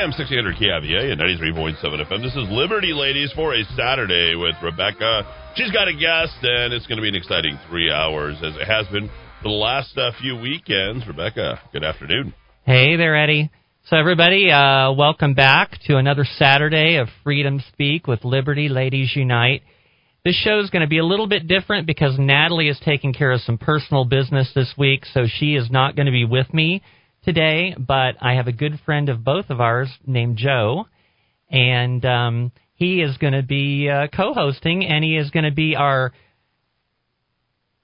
Am 1600 KIVA and 93.7 FM. This is Liberty Ladies for a Saturday with Rebecca. She's got a guest, and it's going to be an exciting three hours, as it has been for the last uh, few weekends. Rebecca, good afternoon. Hey there, Eddie. So, everybody, uh, welcome back to another Saturday of Freedom Speak with Liberty Ladies Unite. This show is going to be a little bit different because Natalie is taking care of some personal business this week, so she is not going to be with me today, but I have a good friend of both of ours named Joe, and um, he is going to be uh, co-hosting, and he is going to be our.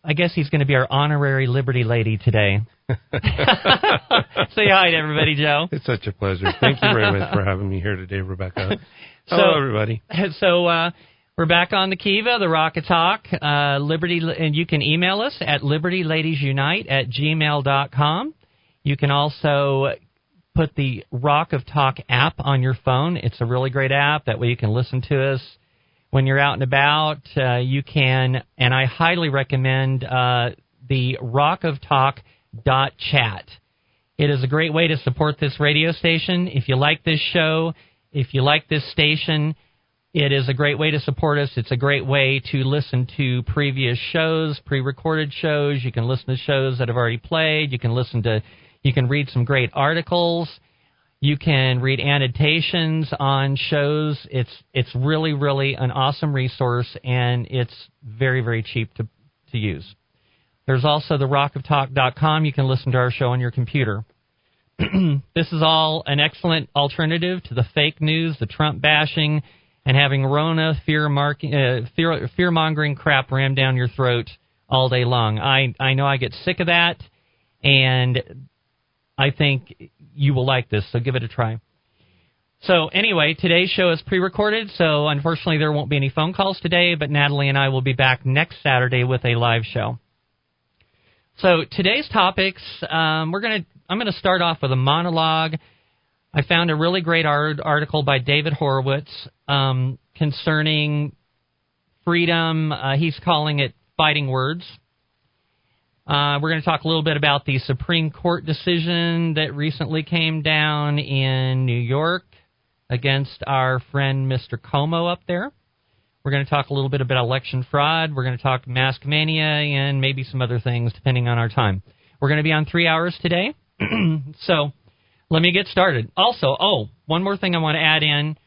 I guess he's going to be our honorary Liberty Lady today. Say hi to everybody, Joe. It's such a pleasure. Thank you very much for having me here today, Rebecca. Hello, everybody. So uh, we're back on the Kiva, the Rock of Talk, uh, Liberty, and you can email us at libertyladiesunite at gmail.com. You can also put the Rock of Talk app on your phone. It's a really great app. That way you can listen to us when you're out and about. Uh, you can, and I highly recommend uh, the Rock of Talk dot chat. It is a great way to support this radio station. If you like this show, if you like this station, it is a great way to support us. It's a great way to listen to previous shows, pre recorded shows. You can listen to shows that have already played. You can listen to you can read some great articles. You can read annotations on shows. It's it's really really an awesome resource and it's very very cheap to to use. There's also the rockoftalk.com. You can listen to our show on your computer. this is all an excellent alternative to the fake news, the Trump bashing, and having Rona fear, uh, fear, fear mongering crap rammed down your throat all day long. I I know I get sick of that, and I think you will like this, so give it a try. So, anyway, today's show is pre recorded, so unfortunately there won't be any phone calls today, but Natalie and I will be back next Saturday with a live show. So, today's topics, um, we're to, I'm going to start off with a monologue. I found a really great art, article by David Horowitz um, concerning freedom. Uh, he's calling it Fighting Words. Uh, we're going to talk a little bit about the Supreme Court decision that recently came down in New York against our friend Mr. Cuomo up there. We're going to talk a little bit about election fraud. We're going to talk mask mania and maybe some other things depending on our time. We're going to be on three hours today. so let me get started. Also, oh, one more thing I want to add in.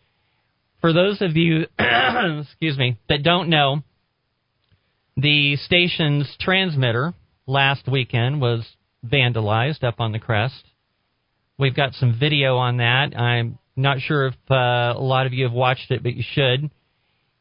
For those of you, excuse me, that don't know, the station's transmitter last weekend was vandalized up on the crest. We've got some video on that. I'm not sure if uh, a lot of you have watched it, but you should.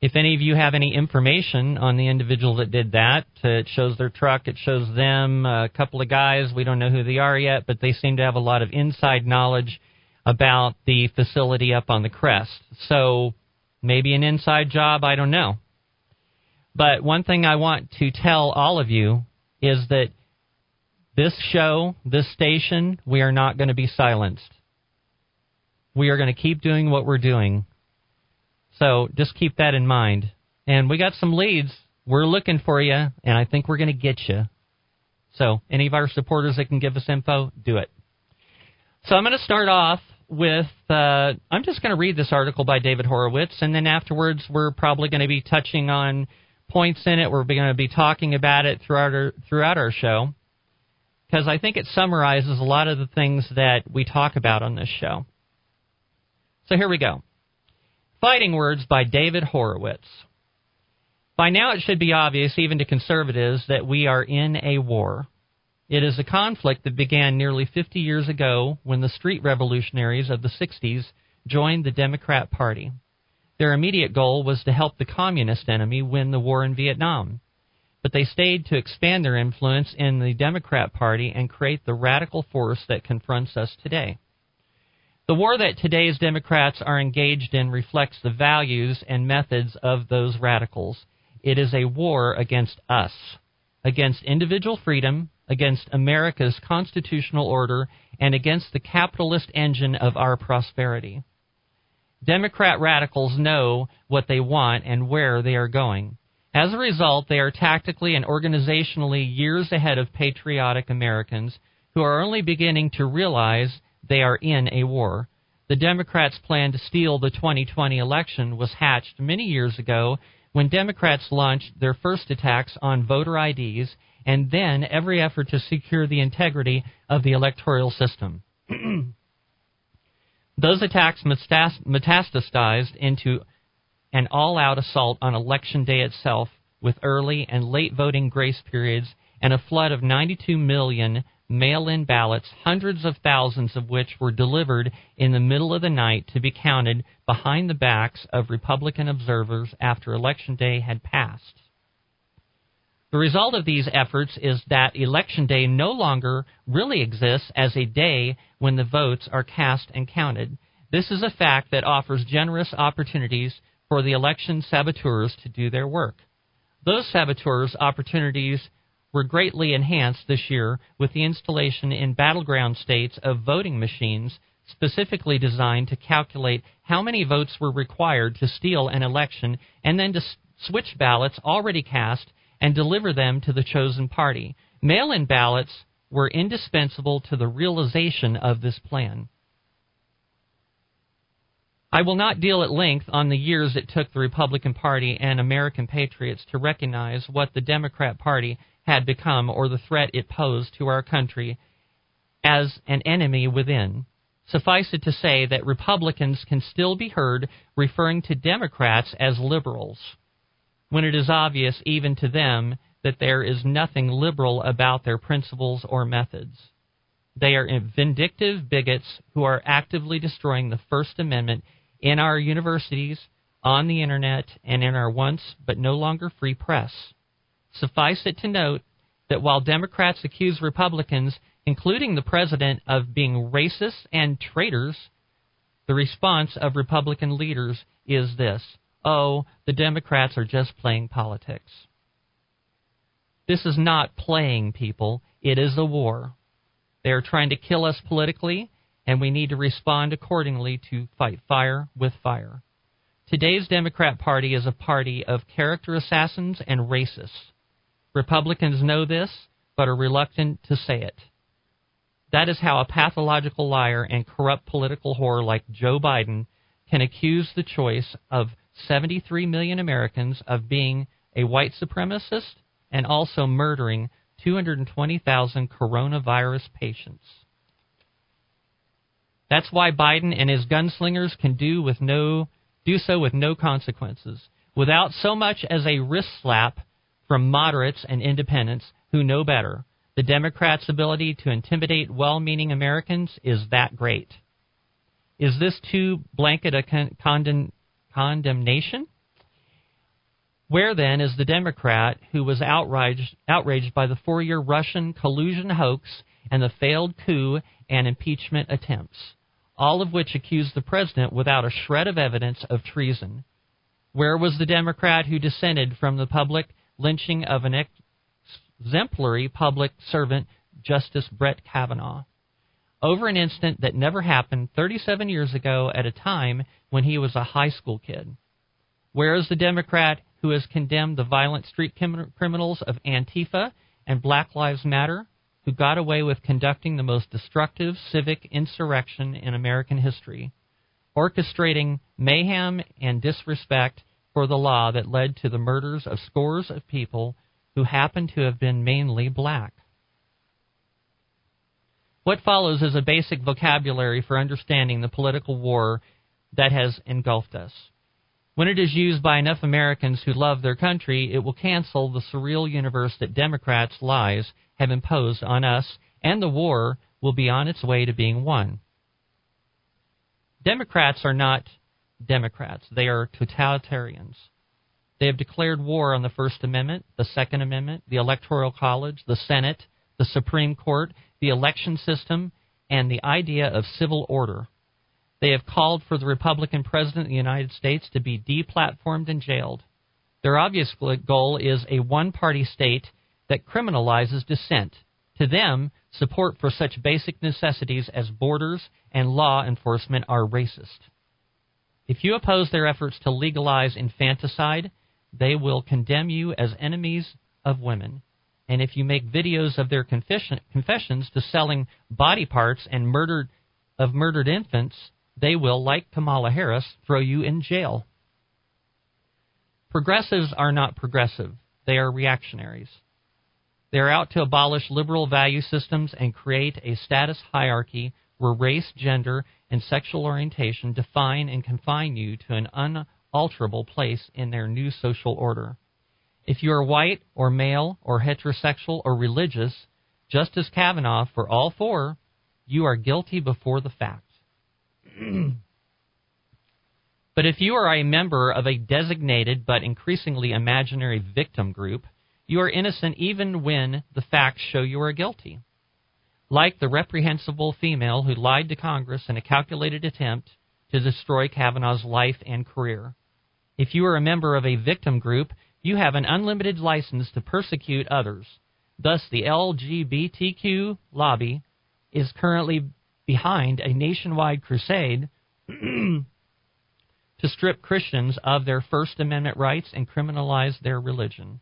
If any of you have any information on the individual that did that, it shows their truck, it shows them, a couple of guys, we don't know who they are yet, but they seem to have a lot of inside knowledge about the facility up on the crest. So maybe an inside job, I don't know. But one thing I want to tell all of you is that this show, this station, we are not going to be silenced. We are going to keep doing what we're doing. So just keep that in mind. And we got some leads. We're looking for you, and I think we're going to get you. So any of our supporters that can give us info, do it. So I'm going to start off with uh, I'm just going to read this article by David Horowitz, and then afterwards we're probably going to be touching on points in it. We're going to be talking about it throughout our, throughout our show because I think it summarizes a lot of the things that we talk about on this show. So here we go. Fighting Words by David Horowitz. By now it should be obvious, even to conservatives, that we are in a war. It is a conflict that began nearly 50 years ago when the street revolutionaries of the 60s joined the Democrat Party. Their immediate goal was to help the communist enemy win the war in Vietnam. But they stayed to expand their influence in the Democrat Party and create the radical force that confronts us today. The war that today's Democrats are engaged in reflects the values and methods of those radicals. It is a war against us, against individual freedom, against America's constitutional order, and against the capitalist engine of our prosperity. Democrat radicals know what they want and where they are going. As a result, they are tactically and organizationally years ahead of patriotic Americans who are only beginning to realize they are in a war. The Democrats' plan to steal the 2020 election was hatched many years ago when Democrats launched their first attacks on voter IDs and then every effort to secure the integrity of the electoral system. Those attacks metastasized into an all out assault on Election Day itself, with early and late voting grace periods and a flood of 92 million mail in ballots, hundreds of thousands of which were delivered in the middle of the night to be counted behind the backs of Republican observers after Election Day had passed. The result of these efforts is that Election Day no longer really exists as a day when the votes are cast and counted. This is a fact that offers generous opportunities for the election saboteurs to do their work. Those saboteurs' opportunities were greatly enhanced this year with the installation in battleground states of voting machines specifically designed to calculate how many votes were required to steal an election and then to switch ballots already cast and deliver them to the chosen party. Mail in ballots were indispensable to the realization of this plan. I will not deal at length on the years it took the Republican Party and American patriots to recognize what the Democrat Party had become or the threat it posed to our country as an enemy within. Suffice it to say that Republicans can still be heard referring to Democrats as liberals, when it is obvious even to them that there is nothing liberal about their principles or methods. They are vindictive bigots who are actively destroying the First Amendment in our universities, on the internet, and in our once but no longer free press. Suffice it to note that while Democrats accuse Republicans, including the president, of being racist and traitors, the response of Republican leaders is this oh, the Democrats are just playing politics. This is not playing, people. It is a war. They are trying to kill us politically, and we need to respond accordingly to fight fire with fire. Today's Democrat Party is a party of character assassins and racists. Republicans know this, but are reluctant to say it. That is how a pathological liar and corrupt political whore like Joe Biden can accuse the choice of 73 million Americans of being a white supremacist and also murdering 220,000 coronavirus patients. That's why Biden and his gunslingers can do with no do so with no consequences, without so much as a wrist slap from moderates and independents who know better. The Democrats' ability to intimidate well-meaning Americans is that great. Is this too blanket a con- condemnation? Where then is the Democrat who was outraged, outraged by the four year Russian collusion hoax and the failed coup and impeachment attempts? all of which accused the president without a shred of evidence of treason. Where was the Democrat who dissented from the public lynching of an exemplary public servant, Justice Brett Kavanaugh? Over an incident that never happened 37 years ago at a time when he was a high school kid. Where is the Democrat who has condemned the violent street criminals of Antifa and Black Lives Matter who got away with conducting the most destructive civic insurrection in American history, orchestrating mayhem and disrespect for the law that led to the murders of scores of people who happened to have been mainly black. What follows is a basic vocabulary for understanding the political war that has engulfed us. When it is used by enough Americans who love their country, it will cancel the surreal universe that Democrats' lies have imposed on us, and the war will be on its way to being won. Democrats are not Democrats, they are totalitarians. They have declared war on the First Amendment, the Second Amendment, the Electoral College, the Senate, the Supreme Court, the election system, and the idea of civil order. They have called for the Republican President of the United States to be deplatformed and jailed. Their obvious goal is a one party state that criminalizes dissent. To them, support for such basic necessities as borders and law enforcement are racist. If you oppose their efforts to legalize infanticide, they will condemn you as enemies of women. And if you make videos of their confession, confessions to selling body parts and murdered of murdered infants, they will, like Kamala Harris, throw you in jail. Progressives are not progressive, they are reactionaries. They are out to abolish liberal value systems and create a status hierarchy where race, gender, and sexual orientation define and confine you to an unalterable place in their new social order. If you are white or male or heterosexual or religious, Justice Kavanaugh for all four, you are guilty before the fact. but if you are a member of a designated but increasingly imaginary victim group, you are innocent even when the facts show you are guilty. Like the reprehensible female who lied to Congress in a calculated attempt to destroy Kavanaugh's life and career. If you are a member of a victim group, you have an unlimited license to persecute others. Thus, the LGBTQ lobby is currently behind a nationwide crusade to strip Christians of their First Amendment rights and criminalize their religion.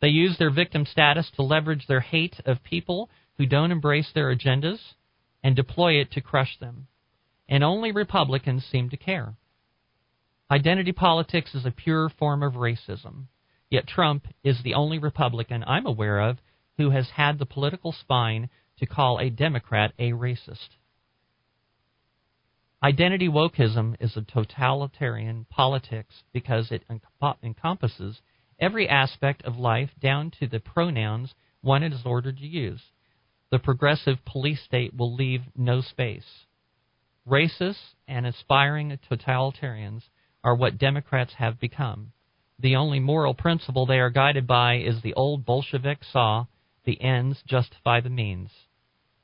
They use their victim status to leverage their hate of people who don't embrace their agendas and deploy it to crush them. And only Republicans seem to care. Identity politics is a pure form of racism. Yet Trump is the only Republican I'm aware of who has had the political spine to call a Democrat a racist. Identity wokeism is a totalitarian politics because it encompasses every aspect of life down to the pronouns one is ordered to use. The progressive police state will leave no space. Racists and aspiring totalitarians are what Democrats have become. The only moral principle they are guided by is the old Bolshevik saw the ends justify the means.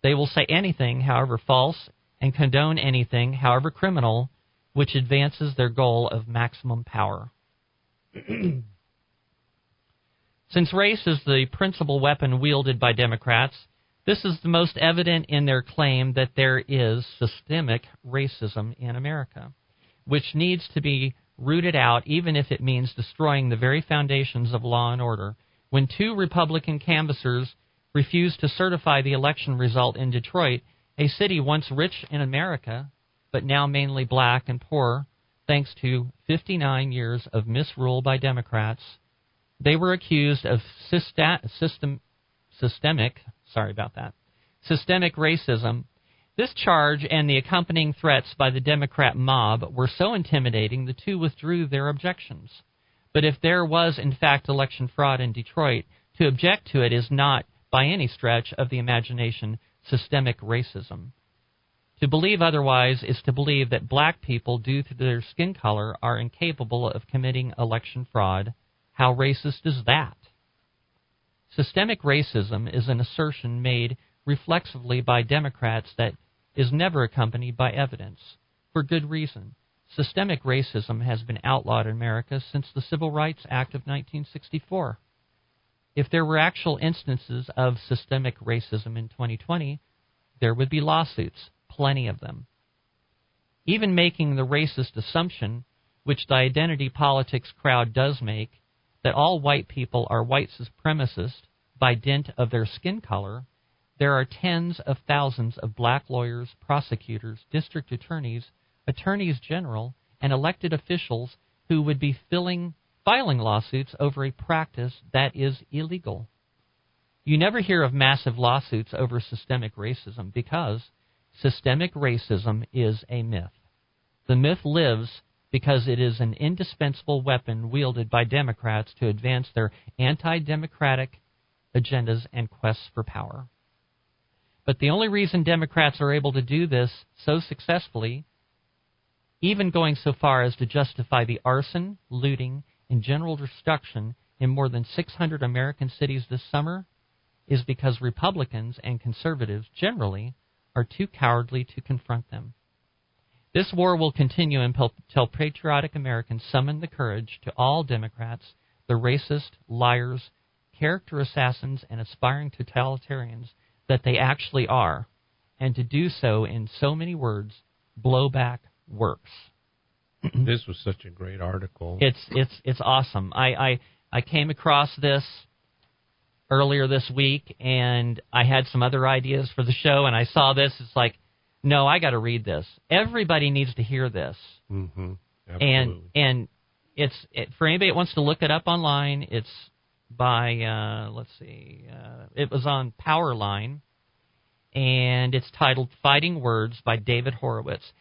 They will say anything, however false, and condone anything, however criminal, which advances their goal of maximum power. Since race is the principal weapon wielded by Democrats, this is the most evident in their claim that there is systemic racism in America, which needs to be rooted out, even if it means destroying the very foundations of law and order. When two Republican canvassers refused to certify the election result in Detroit, a city once rich in America, but now mainly black and poor, thanks to 59 years of misrule by Democrats, they were accused of system, systemic, sorry about that, systemic racism. This charge and the accompanying threats by the Democrat mob were so intimidating the two withdrew their objections. But if there was in fact election fraud in Detroit, to object to it is not, by any stretch of the imagination, systemic racism. To believe otherwise is to believe that black people, due to their skin color, are incapable of committing election fraud how racist is that? Systemic racism is an assertion made reflexively by Democrats that is never accompanied by evidence, for good reason. Systemic racism has been outlawed in America since the Civil Rights Act of 1964. If there were actual instances of systemic racism in 2020, there would be lawsuits, plenty of them. Even making the racist assumption, which the identity politics crowd does make, that all white people are white supremacists by dint of their skin color, there are tens of thousands of black lawyers, prosecutors, district attorneys, attorneys general, and elected officials who would be filling, filing lawsuits over a practice that is illegal. You never hear of massive lawsuits over systemic racism because systemic racism is a myth. The myth lives because it is an indispensable weapon wielded by Democrats to advance their anti democratic agendas and quests for power. But the only reason Democrats are able to do this so successfully, even going so far as to justify the arson, looting, and general destruction in more than 600 American cities this summer, is because Republicans and conservatives generally are too cowardly to confront them. This war will continue until patriotic Americans summon the courage to all Democrats, the racist, liars, character assassins, and aspiring totalitarians that they actually are, and to do so in so many words, blowback works. this was such a great article. It's it's it's awesome. I, I I came across this earlier this week, and I had some other ideas for the show, and I saw this. It's like no, I got to read this. Everybody needs to hear this. Mm-hmm. And and it's it, for anybody that wants to look it up online. It's by uh, let's see, uh, it was on Powerline, and it's titled "Fighting Words" by David Horowitz.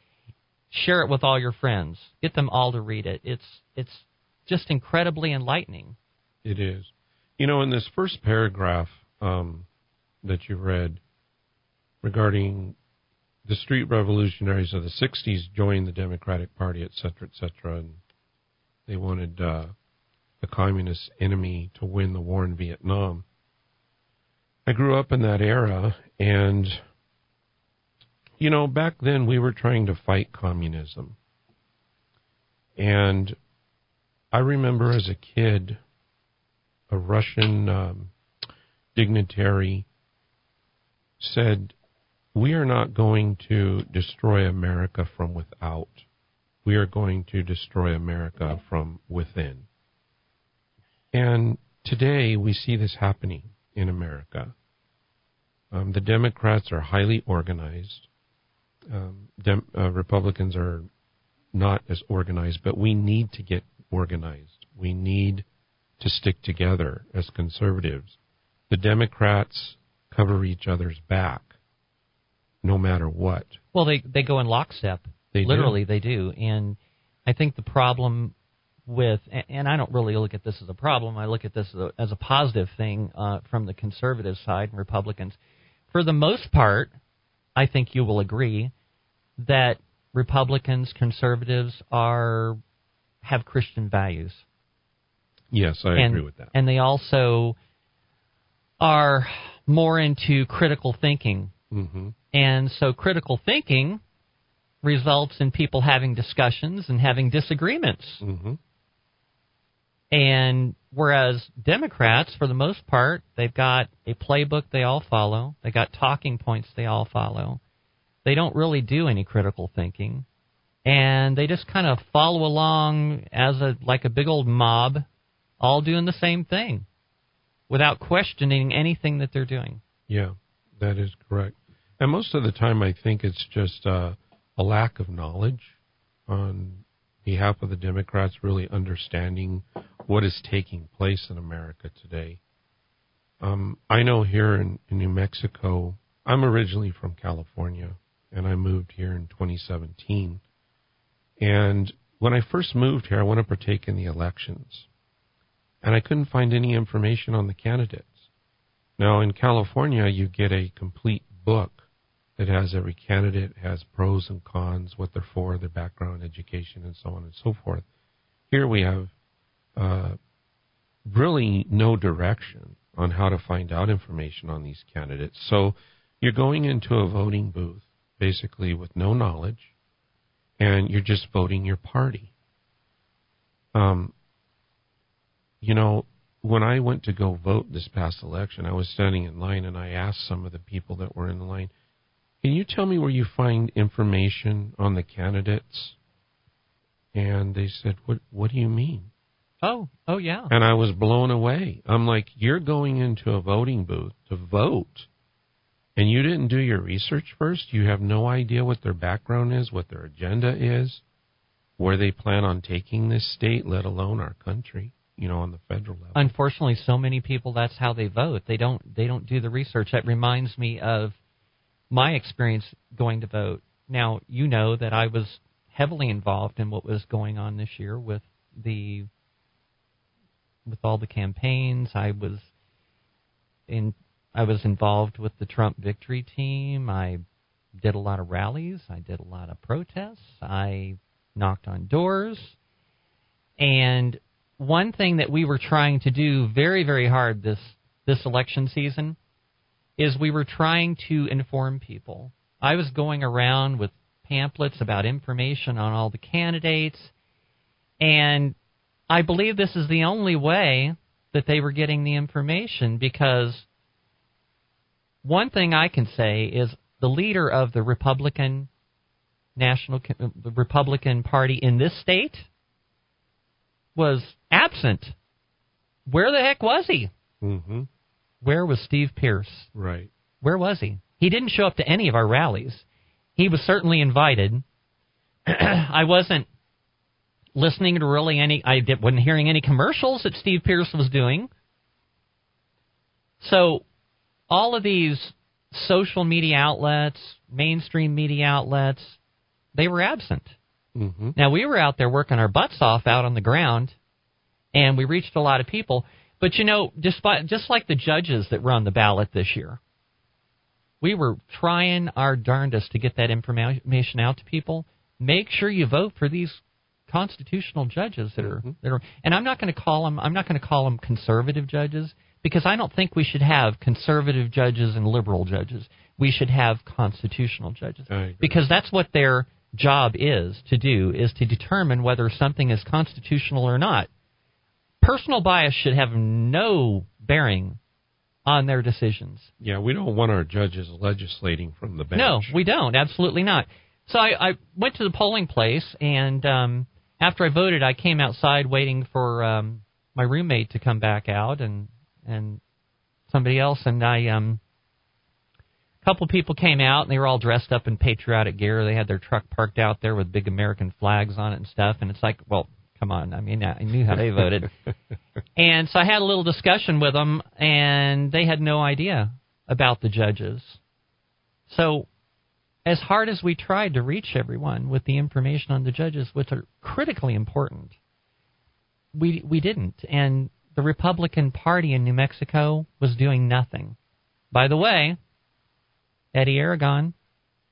Share it with all your friends. Get them all to read it. It's it's just incredibly enlightening. It is. You know, in this first paragraph um, that you read regarding the street revolutionaries of the 60s joined the Democratic Party, et cetera, et cetera, and they wanted uh, the communist enemy to win the war in Vietnam. I grew up in that era, and, you know, back then we were trying to fight communism. And I remember as a kid, a Russian um, dignitary said, We are not going to destroy America from without. We are going to destroy America from within. And today we see this happening in America. Um, the Democrats are highly organized. Um, Dem- uh, Republicans are not as organized, but we need to get organized. We need to stick together as conservatives. The Democrats cover each other's back no matter what. Well, they they go in lockstep. They Literally, do. they do. And I think the problem with, and I don't really look at this as a problem. I look at this as a, as a positive thing uh, from the conservative side and Republicans. For the most part, I think you will agree that Republicans, conservatives are have Christian values. Yes, I and, agree with that. And they also are more into critical thinking. Mm-hmm. And so critical thinking results in people having discussions and having disagreements. Mm-hmm. And whereas Democrats, for the most part, they've got a playbook they all follow, they got talking points they all follow. They don't really do any critical thinking, and they just kind of follow along as a like a big old mob, all doing the same thing, without questioning anything that they're doing. Yeah, that is correct. And most of the time, I think it's just uh, a lack of knowledge on behalf of the Democrats, really understanding what is taking place in America today. Um, I know here in, in New Mexico, I'm originally from California, and I moved here in 2017. And when I first moved here, I want to partake in the elections, and I couldn't find any information on the candidates. Now, in California, you get a complete book that has every candidate, has pros and cons, what they're for, their background, education, and so on and so forth. Here we have uh, really no direction on how to find out information on these candidates. So you're going into a voting booth basically with no knowledge, and you're just voting your party. Um, you know, when I went to go vote this past election, I was standing in line and I asked some of the people that were in the line, can you tell me where you find information on the candidates? And they said, What what do you mean? Oh, oh yeah. And I was blown away. I'm like, You're going into a voting booth to vote and you didn't do your research first? You have no idea what their background is, what their agenda is, where they plan on taking this state, let alone our country, you know, on the federal level. Unfortunately, so many people that's how they vote. They don't they don't do the research. That reminds me of my experience going to vote. Now, you know that I was heavily involved in what was going on this year with the with all the campaigns. I was in I was involved with the Trump victory team. I did a lot of rallies, I did a lot of protests, I knocked on doors. And one thing that we were trying to do very very hard this this election season is we were trying to inform people. I was going around with pamphlets about information on all the candidates, and I believe this is the only way that they were getting the information because one thing I can say is the leader of the Republican National the Republican Party in this state was absent. Where the heck was he? Mm-hmm. Where was Steve Pearce? Right. Where was he? He didn't show up to any of our rallies. he was certainly invited. I wasn't listening to really any. I did, wasn't hearing any commercials that Steve Pearce was doing. So, all of these social media outlets, mainstream media outlets, they were absent. Mm-hmm. Now we were out there working our butts off out on the ground, and we reached a lot of people. But you know, despite just like the judges that were on the ballot this year, we were trying our darndest to get that information out to people. Make sure you vote for these constitutional judges that are Mm-hmm. that are. And I'm not going to call them. I'm not going to call them conservative judges because I don't think we should have conservative judges and liberal judges. We should have constitutional judges because that's what their job is to do is to determine whether something is constitutional or not. Personal bias should have no bearing on their decisions. Yeah, we don't want our judges legislating from the bench. No, we don't. Absolutely not. So I, I went to the polling place, and um, after I voted, I came outside waiting for um, my roommate to come back out, and and somebody else, and I um, a couple people came out, and they were all dressed up in patriotic gear. They had their truck parked out there with big American flags on it and stuff, and it's like, well, come on. I mean, I knew how they voted. and so I had a little discussion with them, and they had no idea about the judges. So, as hard as we tried to reach everyone with the information on the judges, which are critically important, we we didn't. And the Republican Party in New Mexico was doing nothing. By the way, Eddie Aragon,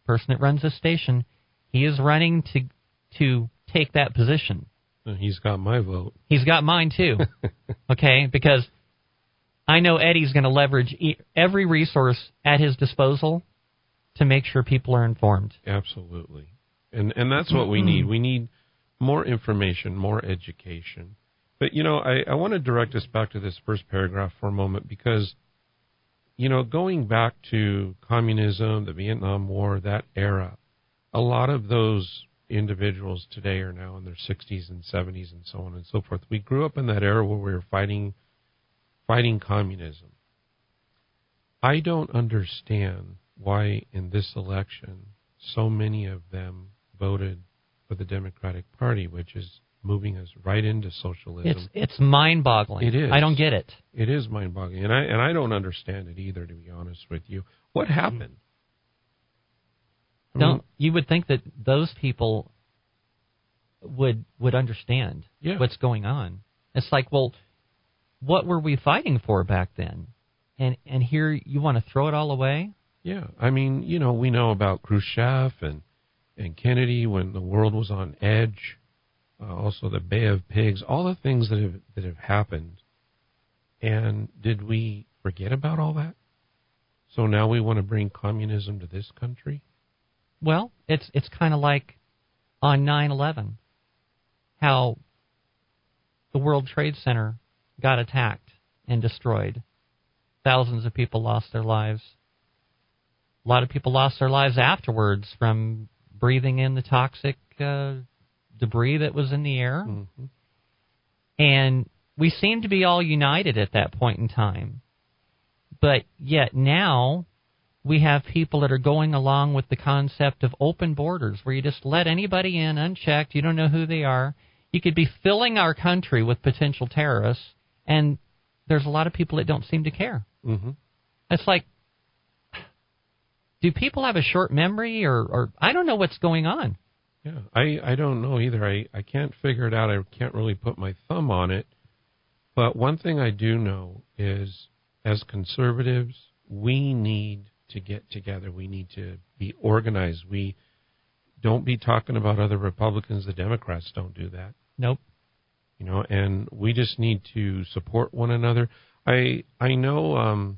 person that runs this station, he is running to to take that position. He's got my vote. He's got mine too. okay, because I know Eddie's going to leverage every resource at his disposal to make sure people are informed. Absolutely. And and that's what we mm-hmm. need. We need more information, more education. But you know, I, I want to direct us back to this first paragraph for a moment because you know, going back to communism, the Vietnam War, that era, a lot of those individuals today are now in their 60s and 70s and so on and so forth. We grew up in that era where we were fighting fighting communism. I don't understand why in this election so many of them voted for the Democratic Party, which is moving us right into socialism. It's it's mind-boggling. It is. I don't get it. It is mind-boggling, and I and I don't understand it either. To be honest with you, what happened? I mean, Don't you would think that those people would would understand Yeah. what's going on? It's like, well, what were we fighting for back then? And and here you want to throw it all away? Yeah, I mean, you know, we know about Khrushchev and and Kennedy when the world was on edge. Uh, also, the Bay of Pigs, all the things that have that have happened. And did we forget about all that? So now we want to bring communism to this country? Well, it's it's kind of like on 9/11 how the World Trade Center got attacked and destroyed. Thousands of people lost their lives. A lot of people lost their lives afterwards from breathing in the toxic uh, debris that was in the air. Mm-hmm. And we seem to be all united at that point in time. But yet now we have people that are going along with the concept of open borders where you just let anybody in unchecked, you don't know who they are. You could be filling our country with potential terrorists and there's a lot of people that don't seem to care. Mm-hmm. It's like do people have a short memory or, or I don't know what's going on. Yeah, I I don't know either. I I can't figure it out. I can't really put my thumb on it. But one thing I do know is, as conservatives, we need to get together. We need to be organized. We don't be talking about other Republicans. The Democrats don't do that. Nope. You know, and we just need to support one another. I I know. Um,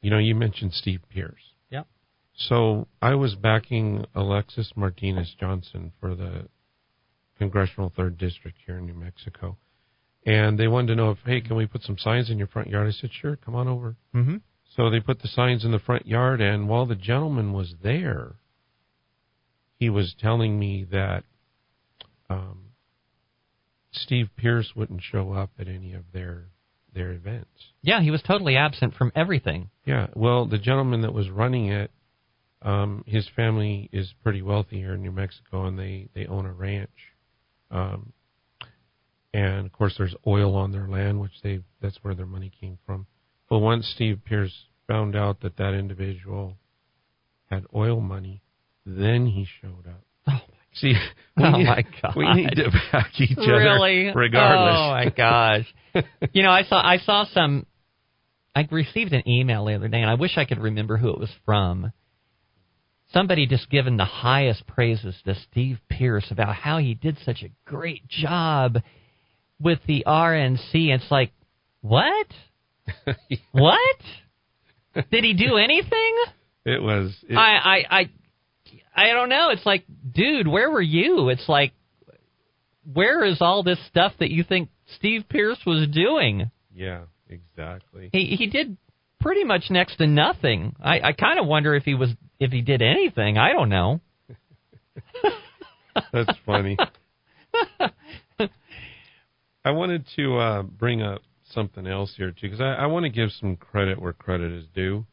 you know, you mentioned Steve Pearce. So I was backing Alexis Martinez Johnson for the congressional third district here in New Mexico, and they wanted to know if, hey, can we put some signs in your front yard? I said, sure, come on over. Mhm. So they put the signs in the front yard, and while the gentleman was there, he was telling me that um, Steve Pearce wouldn't show up at any of their their events. Yeah, he was totally absent from everything. Yeah, well, the gentleman that was running it Um, his family is pretty wealthy here in New Mexico, and they they own a ranch. Um, and of course, there's oil on their land, which they that's where their money came from. But once Steve Pearce found out that that individual had oil money, then he showed up. Oh See, we Oh need, my God. we need to back each really? other regardless. Oh my gosh! you know, I saw I saw some. I received an email the other day, and I wish I could remember who it was from. Somebody just given the highest praises to Steve Pearce about how he did such a great job with the RNC. It's like, what? What? Did he do anything? It was. It, I, I, I, I don't know. It's like, dude, where were you? It's like, where is all this stuff that you think Steve Pearce was doing? yeah, exactly. He he did pretty much next to nothing. I, I kind of wonder if he was if he did anything. I don't know. That's funny. I wanted to uh, bring up something else here too, because I, I want to give some credit where credit is due.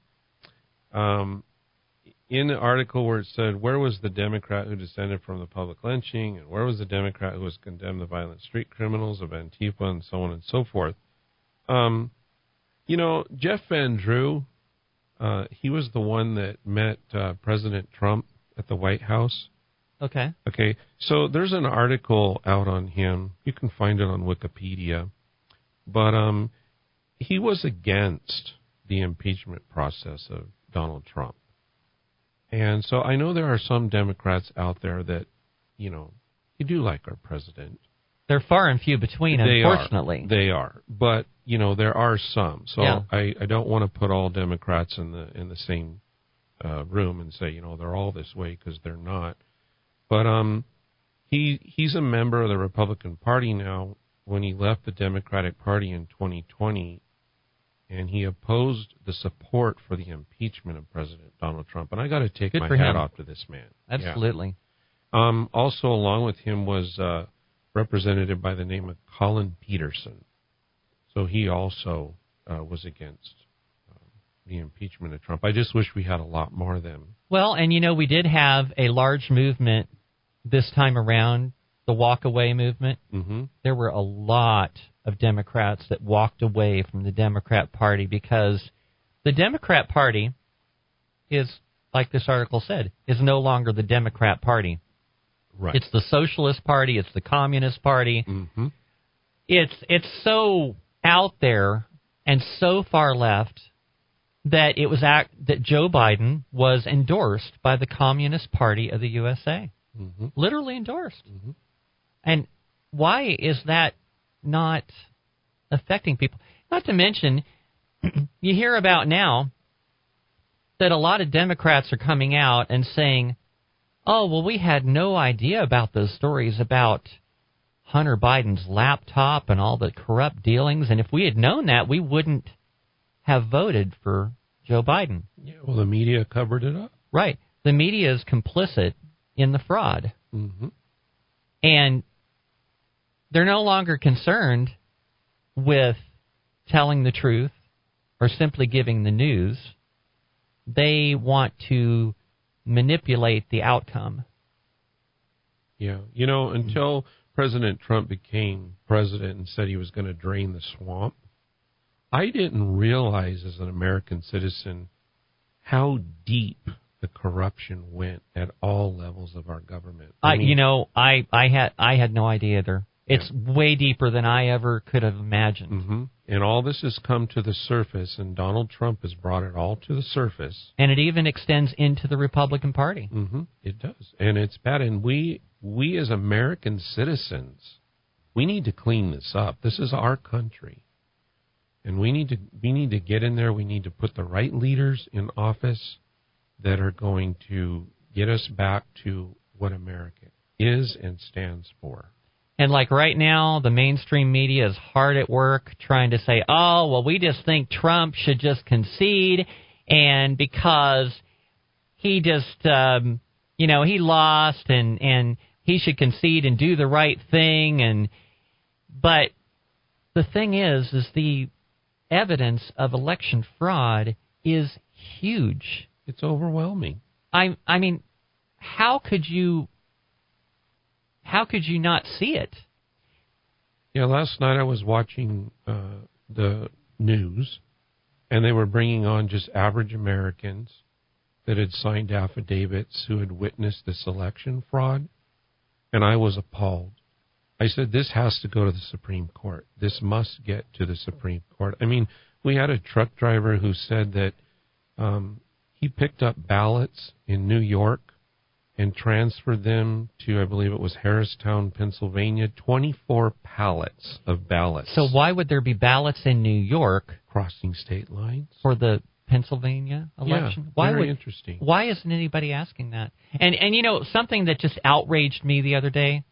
Um, in the article where it said where was the Democrat who descended from the public lynching, and where was the Democrat who was condemned the violent street criminals of Antifa, and so on and so forth. Um, you know, Jeff Van Drew, uh, he was the one that met uh, President Trump at the White House. Okay. Okay, so there's an article out on him. You can find it on Wikipedia. But um, he was against the impeachment process of Donald Trump. And so I know there are some Democrats out there that, you know, they do like our president. They're far and few between, they unfortunately. Are. They are. But, you know, there are some. So Yeah. I, I don't want to put all Democrats in the in the same uh, room and say, you know, they're all this way because they're not. But um, he he's a member of the Republican Party now. When he left the Democratic Party in 2020, and he opposed the support for the impeachment of President Donald Trump. And I got to take Good my hat him. off to this man. Yeah. Absolutely. Um, also, along with him was uh, representative by the name of Collin Peterson. So he also uh, was against um, the impeachment of Trump. I just wish we had a lot more of them. Well, and you know, we did have a large movement this time around, the walkaway movement. hmm There were a lot of Democrats that walked away from the Democrat Party because the Democrat Party is, like this article said, is no longer the Democrat Party. Right. It's the Socialist Party. It's the Communist Party. hmm It's it's so out there and so far left that it was act that Joe Biden was endorsed by the Communist Party of the USA, hmm literally endorsed. Mhm. And why is that not affecting people? Not to mention, you hear about now that a lot of Democrats are coming out and saying, "Oh, well, we had no idea about those stories about Hunter Biden's laptop and all the corrupt dealings, and if we had known that, we wouldn't have voted for Joe Biden." Yeah, well, the media covered it up. Right. The media is complicit in the fraud. hmm And they're no longer concerned with telling the truth or simply giving the news. They want to manipulate the outcome. Yeah. You know, until President Trump became president and said he was going to drain the swamp, I didn't realize as an American citizen how deep the corruption went at all levels of our government. I, mean, you know, I, I had I had no idea either. It's way deeper than I ever could have imagined. hmm And all this has come to the surface, and Donald Trump has brought it all to the surface. And it even extends into the Republican Party. hmm It does, and it's bad. And we, we as American citizens, we need to clean this up. This is our country, and we need to we need to get in there. We need to put the right leaders in office that are going to get us back to what America is and stands for. And like right now, the mainstream media is hard at work trying to say, oh, well, we just think Trump should just concede. And because he just, um, you know, he lost and, and he should concede and do the right thing. And, but the thing is, is the evidence of election fraud is huge. It's overwhelming. I I mean, how could you how could you not see it? Yeah, last night I was watching uh, the news, and they were bringing on just average Americans that had signed affidavits who had witnessed this election fraud, and I was appalled. I said, This has to go to the Supreme Court. This must get to the Supreme Court. I mean, we had a truck driver who said that um, he picked up ballots in New York and transferred them to, I believe it was Harristown, Pennsylvania, 24 pallets of ballots. So why would there be ballots in New York crossing state lines for the Pennsylvania election? Yeah, why very would, interesting. Why isn't anybody asking that? And and you know something that just outraged me the other day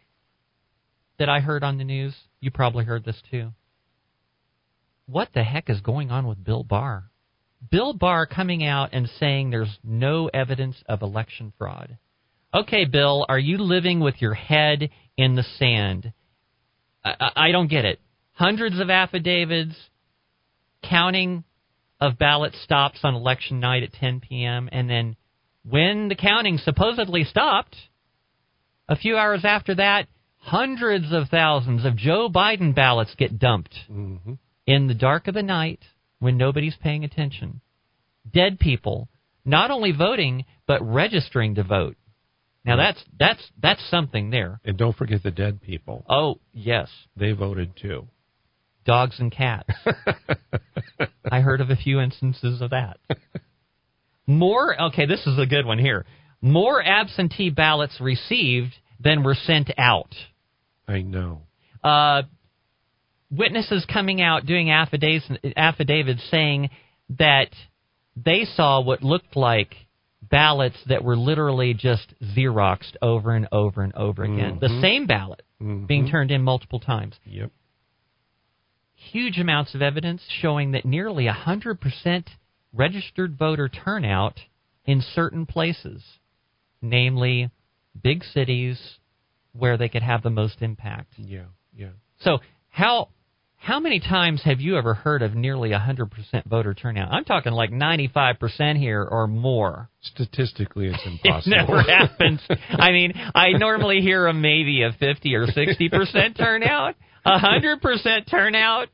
that I heard on the news. You probably heard this too. What the heck is going on with Bill Barr? Bill Barr coming out and saying there's no evidence of election fraud. Okay, Bill, are you living with your head in the sand? I, I, don't get it. Hundreds of affidavits, counting of ballot stops on election night at 10 p.m., and then when the counting supposedly stopped, a few hours after that, hundreds of thousands of Joe Biden ballots get dumped hmm in the dark of the night when nobody's paying attention. Dead people not only voting but registering to vote. Now that's that's that's something there. And don't forget the dead people. Oh, yes. They voted too. Dogs and cats. I heard of a few instances of that. More okay, this is a good one here. More absentee ballots received than were sent out. I know. uh, witnesses coming out doing affidavits, affidavits saying that they saw what looked like ballots that were literally just xeroxed over and over and over again. The Mhm. same ballot Mhm. being turned in multiple times. Yep. Huge amounts of evidence showing that nearly 100% registered voter turnout in certain places, namely big cities where they could have the most impact. Yeah. Yeah. So how how many times have you ever heard of nearly 100% voter turnout? I'm talking like 95% here or more. Statistically, it's impossible. It never happens. I mean, I normally hear a maybe a 50 or 60% turnout. 100% turnout.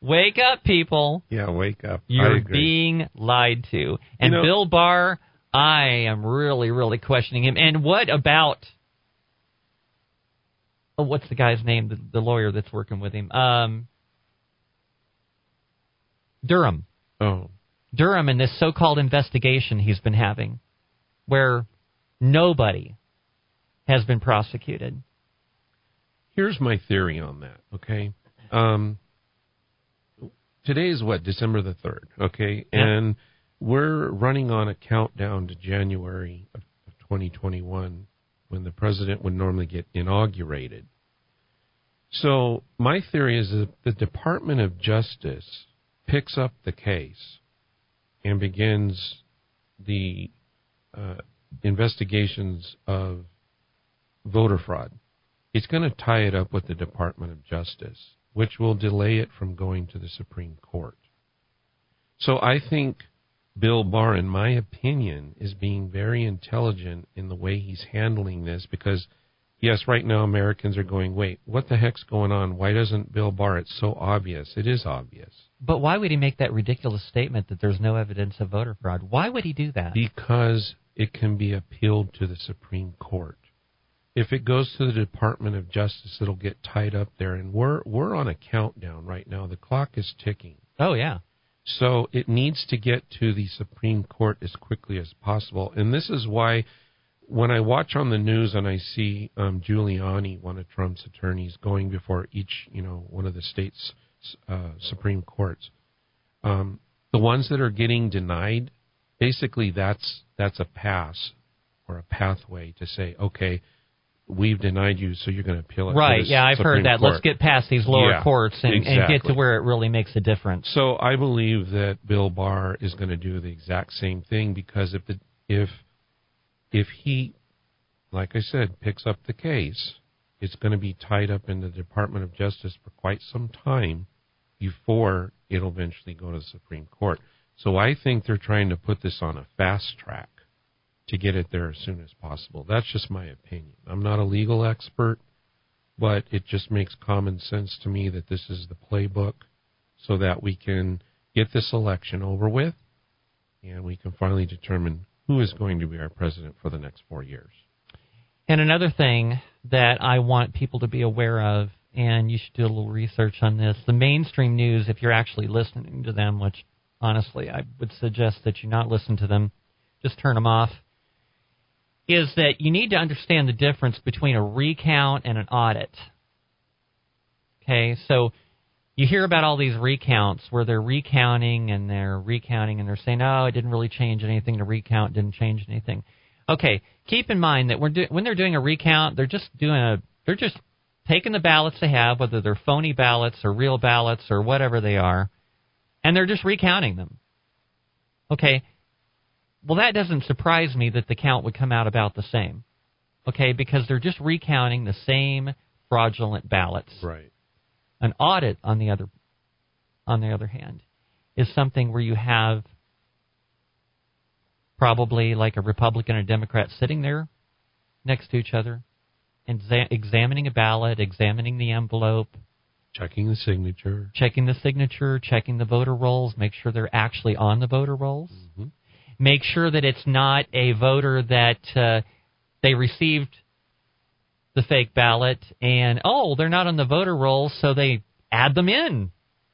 Wake up, people. yeah. Wake up. You're being lied to. And know- Bill Barr, I am really, really questioning him. And what about oh, what's the guy's name? The, the lawyer that's working with him. Um, Durham. Oh. Durham and this so-called investigation he's been having, where nobody has been prosecuted. Here's my theory on that. Okay. Um, today is what December the third. Okay, Yeah. and we're running on a countdown to January of, of 2021 when the president would normally get inaugurated. So my theory is that the Department of Justice picks up the case and begins the uh, investigations of voter fraud. It's going to tie it up with the Department of Justice, which will delay it from going to the Supreme Court. So I think Bill Barr, in my opinion, is being very intelligent in the way he's handling this because, yes, right now Americans are going, wait, what the heck's going on? Why doesn't Bill Barr? It's so obvious. It is obvious. But why would he make that ridiculous statement that there's no evidence of voter fraud? Why would he do that? Because it can be appealed to the Supreme Court. If it goes to the Department of Justice, it'll get tied up there, and we're we're on a countdown right now. The clock is ticking, oh yeah. so it needs to get to the Supreme Court as quickly as possible. And this is why, when I watch on the news and I see um, Giuliani, one of Trump's attorneys, going before each you know one of the states' uh, Supreme Courts, um, the ones that are getting denied, basically that's that's a pass or a pathway to say, okay, we've denied you, so you're going to appeal it. Right, yeah, I've Supreme heard that. Court. Let's get past these lower Yeah, courts and, and get to where it really makes a difference. So I believe that Bill Barr is going to do the exact same thing because if the if if he, like I said, picks up the case, it's going to be tied up in the Department of Justice for quite some time before it'll eventually go to the Supreme Court. So I think they're trying to put this on a fast track. to get it there as soon as possible. That's just my opinion. I'm not a legal expert, but it just makes common sense to me that this is the playbook so that we can get this election over with and we can finally determine who is going to be our president for the next four years. And another thing that I want people to be aware of, and you should do a little research on this the mainstream news, if you're actually listening to them, which honestly I would suggest that you not listen to them, just turn them off, is that you need to understand the difference between a recount and an audit. Okay, so you hear about all these recounts where they're recounting and they're recounting and they're saying, "Oh, it didn't really change anything. The recount didn't change anything." Okay, keep in mind that when, do, when they're doing a recount, they're just doing a they're just taking the ballots they have, whether they're phony ballots or real ballots or whatever they are, and they're just recounting them. Okay, well that doesn't surprise me that the count would come out about the same. Okay, because they're just recounting the same fraudulent ballots. Right. An audit, on the other, on the other hand, is something where you have probably like a Republican and a Democrat sitting there next to each other, and exa- examining a ballot, examining the envelope, Checking the signature. checking the signature, checking the voter rolls, make sure they're actually on the voter rolls. Mhm. Make sure that it's not a voter that uh, they received the fake ballot and oh, they're not on the voter rolls, so they add them in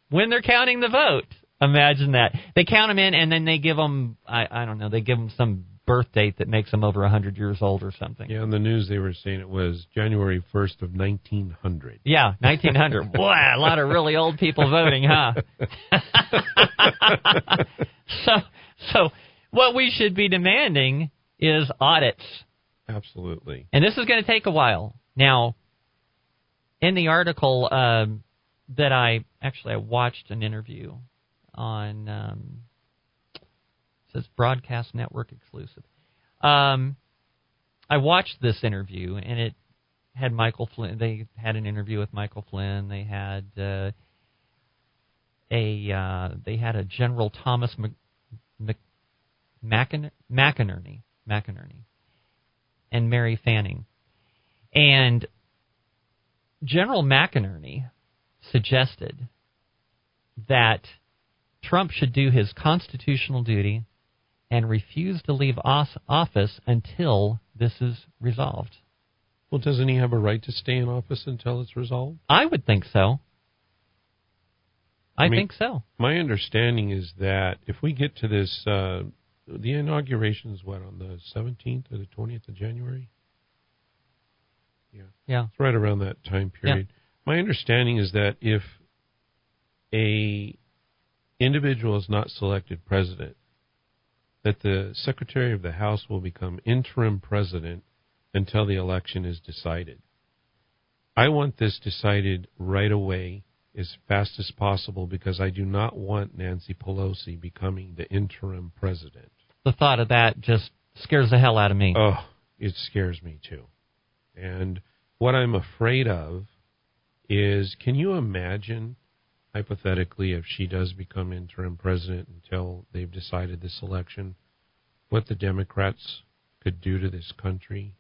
when they're counting the vote. Imagine that they count them in and then they give them I, I don't know they give them some birth date that makes them over a hundred years old or something. Yeah, on the news they were saying it was January 1st of 1900. Yeah, 1900. Boy, a lot of really old people voting, huh? so, so what we should be demanding is audits, Absolutely. and this is going to take a while. Now, in the article um, that I actually I watched an interview on um, says Broadcast Network exclusive. Um, I watched this interview, and it had Michael Flynn. They had an interview with Michael Flynn. They had uh, a uh, they had a General Thomas Mc, Mc, McInerney, McInerney, and Mary Fanning, and General McInerney suggested that Trump should do his constitutional duty and refuse to leave office until this is resolved. Well, doesn't he have a right to stay in office until it's resolved? I would think so. I, I mean- think so. My understanding is that if we get to this, uh, the inauguration is what on the 17th or the 20th of January. Yeah. yeah, It's right around that time period. My understanding is that if a individual is not selected president, that the Secretary of the House will become interim president until the election is decided. I want this decided right away as fast as possible because I do not want Nancy Pelosi becoming the interim president. The thought of that just scares the hell out of me. Oh, it scares me too. And what I'm afraid of is can you imagine, hypothetically, if she does become interim president until they've decided this election, what the Democrats could do to this country?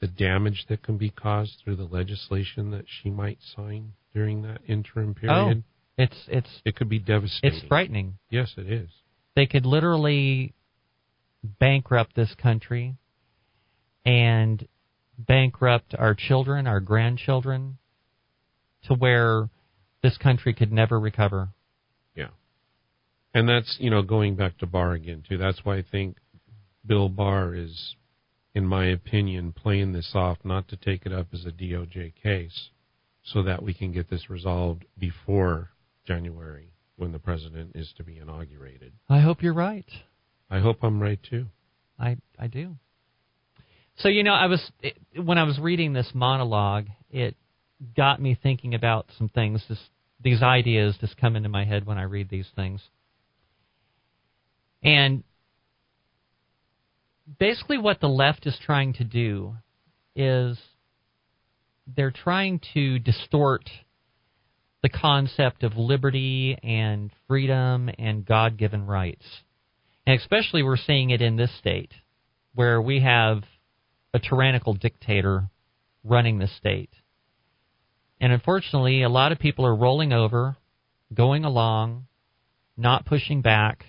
The damage that can be caused through the legislation that she might sign during that interim oh, period? Oh, It's it's It could be devastating. it's frightening. Yes, it is. They could literally bankrupt this country and bankrupt our children, our grandchildren, to where this country could never recover. Yeah. And that's, you know, going back to Barr again, too. That's why I think Bill Barr is, in my opinion, playing this off not to take it up as a DOJ case so that we can get this resolved before January when the president is to be inaugurated. I hope you're right. I hope I'm right, too. I I do. So you know, I was it, when I was reading this monologue, it got me thinking about some things. This, these ideas just come into my head when I read these things, and basically, what the left is trying to do is they're trying to distort the concept of liberty and freedom and God-given rights, and especially we're seeing it in this state where we have a tyrannical dictator running the state. And unfortunately, a lot of people are rolling over, going along, not pushing back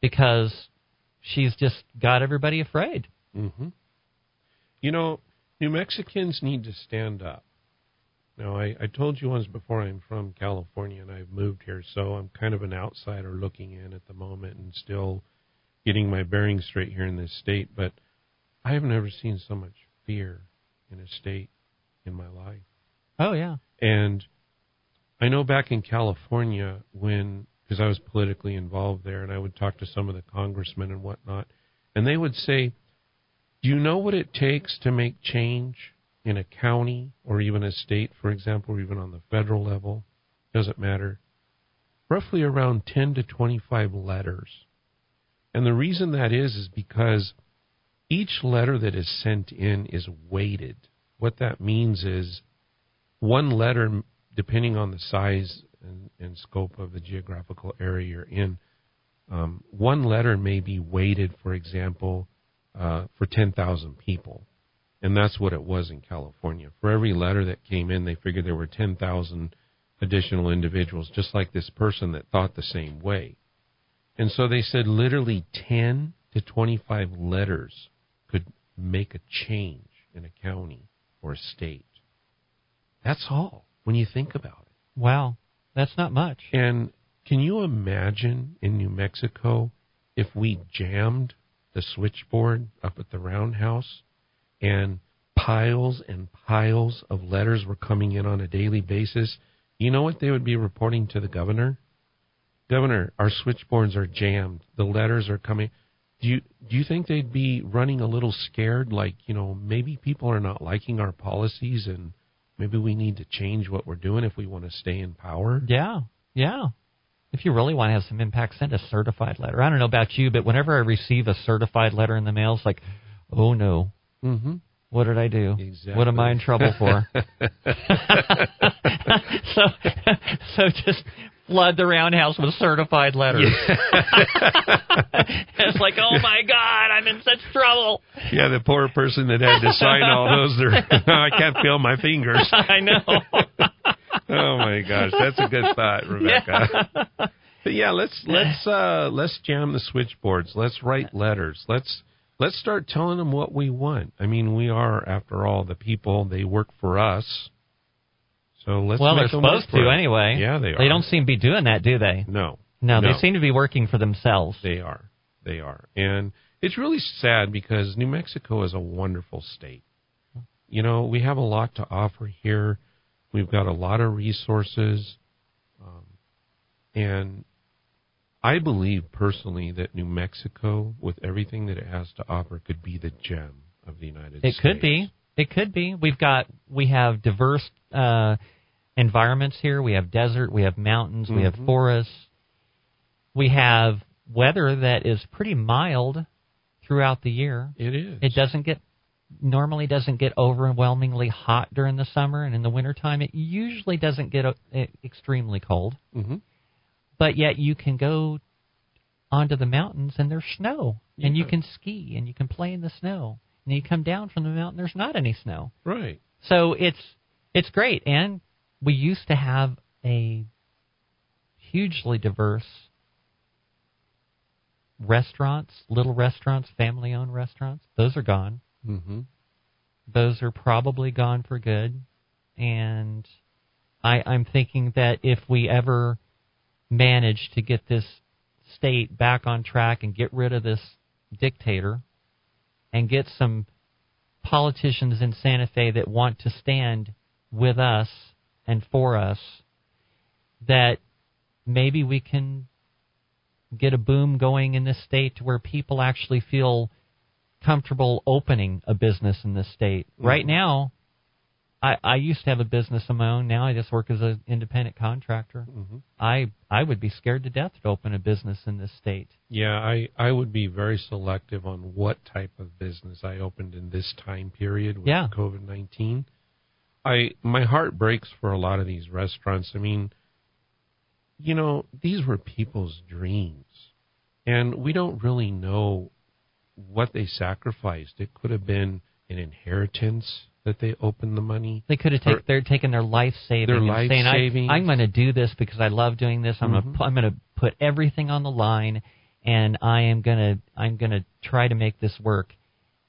because she's just got everybody afraid. Mm-hmm. You know, New Mexicans need to stand up. Now, I, I told you once before I'm from California and I've moved here, so I'm kind of an outsider looking in at the moment and still getting my bearings straight here in this state. But I have never seen so much fear in a state in my life. Oh, yeah. And I know back in California when, because I was politically involved there, and I would talk to some of the congressmen and whatnot, and they would say, Do you know what it takes to make change in a county or even a state, for example, or even on the federal level? Doesn't matter. Roughly around 10 to 25 letters. And the reason that is, is because each letter that is sent in is weighted. What that means is one letter, depending on the size and, and scope of the geographical area you're in, um, one letter may be weighted, for example, uh, for 10,000 people. And that's what it was in California. For every letter that came in, they figured there were 10,000 additional individuals, just like this person that thought the same way. And so they said literally 10 to 25 letters could make a change in a county or a state. That's all when you think about it. Wow. That's not much. And can you imagine in New Mexico if we jammed the switchboard up at the roundhouse and piles and piles of letters were coming in on a daily basis? You know what they would be reporting to the governor? Governor, our switchboards are jammed. The letters are coming. Do you do you think they'd be running a little scared like, you know, maybe people are not liking our policies and maybe we need to change what we're doing if we want to stay in power? Yeah. Yeah. If you really want to have some impact, send a certified letter. I don't know about you, but whenever I receive a certified letter in the mail, it's like, oh no. Mhm. What did I do? Exactly. What am I in trouble for? so, so just flood the roundhouse with certified letters. it's like, oh my God, I'm in such trouble. Yeah, the poor person that had to sign all those. I can't feel my fingers. I know. oh my gosh, that's a good thought, Rebecca. Yeah. But yeah, let's let's uh, let's jam the switchboards. Let's write letters. Let's let's start telling them what we want. I mean, we are, after all, the people. They work for us. So let's. well, they're make them work supposed to us. anyway. Yeah, they are. They don't seem to be doing that, do they? No, No, No. they seem to be working for themselves. they are. They are, and it's really sad because New Mexico is a wonderful state. You know, we have a lot to offer here. We've got a lot of resources, um, and I believe personally that New Mexico, with everything that it has to offer, could be the gem of the United It States. It could be. It could be. We've got we have diverse uh, environments here. We have desert. We have mountains. We have Mhm. forests. We have weather that is pretty mild throughout the year. It is. It doesn't get normally doesn't get overwhelmingly hot during the summer, and in the wintertime it usually doesn't get uh, extremely cold. hmm But yet you can go onto the mountains and there's snow, and you can ski and you can play in the snow. And you come down from the mountain, there's not any snow. Right. So it's it's great, and we used to have a hugely diverse restaurants, little restaurants, family-owned restaurants. Those are gone. hmm Those are probably gone for good, and I, I'm thinking that if we ever manage to get this state back on track and get rid of this dictator and get some politicians in Santa Fe that want to stand with us and for us, that maybe we can get a boom going in this state to where people actually feel comfortable opening a business in this state. Right Mhm. now, I, I used to have a business of my own. Now I just work as an independent contractor. hmm I I would be scared to death to open a business in this state. Yeah, I, I would be very selective on what type of business I opened in this time period with Yeah. COVID nineteen. I my heart breaks for a lot of these restaurants. I mean, you know, these were people's dreams, and we don't really know what they sacrificed. It could have been an inheritance that they opened the money. They could have taken they're taking their life savings Their life saying, savings. I, "I'm going to do this because I love doing this. I'm Mhm. going to I'm going to put everything on the line, and I am going to I'm going to try to make this work."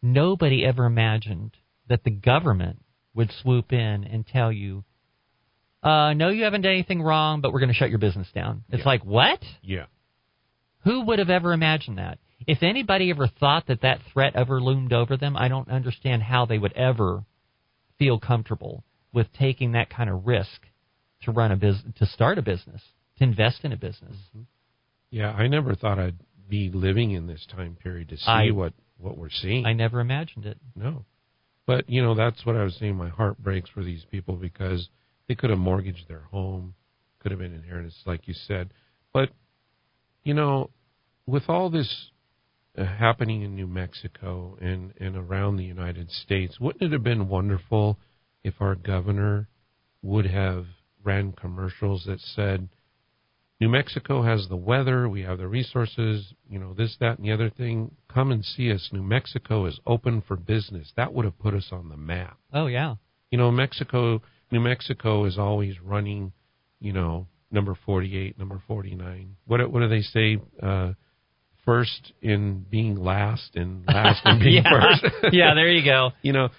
Nobody ever imagined that the government would swoop in and tell you, uh, "No, you haven't done anything wrong, but we're going to shut your business down." It's Yeah. like what? Yeah. Who would have ever imagined that? If anybody ever thought that that threat ever loomed over them, I don't understand how they would ever feel comfortable with taking that kind of risk to run a business, to start a business, to invest in a business. Mm-hmm. Yeah, I never thought I'd be living in this time period to see I- what what we're seeing. I never imagined it. No. But, you know, that's what I was saying. My heart breaks for these people because they could have mortgaged their home, could have been inheritance, like you said. But, you know, with all this happening in New Mexico and, and around the United States, wouldn't it have been wonderful if our governor would have ran commercials that said, New Mexico has the weather, we have the resources, you know, this, that, and the other thing. Come and see us. New Mexico is open for business. That would have put us on the map. Oh yeah, You know, Mexico, New Mexico is always running, you know, number 48, number 49. What, what do they say? Uh, first in being last and last in being yeah, first. yeah. There you go. you know,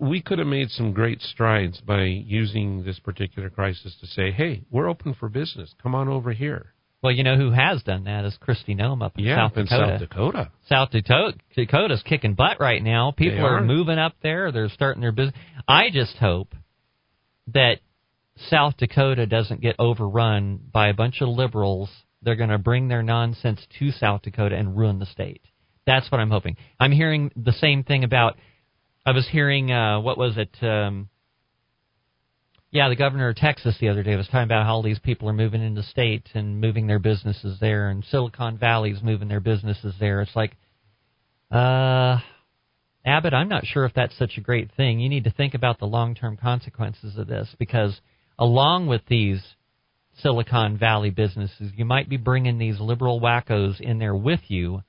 we could have made some great strides by using this particular crisis to say, hey, we're open for business. Come on over here. Well, you know who has done that is Kristi Noem up in Yeah, South in Dakota. South Dakota. South Dakota, Dakota's kicking butt right now. People are. are. moving up there. They're starting their business. I just hope that South Dakota doesn't get overrun by a bunch of liberals. They're going to bring their nonsense to South Dakota and ruin the state. That's what I'm hoping. I'm hearing the same thing about. I was hearing uh, what was it? Um, yeah, the governor of Texas the other day was talking about how all these people are moving into the state and moving their businesses there, and Silicon Valley's moving their businesses there. It's like, uh, Abbott, I'm not sure if that's such a great thing. You need to think about the long-term consequences of this because, along with these Silicon Valley businesses, you might be bringing these liberal wackos in there with you,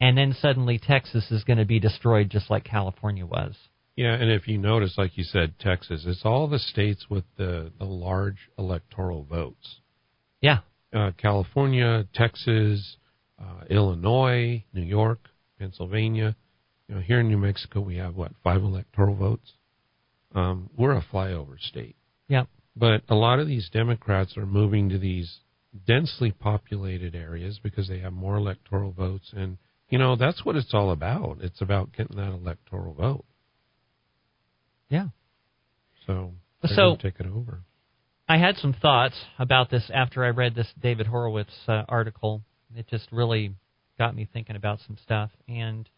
and then suddenly Texas is going to be destroyed just like California was. Yeah, and if you notice, like you said, Texas, it's all the states with the, the large electoral votes. Yeah, Uh, California, Texas, uh, Illinois, New York, Pennsylvania. You know, here in New Mexico, we have what five electoral votes. Um, we're a flyover state, yeah. But a lot of these Democrats are moving to these densely populated areas because they have more electoral votes, and you know that's what it's all about. It's about getting that electoral vote. Yeah. So, So- take it over. I had some thoughts about this after I read this David Horowitz uh, article. It just really got me thinking about some stuff, and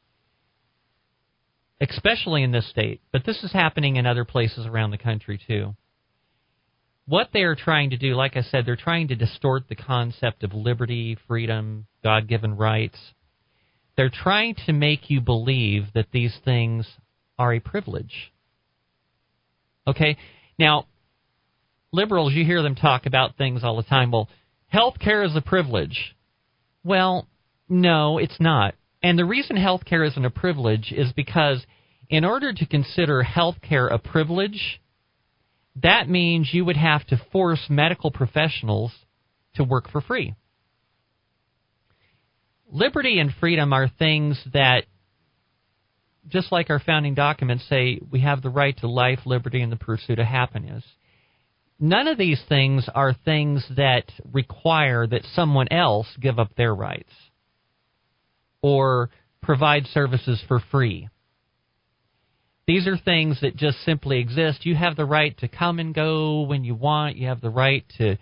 especially in this state, but this is happening in other places around the country too. What they are trying to do, like I said, they're trying to distort the concept of liberty, freedom, God given rights. They're trying to make you believe that these things are a privilege. Okay? Now, liberals, you hear them talk about things all the time. Well, health care is a privilege. Well, no, it's not. And the reason health care isn't a privilege is because in order to consider health care a privilege, that means you would have to force medical professionals to work for free. Liberty and freedom are things that, just like our founding documents say, we have the right to life, liberty, and the pursuit of happiness none of these things are things that require that someone else give up their rights or provide services for free. These are things that just simply exist. You have the right to come and go when you want. You have the right to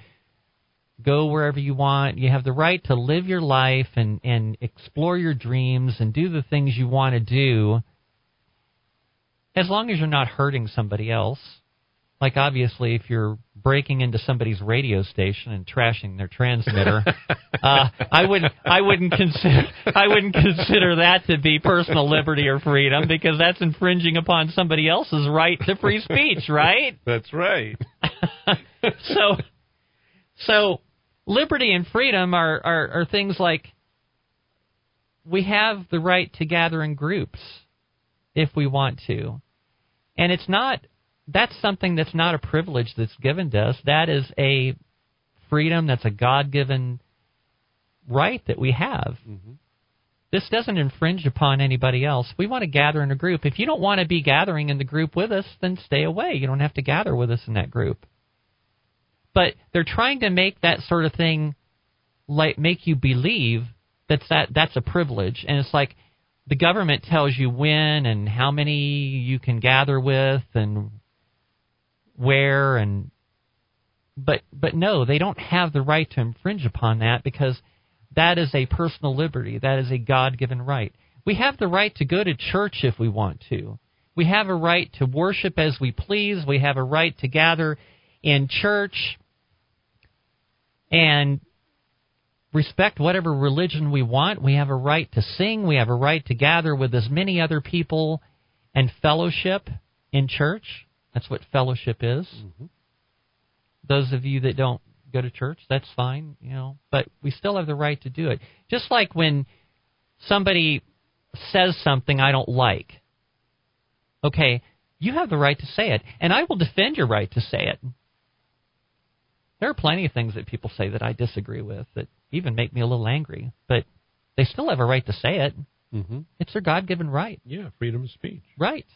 go wherever you want. You have the right to live your life and, and explore your dreams and do the things you want to do as long as you're not hurting somebody else. Like obviously, if you're breaking into somebody's radio station and trashing their transmitter, uh, I wouldn't, I wouldn't consider, I wouldn't consider that to be personal liberty or freedom because that's infringing upon somebody else's right to free speech, right? That's right. so, so liberty and freedom are, are, are things like we have the right to gather in groups if we want to. And it's not that's something that's not a privilege that's given to us. That is a freedom that's a God-given right that we have. Mm-hmm. This doesn't infringe upon anybody else. We want to gather in a group. If you don't want to be gathering in the group with us, then stay away. You don't have to gather with us in that group. But they're trying to make that sort of thing like make you believe that's that that's a privilege and it's like the government tells you when and how many you can gather with and where and but but no, they don't have the right to infringe upon that because that is a personal liberty. That is a God-given right. We have the right to go to church if we want to. We have a right to worship as we please. We have a right to gather in church and respect whatever religion we want. We have a right to sing. We have a right to gather with as many other people and fellowship in church. That's what fellowship is. Mm-hmm. Those of you that don't go to church, that's fine, you know, but we still have the right to do it. Just like when somebody says something I don't like. Okay, you have the right to say it, and I will defend your right to say it. There are plenty of things that people say that I disagree with that even make me a little angry, but they still have a right to say it. Mm-hmm. It's their God given right. Yeah, freedom of speech. Right.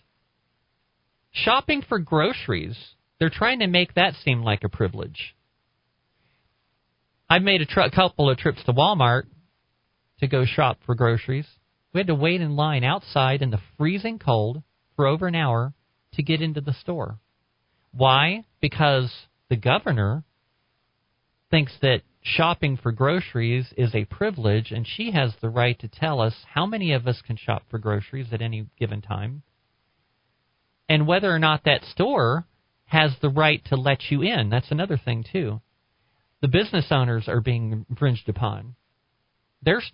Shopping for groceries, they're trying to make that seem like a privilege. I've made a tr- couple of trips to Walmart to go shop for groceries. We had to wait in line outside in the freezing cold for over an hour to get into the store. Why? Because the governor thinks that shopping for groceries is a privilege, and she has the right to tell us how many of us can shop for groceries at any given time, and whether or not that store has the right to let you in. That's another thing, too. The business owners are being infringed upon. There's,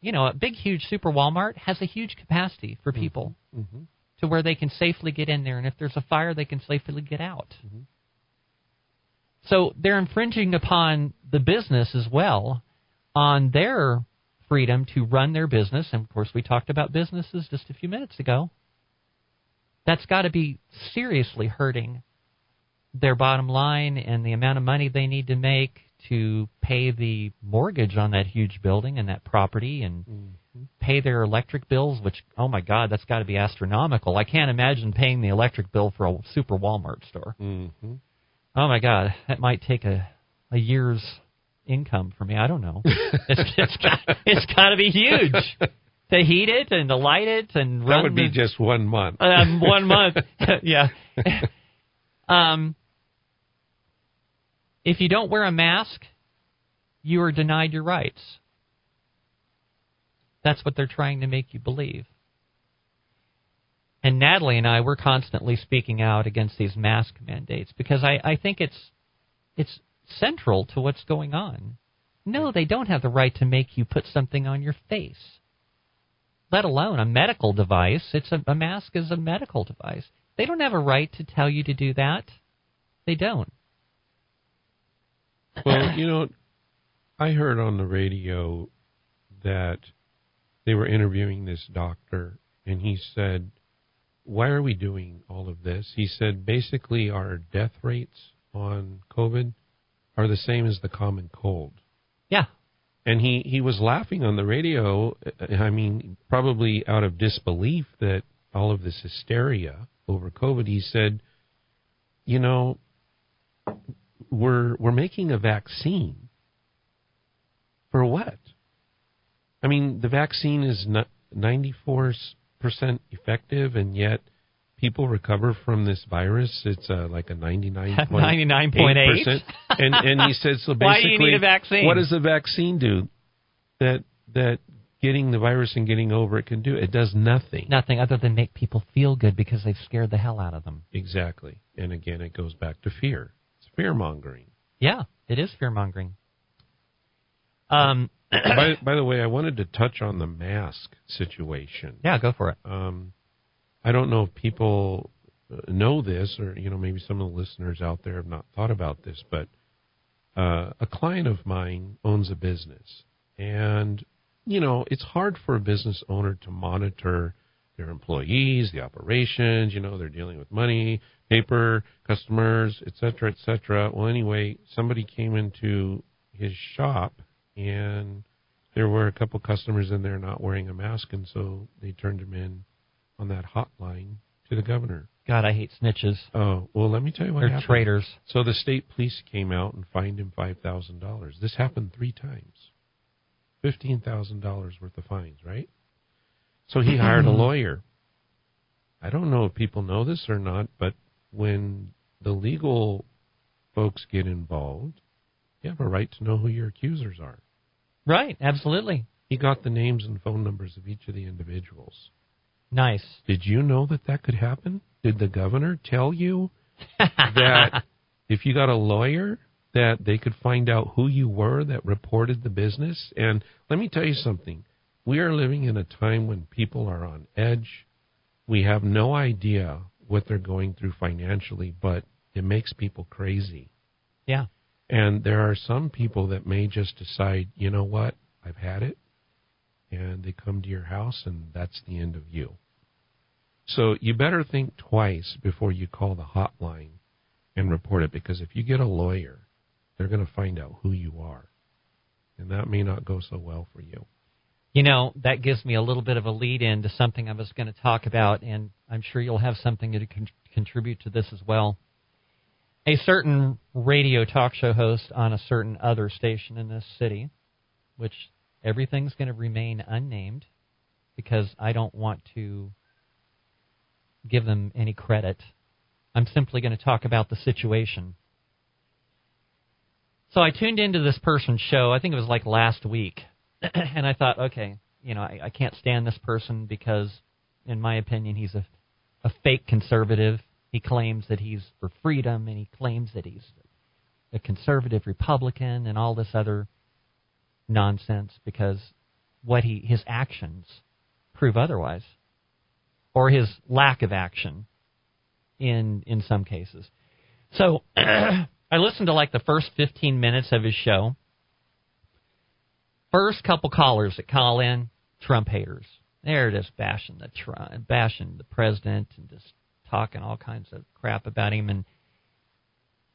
you know, a big, huge super Walmart has a huge capacity for people Mm-hmm. to where they can safely get in there, and if there's a fire, they can safely get out. Mhm. So they're infringing upon the business as well on their freedom to run their business. And of course, we talked about businesses just a few minutes ago. That's got to be seriously hurting their bottom line and the amount of money they need to make to pay the mortgage on that huge building and that property and Mm-hmm. pay their electric bills, which, oh my God, that's got to be astronomical. I can't imagine paying the electric bill for a super Walmart store. Mm-hmm. Oh my God, that might take a a year's income for me. I don't know. it's it's got it's got to be huge to heat it and to light it and That would be the- just one month. um, one month. yeah. Um, if you don't wear a mask, you are denied your rights. That's what they're trying to make you believe. And Natalie and I, we're constantly speaking out against these mask mandates because I, I think it's it's central to what's going on. No, they don't have the right to make you put something on your face let alone a medical device. It's a, a mask is a medical device. They don't have a right to tell you to do that. They don't. Well, you know, I heard on the radio that they were interviewing this doctor, and he said, Why are we doing all of this? He said, basically, our death rates on COVID are the same as the common cold. And he, he was laughing on the radio, uh, I mean, probably out of disbelief that all of this hysteria over COVID. He said, You know, we're we're making a vaccine for what? I mean, the vaccine is ninety four percent effective, and yet people recover from this virus. It's uh, like a ninety nine Ninety nine point eight. percent. And and he said so. Basically, Why do you need a vaccine? What does a vaccine do? That that getting the virus and getting over it can do? It does nothing. Nothing other than make people feel good because they've scared the hell out of them. Exactly. And again, it goes back to fear. It's fear mongering. Yeah, it is fear mongering. Um, by, by the way, I wanted to touch on the mask situation. yeah, go for it. Um, I don't know if people uh, know this, or you know, maybe some of the listeners out there have not thought about this, but uh, a client of mine owns a business, and you know, it's hard for a business owner to monitor their employees, the operations. You know, they're dealing with money, paper, customers, et cetera, et cetera. Well, anyway, somebody came into his shop and there were a couple customers in there not wearing a mask, and so they turned him in on that hotline to the governor. God, I hate snitches. Oh well, let me tell you what They're happened. traitors. So the state police came out and fined him five thousand dollars. This happened three times. Fifteen thousand dollars worth of fines, right? So he hired a mm-hmm. lawyer. I don't know if people know this or not, but when the legal folks get involved, you have a right to know who your accusers are. Right, absolutely. He got the names and phone numbers of each of the individuals. Nice. Did you know that that could happen? Did the governor tell you that if you got a lawyer that they could find out who you were that reported the business? And let me tell you something. We are living in a time when people are on edge. We have no idea what they're going through financially, but it makes people crazy. Yeah. And there are some people that may just decide, you know what, I've had it. And they come to your house, and that's the end of you. So you better think twice before you call the hotline and report it, because if you get a lawyer, they're going to find out who you are. And that may not go so well for you. You know, that gives me a little bit of a lead in to something I was going to talk about, and I'm sure you'll have something to con- contribute to this as well. A certain radio talk show host on a certain other station in this city, which everything's going to remain unnamed because I don't want to give them any credit. I'm simply going to talk about the situation. So I tuned into this person's show, I think it was like last week, and I thought, okay, you know, I, I can't stand this person because, in my opinion, he's a, a fake conservative. He claims that he's for freedom, and he claims that he's a conservative Republican, and all this other nonsense because what he his actions prove otherwise, or his lack of action in in some cases. So I listened to like the first 15 minutes of his show. First couple callers that call in, Trump haters. They're just bashing the Trump, bashing the president and just talking all kinds of crap about him. And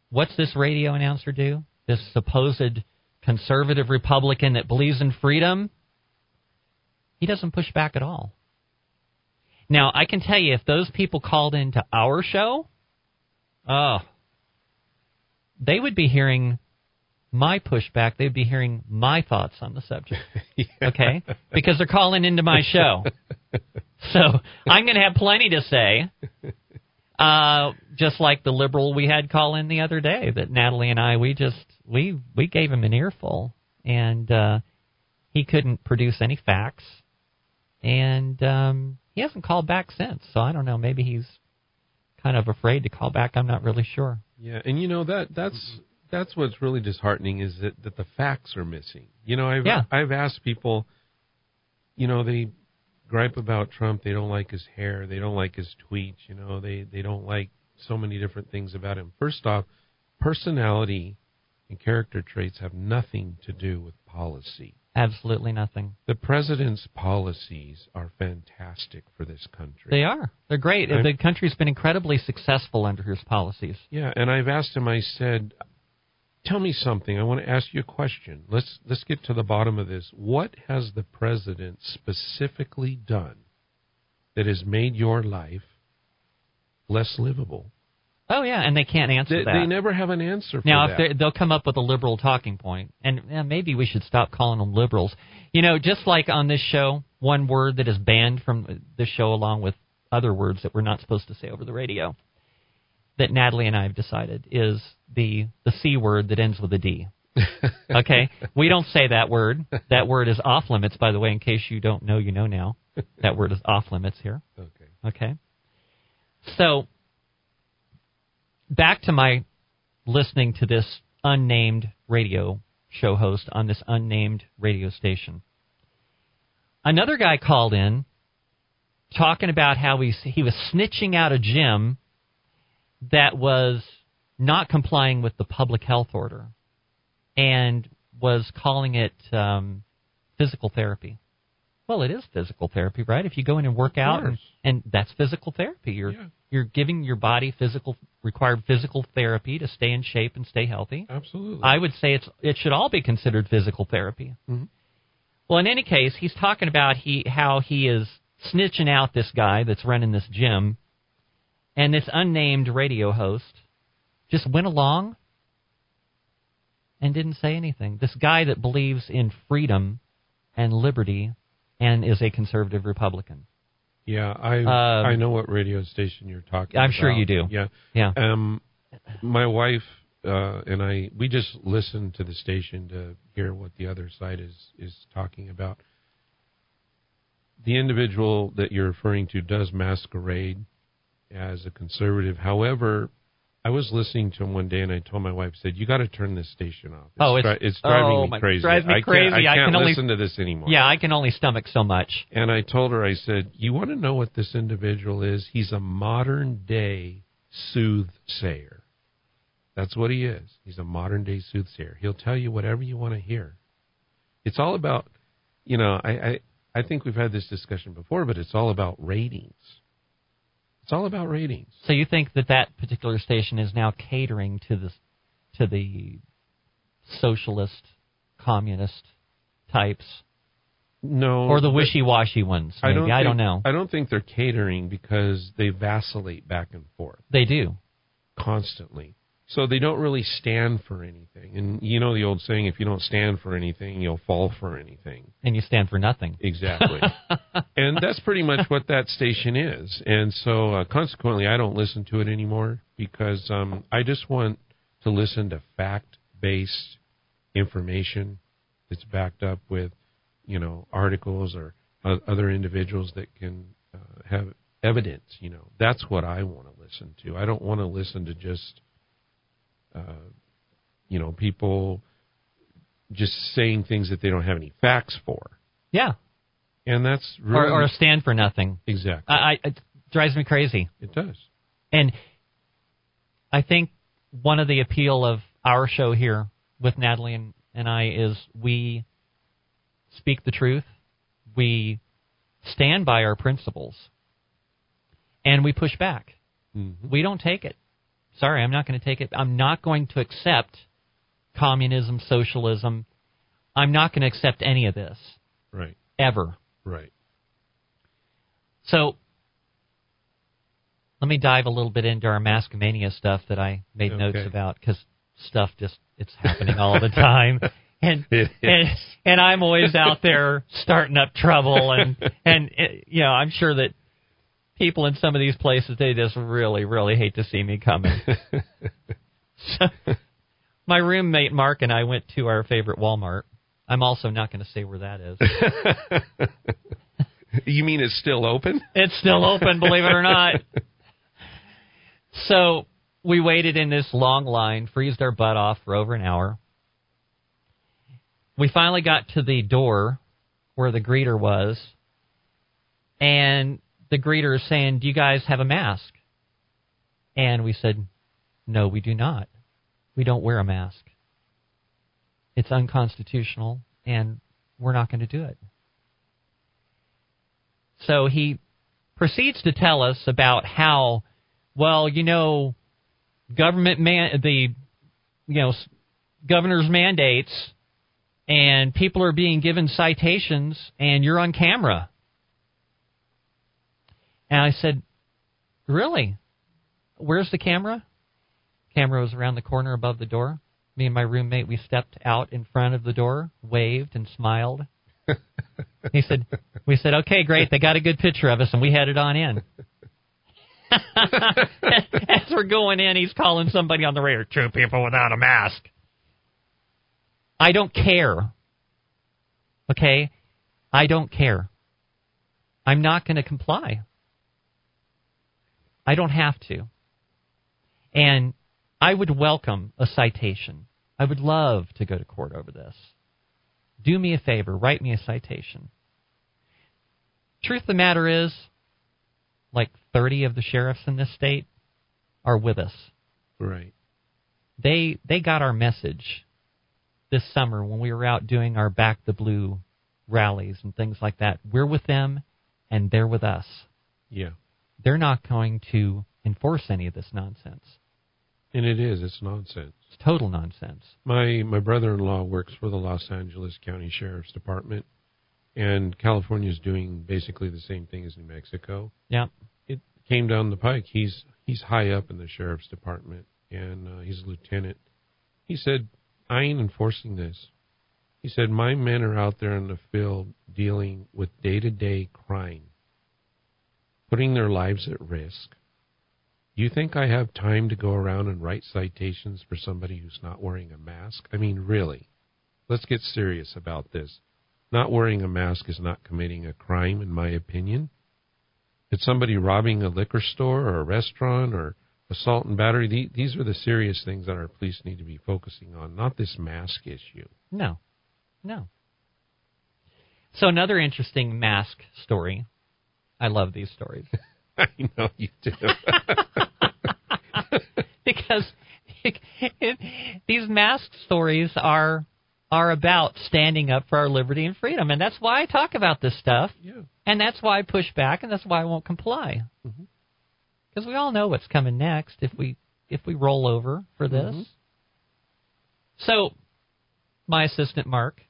what's this radio announcer do? This supposed conservative Republican that believes in freedom? He doesn't push back at all. Now, I can tell you, if those people called into our show, oh, they would be hearing my pushback. They'd be hearing my thoughts on the subject. Okay? Because they're calling into my show. So I'm going to have plenty to say. Uh, just like the liberal we had call in the other day, that Natalie and I, we just we we gave him an earful, and uh, he couldn't produce any facts, and um, he hasn't called back since. So I don't know. Maybe he's kind of afraid to call back. I'm not really sure. Yeah, and you know that that's that's what's really disheartening is that, that the facts are missing. You know, I've Yeah. I've asked people, you know, they gripe about Trump. They don't like his hair. They don't like his tweets. You know, they they don't like so many different things about him. First off, personality and character traits have nothing to do with policy. Absolutely nothing. The president's policies are fantastic for this country. They are. They're great. I'm- the country's been incredibly successful under his policies. Yeah, and I've asked him. I said, "Tell me something. I want to ask you a question. Let's let's get to the bottom of this. What has the president specifically done that has made your life less livable?" Oh yeah, and they can't answer They, that. they never have an answer for now, if they'll come up with a liberal talking point, and yeah, maybe we should stop calling them liberals. You know, just like on this show, one word that is banned from this show, along with other words that we're not supposed to say over the radio, that Natalie and I have decided is the the c word that ends with a d. Okay, we don't say that word. That word is off limits, by the way. In case you don't know, you know now. That word is off limits here. okay. Okay. So, back to my listening to this unnamed radio show host on this unnamed radio station. Another guy called in talking about how he, he was snitching out a gym that was not complying with the public health order and was calling it um, physical therapy. Well, it is physical therapy, right? If you go in and work out, and, and that's physical therapy. You're Yeah. you're giving your body physical required physical therapy to stay in shape and stay healthy. Absolutely. I would say it's it should all be considered physical therapy. Mhm. Well, in any case, he's talking about he how he is snitching out this guy that's running this gym, and this unnamed radio host just went along and didn't say anything. This guy that believes in freedom and liberty and is a conservative Republican. yeah, I Um, I know what radio station you're talking I'm about. sure you do. Yeah. Yeah. Um, my wife uh, and I we just listen to the station to hear what the other side is is talking about. The individual that you're referring to does masquerade as a conservative. However, I was listening to him one day, and I told my wife, "said You got to turn this station off. Oh, it's- dri- it's driving oh, me crazy. drives me I can't, crazy. I I can't can only- listen to this anymore." Yeah, I can only stomach so much. And I told her, I said, You want to know what this individual is? He's a modern day soothsayer. That's what he is. He's a modern day soothsayer. He'll tell you whatever you want to hear. It's all about, you know, I, I, I think we've had this discussion before, but it's all about ratings. It's all about ratings. So you think that that particular station is now catering to the to the socialist, communist types, No. or the wishy-washy ones? I don't, I don't know. I don't think they're catering because they vacillate back and forth. They do. constantly. So they don't really stand for anything. And you know the old saying, if you don't stand for anything, you'll fall for anything. And you stand for nothing. Exactly. and that's pretty much what that station is. And so uh, consequently, I don't listen to it anymore because um, I just want to listen to fact-based information that's backed up with, you know, articles or o- other individuals that can uh, have evidence. You know, that's what I want to listen to. I don't want to listen to just, uh, you know, people just saying things that they don't have any facts for. Yeah. And that's Or, really or stand for nothing. exactly I, I, it drives me crazy. it does. And I think one of the appeal of our show here with Natalie and, and I is we speak the truth, we stand by our principles, and we push back. Mm-hmm. We don't take it. Sorry, I'm not going to take it. I'm not going to accept communism, socialism. I'm not going to accept any of this Right, ever. right. So let me dive a little bit into our Maskomania stuff that I made notes about because stuff just it's happening all the time, and and and I'm always out there starting up trouble, and and you know I'm sure that people in some of these places they just really really hate to see me coming. so, my roommate Mark and I went to our favorite Walmart. I'm also not going to say where that is. you mean it's still open? It's still open, believe it or not. So we waited in this long line, freezed our butt off for over an hour. We finally got to the door where the greeter was, and the greeter is saying, Do you guys have a mask? And we said, No, we do not. We don't wear a mask. It's unconstitutional, and we're not going to do it. So he proceeds to tell us about how, well, you know, government man the, you know, governor's mandates, and people are being given citations, and you're on camera. And I said, really? Where's the camera? Camera was around the corner above the door. Me and my roommate, we stepped out in front of the door, waved, and smiled. He said, "We said, okay, great. They got a good picture of us, and we headed on in." As we're going in, he's calling somebody on the radio. Two people without a mask. I don't care. Okay, I don't care. I'm not going to comply. I don't have to. And I would welcome a citation. I would love to go to court over this do me a favor, write me a citation. Truth of the matter is, like 30 of the sheriffs in this state are with us. Right. They they got our message this summer when we were out doing our Back the Blue rallies and things like that. We're with them, and they're with us. Yeah. They're not going to enforce any of this nonsense. And it is. It's nonsense. It's total nonsense. My my brother-in-law works for the Los Angeles County Sheriff's Department, and California is doing basically the same thing as New Mexico. Yeah. It came down the pike. He's he's high up in the sheriff's department, and uh, he's a lieutenant. He said, "I ain't enforcing this." He said, "My men are out there in the field dealing with day-to-day crime, putting their lives at risk." You think I have time to go around and write citations for somebody who's not wearing a mask? I mean, really? Let's get serious about this. Not wearing a mask is not committing a crime, in my opinion. It's somebody robbing a liquor store or a restaurant or assault and battery. These are the serious things that our police need to be focusing on, not this mask issue. No. No. So, another interesting mask story. I love these stories. I know you do. because these mask stories are are about standing up for our liberty and freedom, and that's why I talk about this stuff. Yeah. And that's why I push back, and that's why I won't comply. Mhm. Because we all know what's coming next if we if we roll over for this. Mhm. So, my assistant Mark,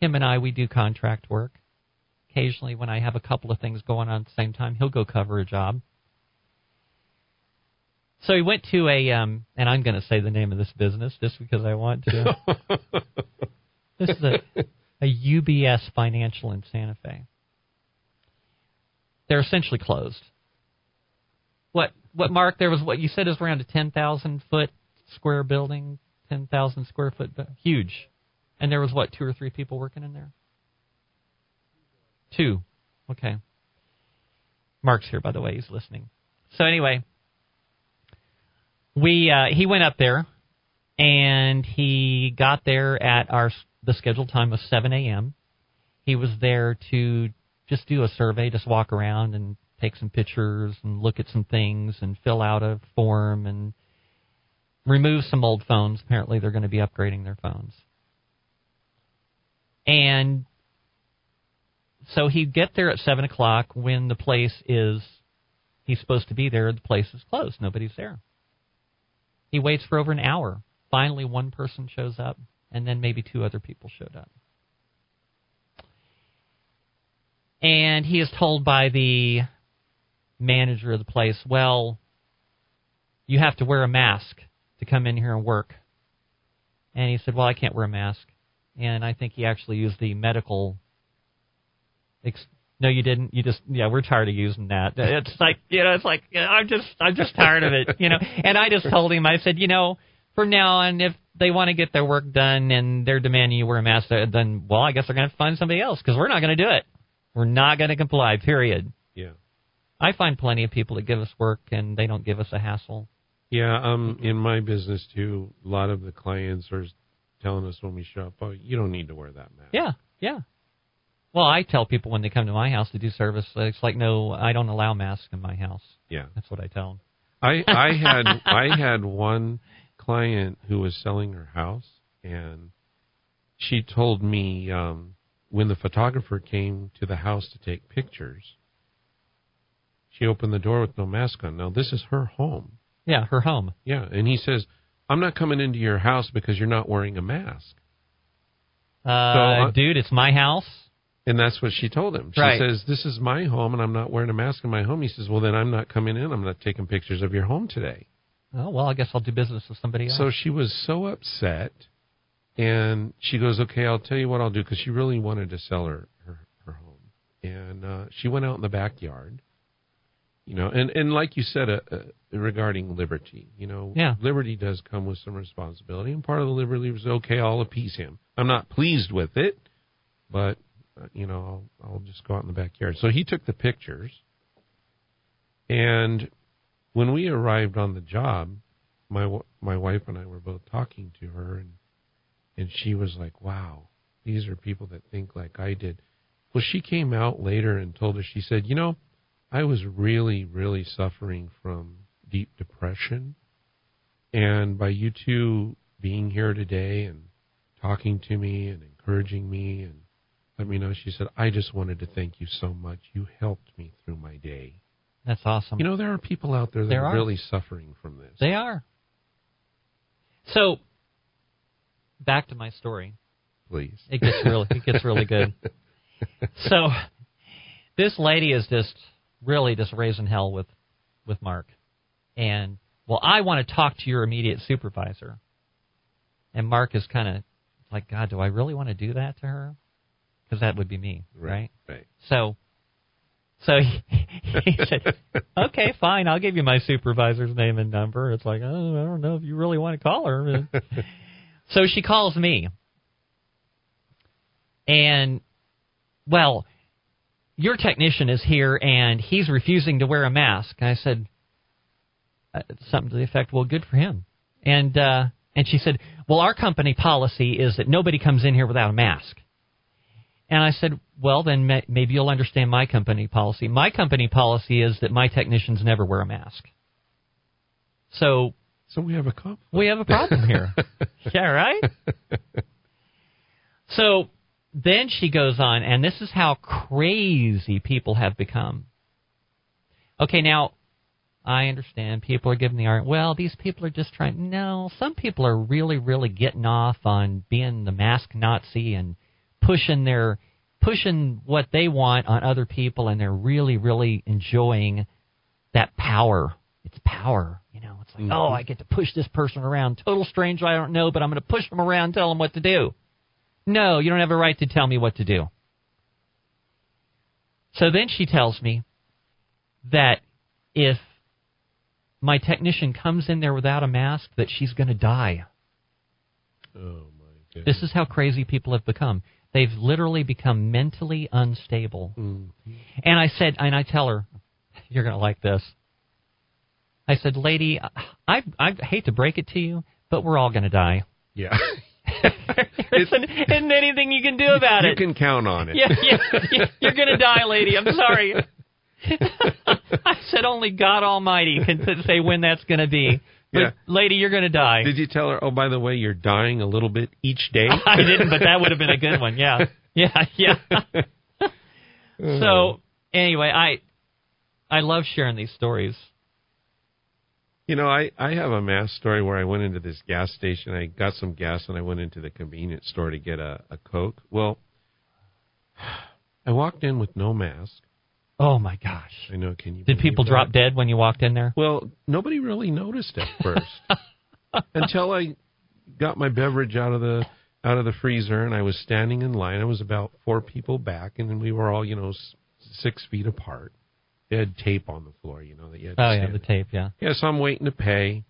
him and I, we do contract work. Occasionally, when I have a couple of things going on at the same time, he'll go cover a job. So he went to a, um, and I'm going to say the name of this business just because I want to. this is a, a UBS Financial in Santa Fe. They're essentially closed. What, what Mark? There was what you said is around a 10,000 foot square building, 10,000 square foot, huge, and there was what two or three people working in there. Two, okay. Mark's here, by the way. He's listening. So anyway, we uh, he went up there and he got there at our the scheduled time of 7 a.m. He was there to just do a survey, just walk around and take some pictures and look at some things and fill out a form and remove some old phones. Apparently, they're going to be upgrading their phones. And so he'd get there at 7 o'clock when the place is, he's supposed to be there, the place is closed. Nobody's there. He waits for over an hour. Finally, one person shows up, and then maybe two other people showed up. And he is told by the manager of the place, well, you have to wear a mask to come in here and work. And he said, well, I can't wear a mask. And I think he actually used the medical. Ex- no, you didn't. You just yeah. We're tired of using that. It's like you know. It's like yeah, I'm just I'm just tired of it. You know. And I just told him. I said, you know, from now on, if they want to get their work done and they're demanding you wear a mask, then well, I guess they're going to to find somebody else because we're not going to do it. We're not going to comply. Period. Yeah. I find plenty of people that give us work and they don't give us a hassle. Yeah, um, in my business too, a lot of the clients are telling us when we show up, "Oh, you don't need to wear that mask." Yeah, yeah. Well, I tell people when they come to my house to do service, it's like, no, I don't allow masks in my house. Yeah. That's what I tell them. I I had I had one client who was selling her house, and she told me um, when the photographer came to the house to take pictures, she opened the door with no mask on. Now this is her home. Yeah, her home. Yeah, and he says, "I'm not coming into your house because you're not wearing a mask." Uh, uh, dude, it's my house. And that's what she told him. She Right. says, "This is my home, and I'm not wearing a mask in my home." He says, "Well, then I'm not coming in. I'm not taking pictures of your home today." Oh well, I guess I'll do business with somebody else. So she was so upset, and she goes, "Okay, I'll tell you what I'll do," because she really wanted to sell her her, her home, and uh, she went out in the backyard, you know, and and like you said, uh, uh, regarding liberty, you know, Yeah. liberty does come with some responsibility, and part of the liberty was okay, I'll appease him. I'm not pleased with it, but Uh, you know, I'll, I'll just go out in the backyard. So he took the pictures, and when we arrived on the job, my my wife and I were both talking to her, and and she was like, "Wow, these are people that think like I did." Well, she came out later and told us. She said, "You know, I was really, really suffering from deep depression, and by you two being here today and talking to me and encouraging me and let me know. She said, I just wanted to thank you so much. You helped me through my day. That's awesome. You know, there are people out there that There are are. really suffering from this. They are. So, back to my story. Please. It gets really, it gets really good. So, this lady is just really just raising hell with, with Mark, and well, I want to talk to your immediate supervisor, and Mark is kind of like, God, do I really want to do that to her? Because that would be me, right? Right. So, so he, he said, "Okay, fine. I'll give you my supervisor's name and number." It's like, oh, I don't know if you really want to call her. so she calls me, and well, your technician is here and he's refusing to wear a mask. And I said uh, something to the effect, "Well, good for him." And uh, and she said, "Well, our company policy is that nobody comes in here without a mask." And I said, well, then ma- maybe you'll understand my company policy. My company policy is that my technicians never wear a mask. So So we have a conflict. we have a problem here. yeah, right? So then she goes on, and this is how crazy people have become. Okay, now I understand people are giving the art. Well, these people are just trying. No, some people are really, really getting off on being the mask Nazi and pushing their pushing what they want on other people, and they're really, really enjoying that power. It's power, you know. It's like, oh, mm-hmm. I get to push this person around, total stranger I don't know, but I'm going to push them around, tell them what to do. No, you don't have a right to tell me what to do. So then she tells me that if my technician comes in there without a mask, that she's going to die. Oh my god! This is how crazy people have become. They've literally become mentally unstable. Mm. And I said, and I tell her, you're going to like this. I said, lady, I, I hate to break it to you, but we're all going to die. Yeah. there isn't, isn't anything you can do about you it. You can count on it. yeah, yeah, you're going to die, lady. I'm sorry. I said, only God Almighty can say when that's going to be. But, Yeah. lady, you're going to die. Did you tell her, oh, by the way, you're dying a little bit each day? I didn't, but that would have been a good one. Yeah, yeah, yeah. so anyway, I I love sharing these stories. You know, I, I have a mass story where I went into this gas station. I got some gas and I went into the convenience store to get a, a Coke. Well, I walked in with no mask. Oh my gosh! I know, can you Did people that? drop dead when you walked in there? Well, nobody really noticed at first until I got my beverage out of the out of the freezer and I was standing in line. I was about four people back, and we were all you know six feet apart. They had tape on the floor, you know that you had. To Oh yeah, the tape. Yeah. Yeah, so I'm waiting to pay.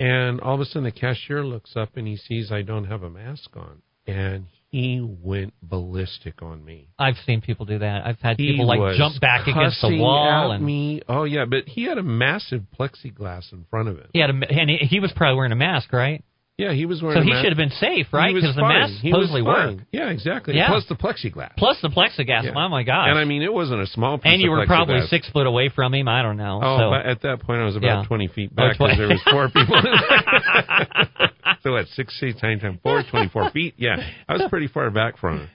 And all of a sudden the cashier looks up and he sees I don't have a mask on. And he went ballistic on me. I've seen people do that. I've had He people like jump back against the wall and me. Oh yeah, but he had a massive plexiglass in front of him. he had a and he, he was probably wearing a mask, right? Yeah, he was wearing So he should have been safe, right? Because the mask He was supposedly worked. Yeah, exactly. Yeah. Plus the plexiglass. Plus the plexiglass. Yeah. Oh my gosh! And I mean, it wasn't a small piece and you were probably six foot away from him. I don't know. Oh, so. but at that point I was about Yeah. 20 feet Oh, back because 20. there was four people. so at six feet times four, 24 feet. Yeah, I was pretty far back from him.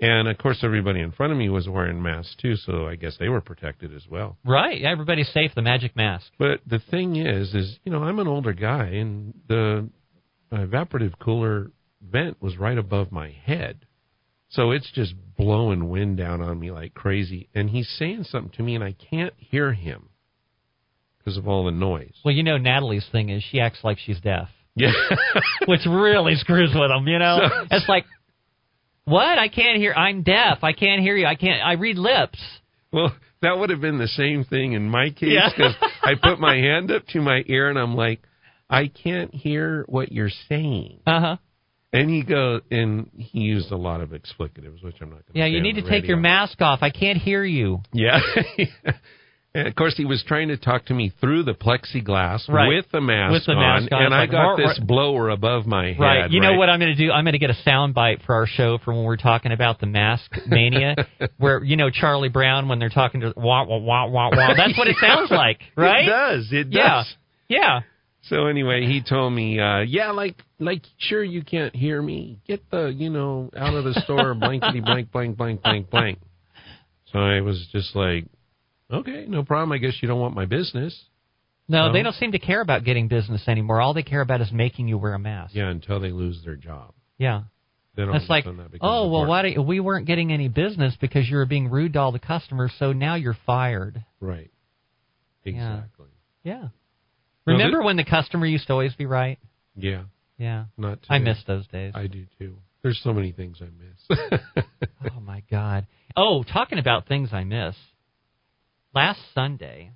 And of course, everybody in front of me was wearing masks too, so I guess they were protected as well. Right. Everybody's safe. The magic mask. But the thing is, is you know, I'm an older guy, and the evaporative cooler vent was right above my head, so it's just blowing wind down on me like crazy. And he's saying something to me, and I can't hear him because of all the noise. Well, you know, Natalie's thing is she acts like she's deaf, Yeah. which really screws with them. You know, So- it's like, what? I can't hear. I'm deaf. I can't hear you. I can't. I read lips. Well, that would have been the same thing in my case Yeah. because I put my hand up to my ear and I'm like, I can't hear what you're saying. Uh huh. And he goes, and he used a lot of explicatives, which I'm not going to. Yeah, you need to take your mask off. I can't hear you. Yeah. and of course, he was trying to talk to me through the plexiglass Right. with the mask With the on, mask on. and I like, got this blower above my head. Right. You know right? what I'm going to do? I'm going to get a sound bite for our show for when we're talking about the mask mania, where you know Charlie Brown when they're talking to wah wah wah wah wah. That's what it sounds like, right? It does. It does. Yeah. Yeah. So anyway, he told me, uh, yeah, like like, sure, you can't hear me. Get the, you know, out of the store, blankety blank, blank, blank, blank, blank. So I was just like, okay, no problem. I guess you don't want my business. No, No. they don't seem to care about getting business anymore. All they care about is making you wear a mask. Yeah, until they lose their job. Yeah. Then It's like, that oh well, why do, we weren't getting any business because you were being rude to all the customers, so now you're fired. Right. Exactly. Yeah. No, Remember when the customer used to always be right? Yeah. Yeah. Not. I today. miss those days. I do too. There's so many things I miss. oh my god. Oh, talking about things I miss. Last Sunday.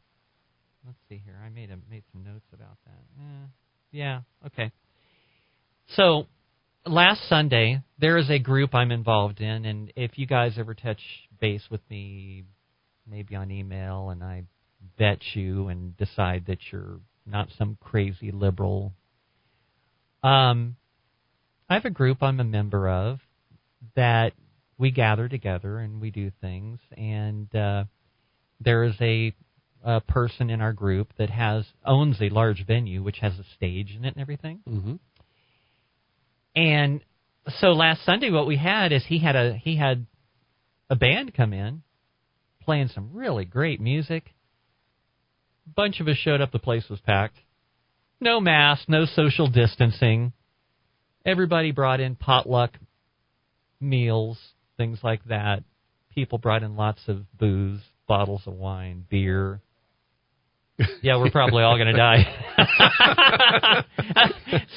Let's see here. I made a, made some notes about that. Eh, yeah. Okay. So last Sunday there is a group I'm involved in, and if you guys ever touch base with me, maybe on email, and I vet you and decide that you're not some crazy liberal. Um, I have a group I'm a member of that we gather together and we do things. And uh, there is a, a person in our group that has owns a large venue which has a stage in it and everything. hmm And so last Sunday, what we had is he had a he had a band come in, playing some really great music. Bunch of us showed up. The place was packed. No mask, no social distancing. Everybody brought in potluck meals, things like that. People brought in lots of booze, bottles of wine, beer. Yeah, we're probably all going to die.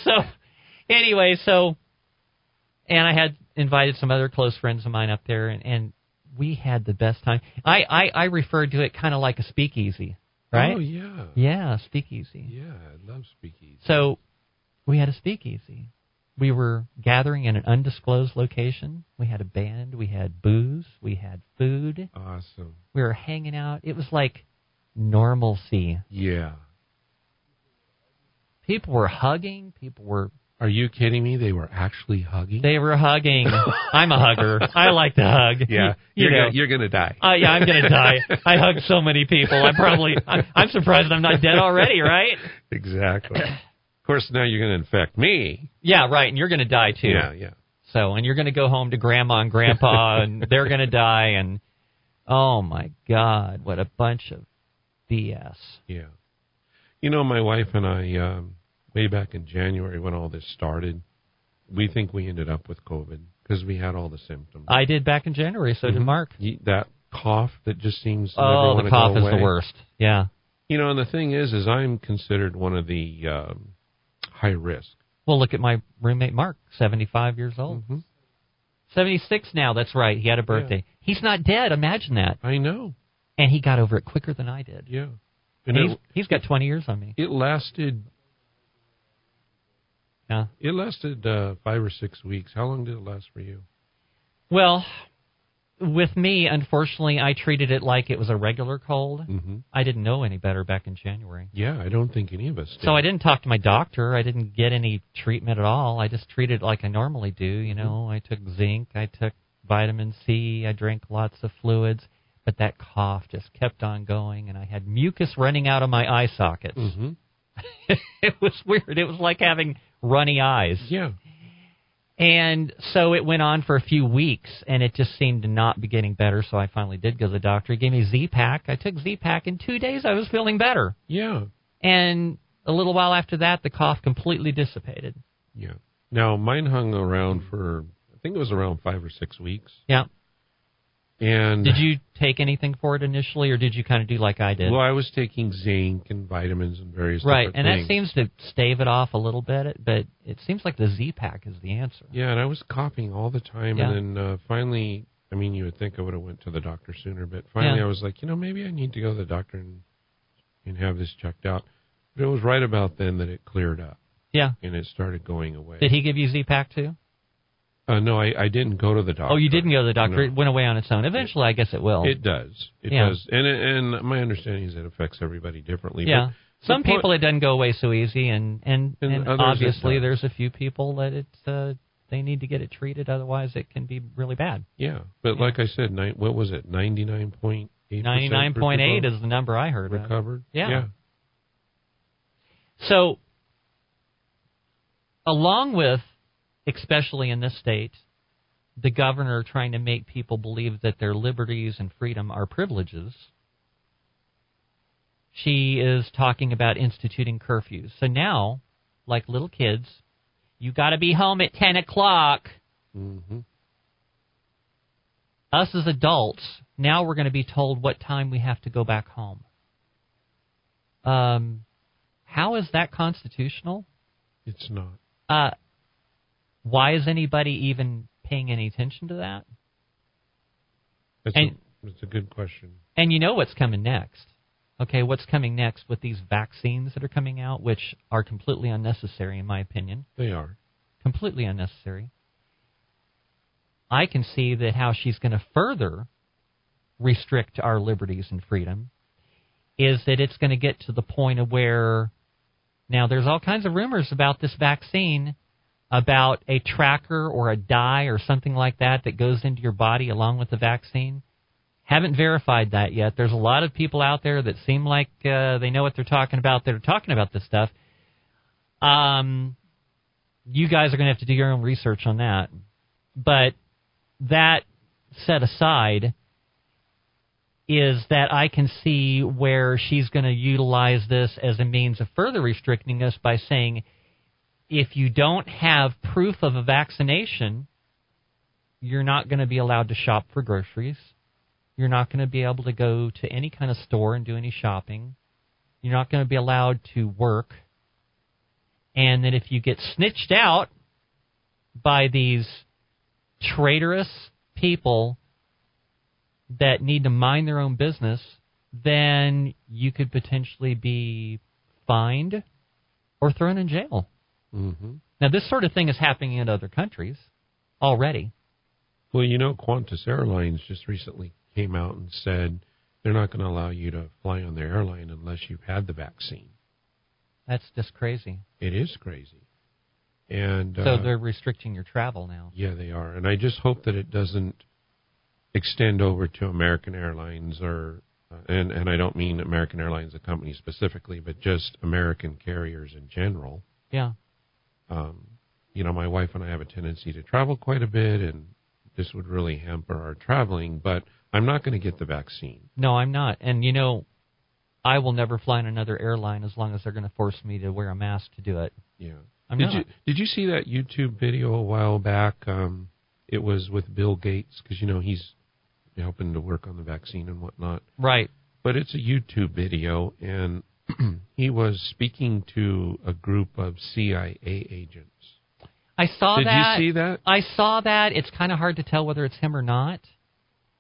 so, anyway, so, and I had invited some other close friends of mine up there, and, and we had the best time. I, I, I referred to it kind of like a speakeasy, right? Oh yeah. Yeah, speakeasy. Yeah, I love speakeasy. So we had a speakeasy. We were gathering in an undisclosed location. We had a band. We had booze. We had food. Awesome. We were hanging out. It was like normalcy. Yeah. People were hugging. People were Are you kidding me? They were actually hugging. they were hugging. I'm a hugger. I like to hug. yeah. you you're gonna, you're gonna die. Uh, yeah, I'm gonna die. I hug so many people. I'm probably. I, I'm surprised I'm not dead already. Right? exactly. of course, now you're gonna infect me. Yeah, right. And you're gonna die too. Yeah, yeah. So, and you're going to go home to grandma and grandpa, and they're going to die. And oh my God, what a bunch of BS! Yeah. You know, my wife and I, um, way back in January when all this started, we think we ended up with COVID because we had all the symptoms. I did back in January. So did Mhm. Mark. That cough that just seems Oh, the cough is the worst. Yeah. You know, and the thing is, is I'm considered one of the um, high risk. Well, look at my roommate Mark, 75 years old. hmm 76 now. That's right. He had a birthday. He's not dead. Imagine that. I know. And he got over it quicker than I did. Yeah. And And he's, he's got 20 years on me. it lasted. Yeah. It lasted uh, five or six weeks. How long did it last for you? Well, with me, unfortunately, I treated it like it was a regular cold. hmm I didn't know any better back in January. Yeah, I don't think any of us did. So I didn't talk to my doctor. I didn't get any treatment at all. I just treated it like I normally do. You know, I took zinc, I took vitamin C, I drank lots of fluids, but that cough just kept on going, and I had mucus running out of my eye sockets. hmm it was weird. It was like having runny eyes. Yeah. And so it went on for a few weeks, and it just seemed to not be getting better. So I finally did go to the doctor. He gave me Z-Pak. I took Z-Pak. In two days, I was feeling better. Yeah. And a little while after that, the cough completely dissipated. Yeah. Now mine hung around for I think it was around five or six weeks. Yeah. And Did you take anything for it initially, or did you kind of do like I did? Well, I was taking zinc and vitamins and various right, and that seems to stave it off a little bit, but it seems like the Z-Pak is the answer. Yeah, and I was coughing all the time, Yeah. and then uh, finally, I mean, you would think I would have went to the doctor sooner, but finally, Yeah. I was like, you know, maybe I need to go to the doctor and and have this checked out. But it was right about then that it cleared up Yeah. and it started going away. Did he give you Z-Pak too? Uh, no, I, I didn't go to the doctor. Oh, you didn't go to the doctor. No. It went away on its own. Eventually, I guess it will. It does. It Yeah. does, and and my understanding is it affects everybody differently. yeah. Some the point- people it doesn't go away so easy, and and, And and, obviously there's a few people that it's uh, they need to get it treated, otherwise it can be really bad. Yeah, but like I said, ni- what was it? Ninety nine point eight. Ninety nine point eight is the number I heard. Of. recovered. Yeah. yeah. So along with, especially in this state, the governor trying to make people believe that their liberties and freedom are privileges. She is talking about instituting curfews. So now, like little kids, you got to be home at 10 o'clock. Mm-hmm. Us as adults, now we're going to be told what time we have to go back home. Um, how is that constitutional? It's not. Uh, why is anybody even paying any attention to that? That's, And- a, that's a good question. And you know what's coming next. Okay, what's coming next with these vaccines that are coming out, which are completely unnecessary, in my opinion. They are. Completely unnecessary. I can see that how she's going to further restrict our liberties and freedom is that it's going to get to the point of where now there's all kinds of rumors about this vaccine about a tracker or a dye or something like that that goes into your body along with the vaccine. Haven't verified that yet. There's a lot of people out there that seem like uh, they know what they're talking about. They're talking about this stuff. Um, you guys are going to have to do your own research on that. But that set aside, is that I can see where she's going to utilize this as a means of further restricting us by saying if you don't have proof of a vaccination, you're not going to be allowed to shop for groceries. You're not going to be able to go to any kind of store and do any shopping. You're not going to be allowed to work. And then if you get snitched out by these traitorous people that need to mind their own business, then you could potentially be fined or thrown in jail. Mm-hmm. Now, this sort of thing is happening in other countries already. Well, you know, Qantas Airlines just recently came out and said they're not going to allow you to fly on their airline unless you've had the vaccine. That's just crazy. It is crazy. And So uh, they're restricting your travel now. yeah, they are. And I just hope that it doesn't extend over to American Airlines or uh, and and I don't mean American Airlines the company specifically, but just American carriers in general. Yeah. Um, you know, my wife and I have a tendency to travel quite a bit, and this would really hamper our traveling. But I'm not going to get the vaccine. No, I'm not. And you know, I will never fly on another airline as long as they're going to force me to wear a mask to do it. Yeah. I'm did not. you did you see that YouTube video a while back? Um, it was with Bill Gates because you know he's helping to work on the vaccine and whatnot. Right. But it's a YouTube video, and he was speaking to a group of CIA agents. I saw Did that. you see that? I saw that. It's kind of hard to tell whether it's him or not.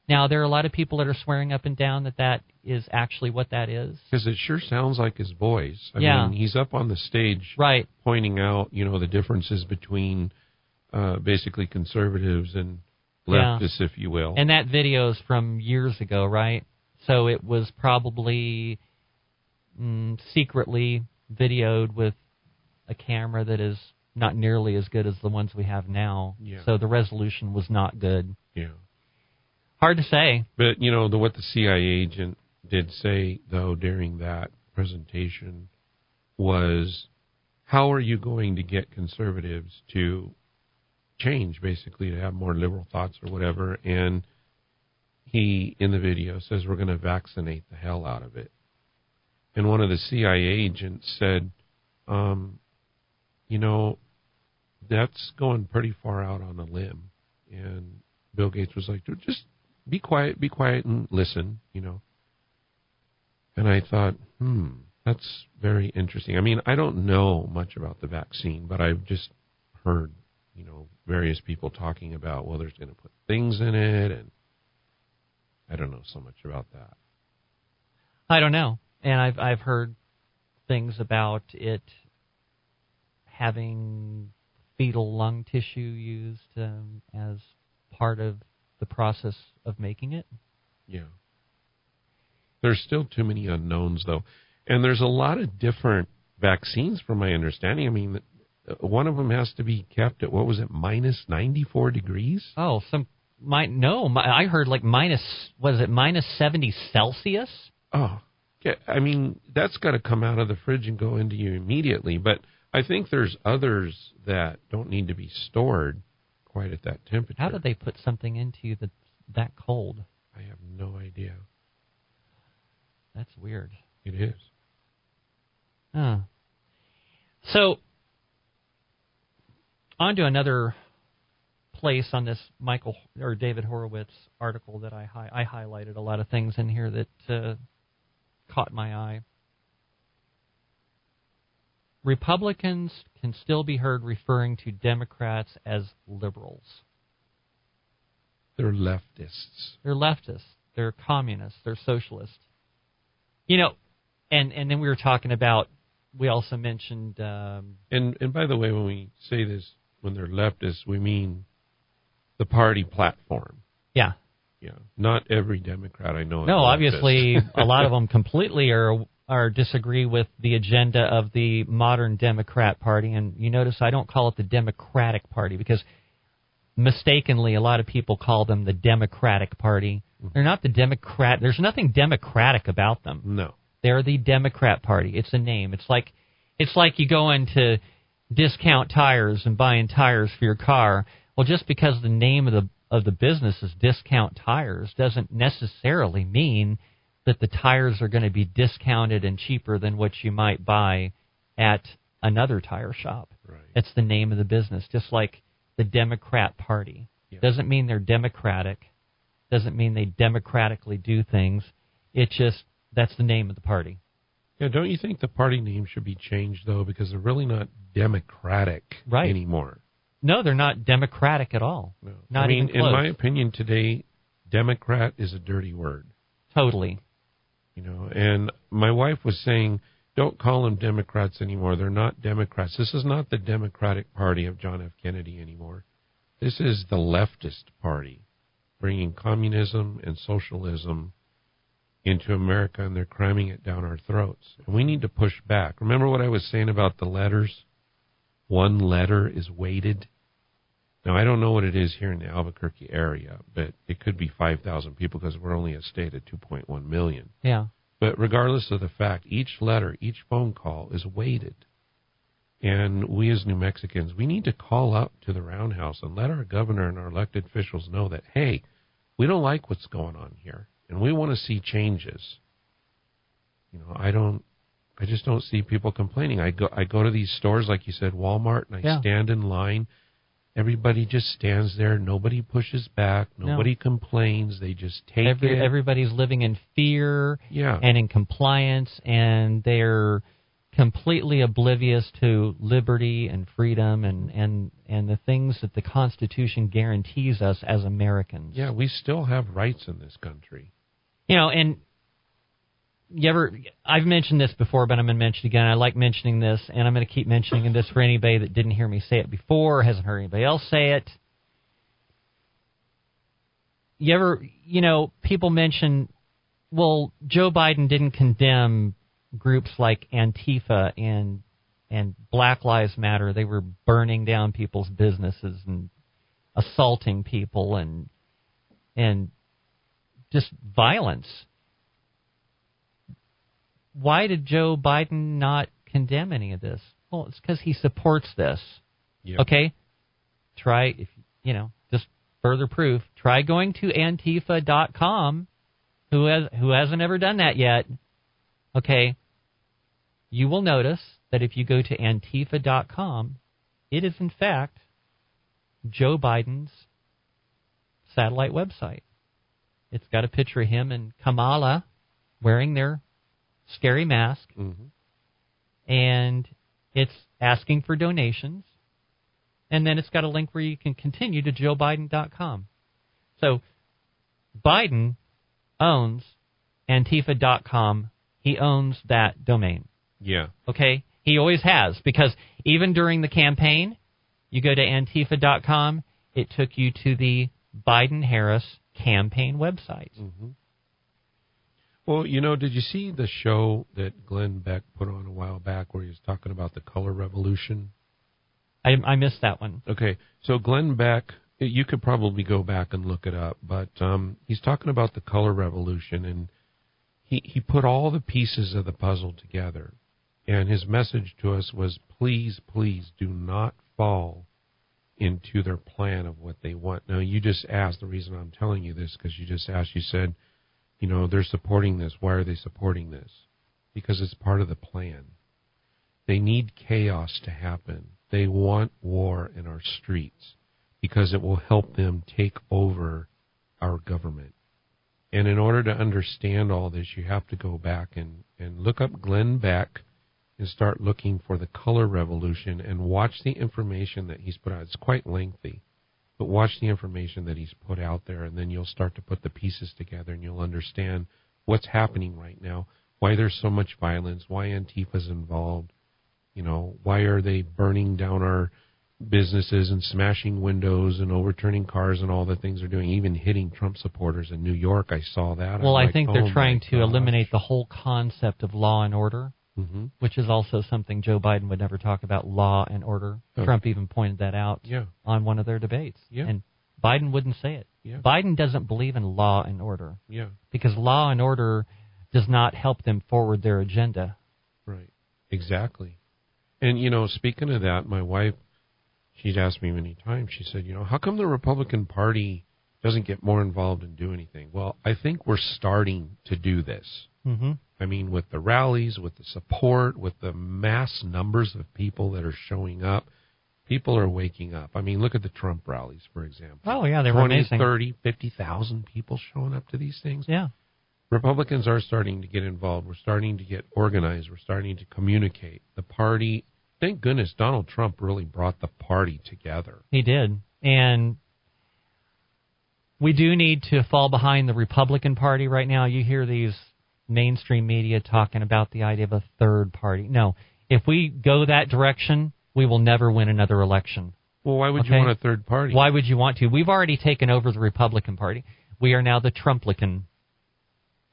Now, there are a lot of people that are swearing up and down that that is actually what that is. Because it sure sounds like his voice. I Yeah. mean, he's up on the stage Right. pointing out, you know, the differences between uh, basically conservatives and Yeah. leftists, if you will. And that video is from years ago, right? So it was probably mm, secretly videoed with a camera that is not nearly as good as the ones we have now. Yeah. So the resolution was not good. yeah. Hard to say. But, you know, the, what the CIA agent did say, though, during that presentation was how are you going to get conservatives to change, basically, to have more liberal thoughts or whatever? And he, in the video, says we're going to vaccinate the hell out of it. And one of the CIA agents said, um, you know, that's going pretty far out on a limb. And Bill Gates was like, just be quiet, be quiet and listen, you know. And I thought, hmm, that's very interesting. I mean, I don't know much about the vaccine, but I've just heard, you know, various people talking about, well, there's going to put things in it, and I don't know so much about that. I don't know. And I've I've heard things about it having fetal lung tissue used um, as part of the process of making it. Yeah. There's still too many unknowns, though. And there's a lot of different vaccines, from my understanding. I mean, uh, one of them has to be kept at, what was it, minus 94 degrees? Oh, some might no. mi- I heard like minus was it minus seventy Celsius? Oh, I mean, that's got to come out of the fridge and go into you immediately. But I think there's others that don't need to be stored quite at that temperature. How did they put something into you that's that cold? I have no idea. That's weird. It is. Huh. So, on to another place on this Michael or David Horowitz article that I hi- I highlighted a lot of things in here that uh, caught my eye. Republicans can still be heard referring to Democrats as liberals. They're leftists. They're leftists. They're communists. They're socialists. You know, and and then we were talking about. We also mentioned. Um, And and by the way, when we say this, when they're leftists, we mean the party platform. yeah. Yeah, not every Democrat I know. No, obviously, a lot of them completely are are disagree with the agenda of the modern Democrat Party. And you notice I don't call it the Democratic Party because mistakenly a lot of people call them the Democratic Party. Mm-hmm. They're not the Democrat. There's nothing democratic about them. no. They're the Democrat Party. It's a name. It's like it's like you go into discount tires and buying tires for your car. Well, just because the name of the of the business is discount tires doesn't necessarily mean that the tires are going to be discounted and cheaper than what you might buy at another tire shop. Right. It's the name of the business, just like the Democrat Party. Yeah. Doesn't mean they're democratic. Doesn't mean they democratically do things. It just that's the name of the party. Yeah, don't you think the party name should be changed though, because they're really not democratic Right. anymore? No, they're not democratic at all. No. Not I mean, even in my opinion, today, Democrat is a dirty word. Totally. You know, and my wife was saying, don't call them Democrats anymore. They're not Democrats. This is not the Democratic Party of John F. Kennedy anymore. This is the leftist party, bringing communism and socialism into America, and they're cramming it down our throats. And we need to push back. Remember what I was saying about the letters? One letter is weighted. Now, I don't know what it is here in the Albuquerque area, but it could be 5,000 people because we're only a state of 2.1 million. Yeah. But regardless of the fact, each letter, each phone call is weighted. And we as New Mexicans, we need to call up to the roundhouse and let our governor and our elected officials know that, hey, we don't like what's going on here and we want to see changes. You know, I don't I just don't see people complaining. I go I go to these stores like you said, Walmart, and I Yeah. stand in line. Everybody just stands there. Nobody pushes back. No. Nobody complains. They just take Every, it. everybody's living in fear yeah. and in compliance, and they're completely oblivious to liberty and freedom and, and, and the things that the Constitution guarantees us as Americans. Yeah, we still have rights in this country. You know, and you ever I've mentioned this before, but I'm going to mention it again. I like mentioning this, and I'm going to keep mentioning this for anybody that didn't hear me say it before, or hasn't heard anybody else say it. You ever, you know, people mention, well, Joe Biden didn't condemn groups like Antifa and and Black Lives Matter. They were burning down people's businesses and assaulting people and and just violence. Why did Joe Biden not condemn any of this? Well, it's because he supports this. Yeah. Okay, try if you know just further proof. Try going to Antifa.com. Who has who hasn't ever done that yet? Okay, you will notice that if you go to Antifa.com, it is in fact Joe Biden's satellite website. It's got a picture of him and Kamala wearing their scary mask, hmm and it's asking for donations. And then it's got a link where you can continue to joebiden.com. So Biden owns Antifa.com. He owns that domain. Yeah. Okay? He always has because even during the campaign, you go to antifa.com, it took you to the Biden Harris campaign website. hmm Well, you know, did you see the show that Glenn Beck put on a while back where he was talking about the color revolution? I, I missed that one. Okay, so Glenn Beck, you could probably go back and look it up, but um, he's talking about the color revolution, and he he put all the pieces of the puzzle together, And his message to us was please, please do not fall into their plan of what they want. Now, you just asked, the reason I'm telling you this, because you just asked, you said, you know, they're supporting this. Why are they supporting this? Because it's part of the plan. They need chaos to happen. They want war in our streets because it will help them take over our government. And in order to understand all this, you have to go back and, and look up Glenn Beck and start looking for the color revolution and watch the information that he's put out. It's quite lengthy, but watch the information that he's put out there, and then you'll start to put the pieces together and you'll understand what's happening right now, why there's so much violence, why Antifa's involved, you know, why are they burning down our businesses and smashing windows and overturning cars and all the things they're doing, even hitting Trump supporters in New York. I saw that. Well, I'm I like, think oh they're my trying to gosh. eliminate the whole concept of law and order, hmm which is also something Joe Biden would never talk about law and order. Oh. Trump even pointed that out Yeah, on one of their debates. Yeah. And Biden wouldn't say it. yeah, Biden doesn't believe in law and order yeah. because law and order does not help them forward their agenda. Right. Exactly. And you know, speaking of that, my wife, she'd asked me many times. She said, you know, how come the Republican Party doesn't get more involved and do anything? Well, I think we're starting to do this. Mm-hmm. I mean, with the rallies, with the support, with the mass numbers of people that are showing up, people are waking up. I mean, look at the Trump rallies, for example. Oh yeah, they were 20, amazing. 30, 50,000 people showing up to these things. Yeah. Republicans are starting to get involved. We're starting to get organized. We're starting to communicate. The party, thank goodness Donald Trump really brought the party together. He did. And we do need to fall behind the Republican Party right now. You hear these mainstream media talking about the idea of a third party. No. If we go that direction, we will never win another election. Well, why would Okay. you want a third party? Why would you want to? We've already taken over the Republican Party. We are now the Trumplican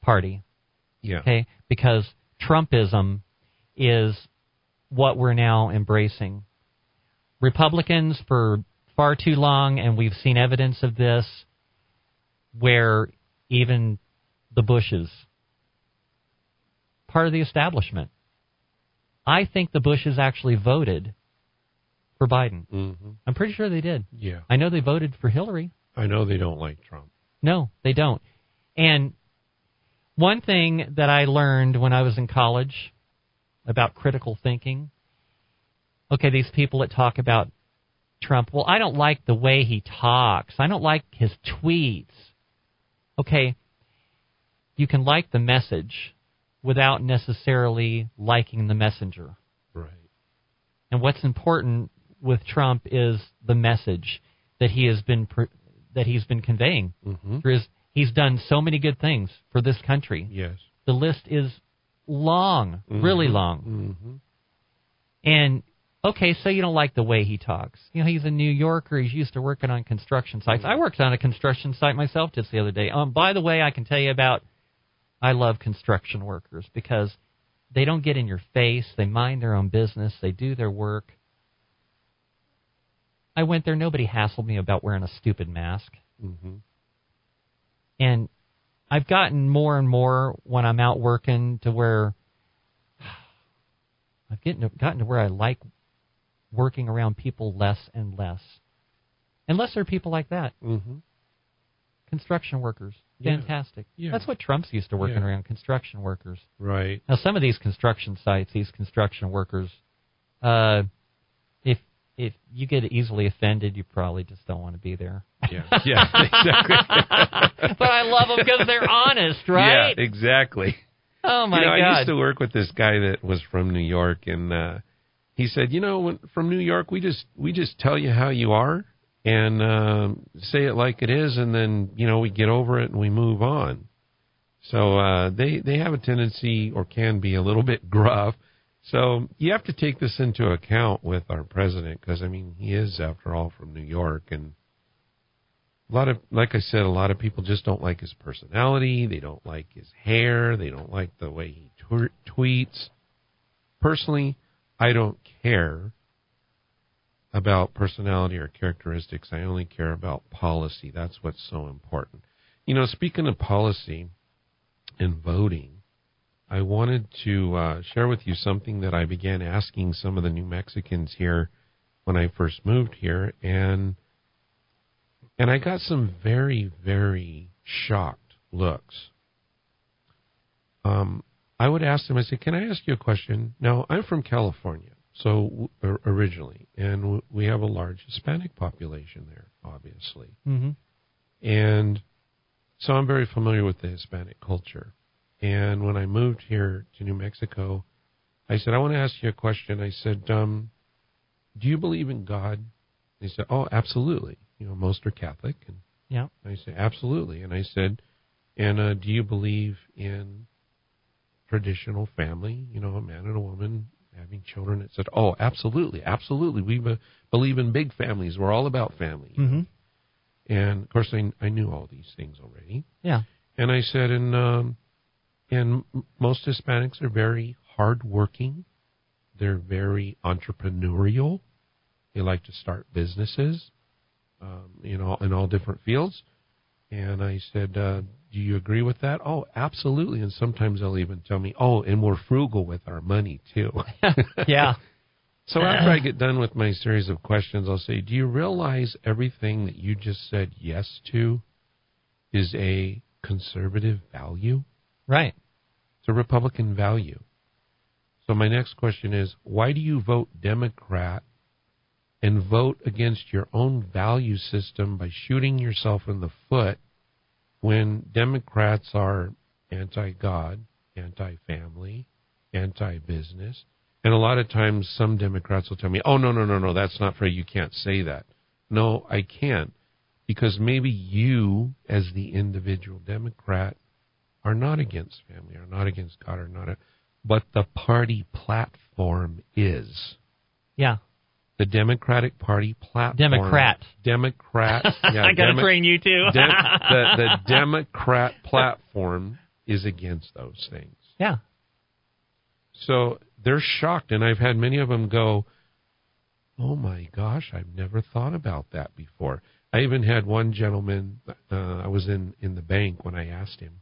Party. Yeah. okay? Because Trumpism is what we're now embracing. Republicans, for far too long, and we've seen evidence of this, where even the Bushes, part of the establishment, I think the Bushes actually voted for Biden. hmm I'm pretty sure they did. Yeah. I know they voted for Hillary. I know they don't like Trump. No, they don't. And one thing that I learned when I was in college about critical thinking okay, these people that talk about Trump, well, I don't like the way he talks, I don't like his tweets. Okay, you can like the message without necessarily liking the messenger. Right. And what's important with Trump is the message that he has been that he's been conveying. hmm There is he's done so many good things for this country. Yes. The list is long, really long. hmm And okay, so you don't like the way he talks. You know, he's a New Yorker. He's used to working on construction sites. I worked on a construction site myself just the other day. Um, by the way, I can tell you about. I love construction workers because they don't get in your face. They mind their own business. They do their work. I went there. Nobody hassled me about wearing a stupid mask. hmm And I've gotten more and more when I'm out working to where I've getting gotten to where I like working around people less and less. Unless there are people like that, hmm construction workers. Fantastic. Yeah. That's what Trump's used to working Yeah. around construction workers. Right. Now, some of these construction sites, these construction workers, uh, if if you get easily offended, you probably just don't want to be there. Yeah. Yeah. Exactly. but I love them because they're honest, right? Yeah. Exactly. Oh my you know, I used to work with this guy that was from New York, and uh, he said, you know, when, from New York, we just we just tell you how you are and um, say it like it is, and then you know we get over it and we move on. So uh, they they have a tendency or can be a little bit gruff. So you have to take this into account with our president because I mean he is after all from New York and. A lot of, like I said, a lot of people just don't like his personality. They don't like his hair. They don't like the way he tw- tweets. Personally, I don't care about personality or characteristics. I only care about policy. That's what's so important. You know, speaking of policy and voting, I wanted to uh, share with you something that I began asking some of the New Mexicans here when I first moved here, and and I got some very very shocked looks. Um, I would ask them. I said, "Can I ask you a question?" Now I'm from California, so originally, and we have a large Hispanic population there, obviously, Mm-hmm. and so I'm very familiar with the Hispanic culture. And when I moved here to New Mexico, I said, I want to ask you a question. I said, um, do you believe in God? They said, oh, absolutely. You know, most are Catholic. And Yeah. I said, absolutely. And I said, and uh, do you believe in traditional family? You know, a man and a woman having children. It said, oh, absolutely, absolutely. We be- believe in big families. We're all about family. Mm-hmm. And of course, I, I knew all these things already. Yeah. And I said, and um, and most Hispanics are very hardworking. They're very entrepreneurial. They like to start businesses, um, you know, in all different fields. And I said, uh, do you agree with that? Oh, absolutely. And sometimes they'll even tell me, oh, and we're frugal with our money too. Yeah. So after I get done with my series of questions, I'll say, Do you realize everything that you just said yes to is a conservative value? Right. It's a Republican value. So my next question is why do you vote Democrat and vote against your own value system by shooting yourself in the foot when Democrats are anti God, anti family, anti business? And a lot of times some Democrats will tell me, oh, no, no, no, no, that's not fair. You can't say that. No, I can't. Because maybe you, as the individual Democrat, are not against family, are not against God, are not. A, but the party platform is. Yeah. The Democratic Party platform. Democrat. Democrat. Yeah, I got to Demo- train you too. Dem- the, the Democrat platform is against those things. yeah. So they're shocked, and I've had many of them go, "Oh my gosh, I've never thought about that before." I even had one gentleman. Uh, I was in in the bank when I asked him,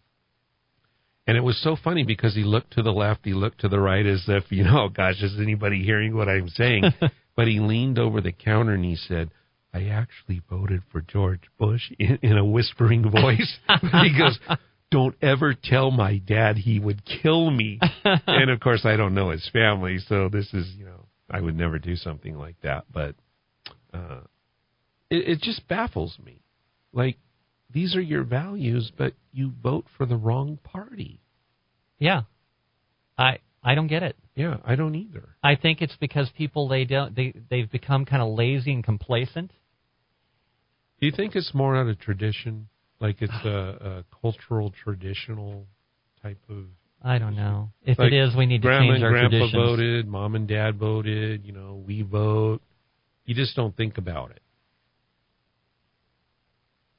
and it was so funny because he looked to the left, he looked to the right, as if you know, gosh, is anybody hearing what I'm saying? but he leaned over the counter and he said. I actually voted for George Bush in, in a whispering voice. he goes, don't ever tell my dad he would kill me. and of course, I don't know his family, so this is, you know, I would never do something like that. But uh, it, it just baffles me. Like, these are your values, but you vote for the wrong party. Yeah. I I don't get it. Yeah, I don't either. I think it's because people they don't they they've become kind of lazy and complacent. Do you think it's more out of tradition? Like it's a, a cultural, traditional type of. I don't know. If Like, it is, we need to Grandma change and our grandpa traditions. voted, mom and dad voted, you know, we vote. You just don't think about it.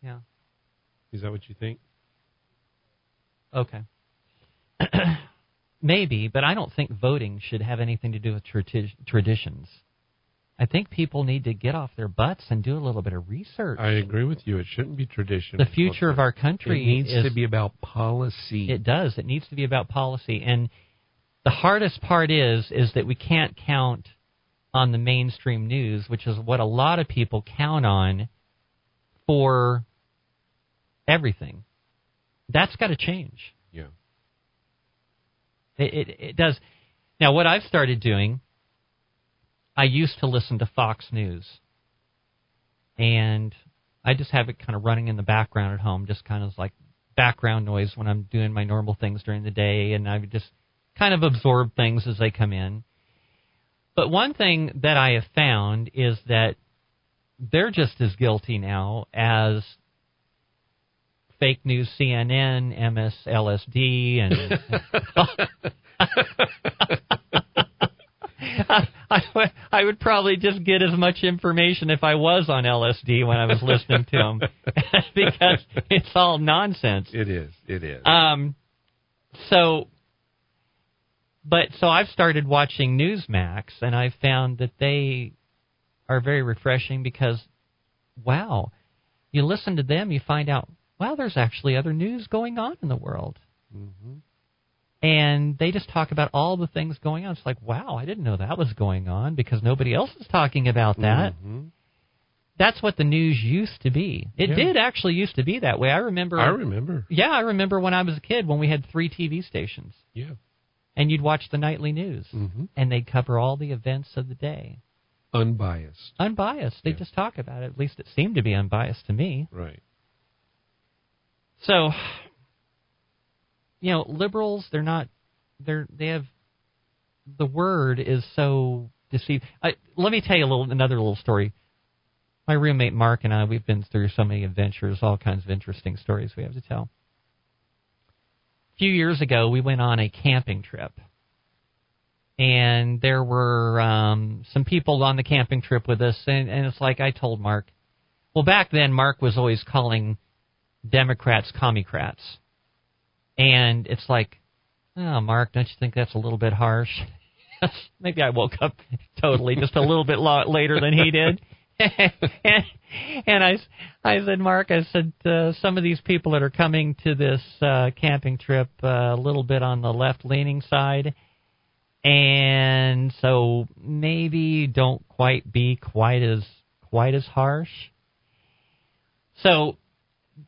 Yeah. Is that what you think? Okay. Maybe, but I don't think voting should have anything to do with tradi- traditions. I think people need to get off their butts and do a little bit of research. I agree with you. It shouldn't be tradition. the future of our country It needs is to be about policy. It does. It needs to be about policy. And the hardest part is is that we can't count on the mainstream news, which is what a lot of people count on for everything. That's got to change. yeah. It, it it does. Now, what I've started doing, I used to listen to Fox News, and I just have it kind of running in the background at home, just kind of like background noise when I'm doing my normal things during the day, and I just kind of absorb things as they come in. But one thing that I have found is that they're just as guilty now as fake news CNN, MSLSD, and I, I, would- I would probably just get as much information if I was on LSD when I was listening to them because it's all nonsense. It is. It is. Um, so, but so I've started watching Newsmax, and I've found that they are very refreshing because, wow, you listen to them, you find out, wow, there's actually other news going on in the world. hmm and they just talk about all the things going on. It's like, wow, I didn't know that was going on because nobody else is talking about that. Mhm. That's what the news used to be. It Yeah. did actually used to be that way. I remember. I remember. Yeah, I remember when I was a kid when we had three TV stations, Yeah. and you'd watch the nightly news, hmm and they'd cover all the events of the day, Unbiased. unbiased. They Yeah. just talk about it. At least it seemed to be unbiased to me. Right. So, you know, liberals, they're not, they're, they have, the word is so deceived. I, let me tell you a little, another little story. My roommate Mark and I, we've been through so many adventures, all kinds of interesting stories we have to tell. A few years ago, we went on a camping trip. And there were um, some people on the camping trip with us, and, and it's like I told Mark. Well, back then, Mark was always calling Democrats commie-crats. And it's like, oh, Mark, don't you think that's a little bit harsh? Maybe I woke up totally just a little bit later than he did. and, and I, I said, Mark, I said, uh, some of these people that are coming to this uh, camping trip uh, a little bit on the left-leaning side, and so maybe don't quite be quite as quite as harsh. So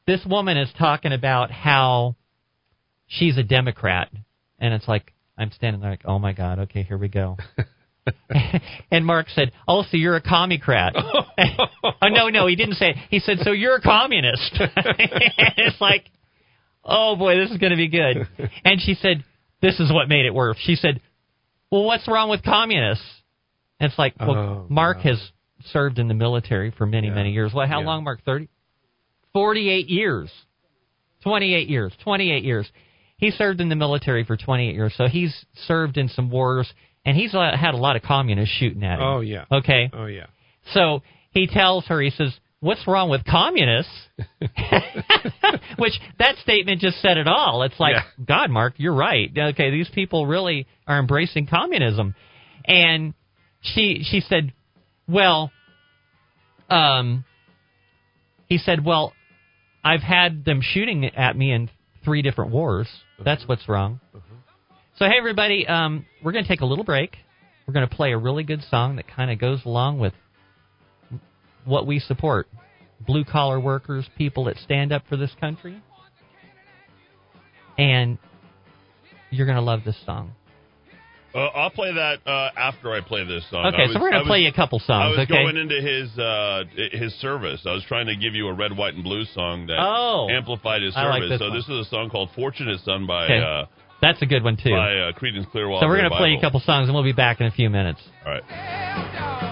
this woman is talking about how she's a Democrat, and it's like I'm standing there like, oh my god, okay, here we go. and Mark said, "Oh, so you're a commie-crat." oh no, no, he didn't say. It. He said, "So you're a communist." it's like, oh boy, this is going to be good. And she said, "This is what made it worse." She said, "Well, what's wrong with communists?" And it's like, well, Oh, Mark wow. has served in the military for many, Yeah. many years. Well, how Yeah. long, Mark? Thirty. 48 years. 28 years. 28 years. He served in the military for 28 years, so he's served in some wars, and he's uh, had a lot of communists shooting at him. Oh yeah. Okay? Oh yeah. So he tells her, he says, What's wrong with communists? Which that statement just said it all. It's like, Yeah. God, Mark, you're right. Okay, these people really are embracing communism. And she she said, Well, um, he said, Well, I've had them shooting at me in three different wars. That's what's wrong. So, hey, everybody, um, we're going to take a little break. We're going to play a really good song that kind of goes along with what we support blue collar workers, people that stand up for this country. And you're going to love this song. Uh, I'll play that uh, after I play this song. Okay, was- so we're going to was- play you a couple songs. I songs, was okay? going into his uh, his service. I was trying to give you a red, white, and blue song that Oh. amplified his I like service. this so one. this is a song called "Fortunate Son" by Okay. uh, That's a good one, too. by uh, Creedence Clearwater. so we're going to play you a couple songs, and we'll be back in a few minutes. All right.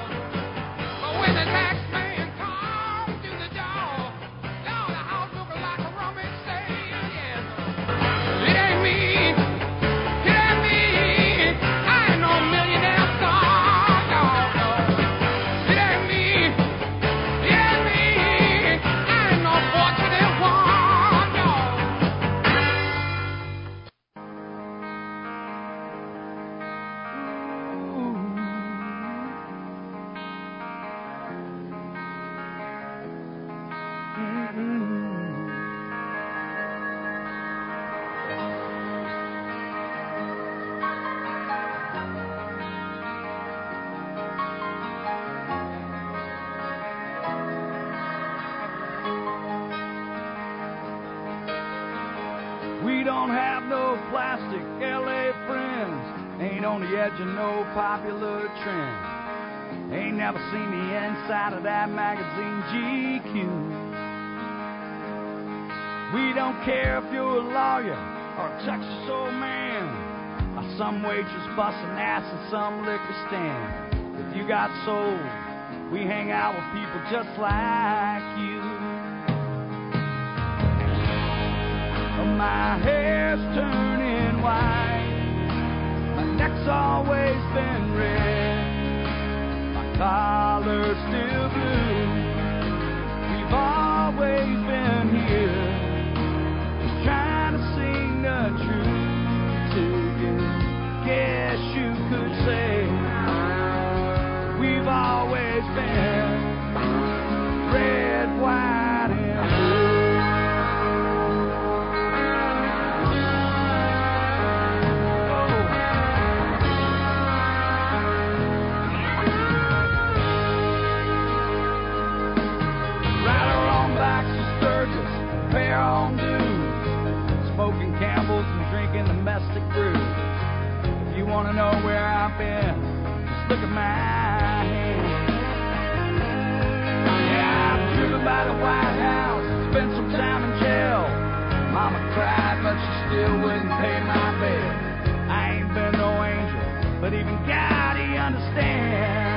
Trend. Ain't never seen the inside of that magazine GQ. We don't care if you're a lawyer or a Texas old man. Or some waitress busting ass in some liquor stand. If you got soul, we hang out with people just like you. My hair's turning white. My neck's always been red. My collar's still blue. We've always been here. Just trying to sing the truth to you. Guess you could say we've always been know where I've been. Just look at my hand. Yeah, I've driven by the White House, spent some time in jail. Mama cried, but she still wouldn't pay my bill. I ain't been no angel, but even God, He understands.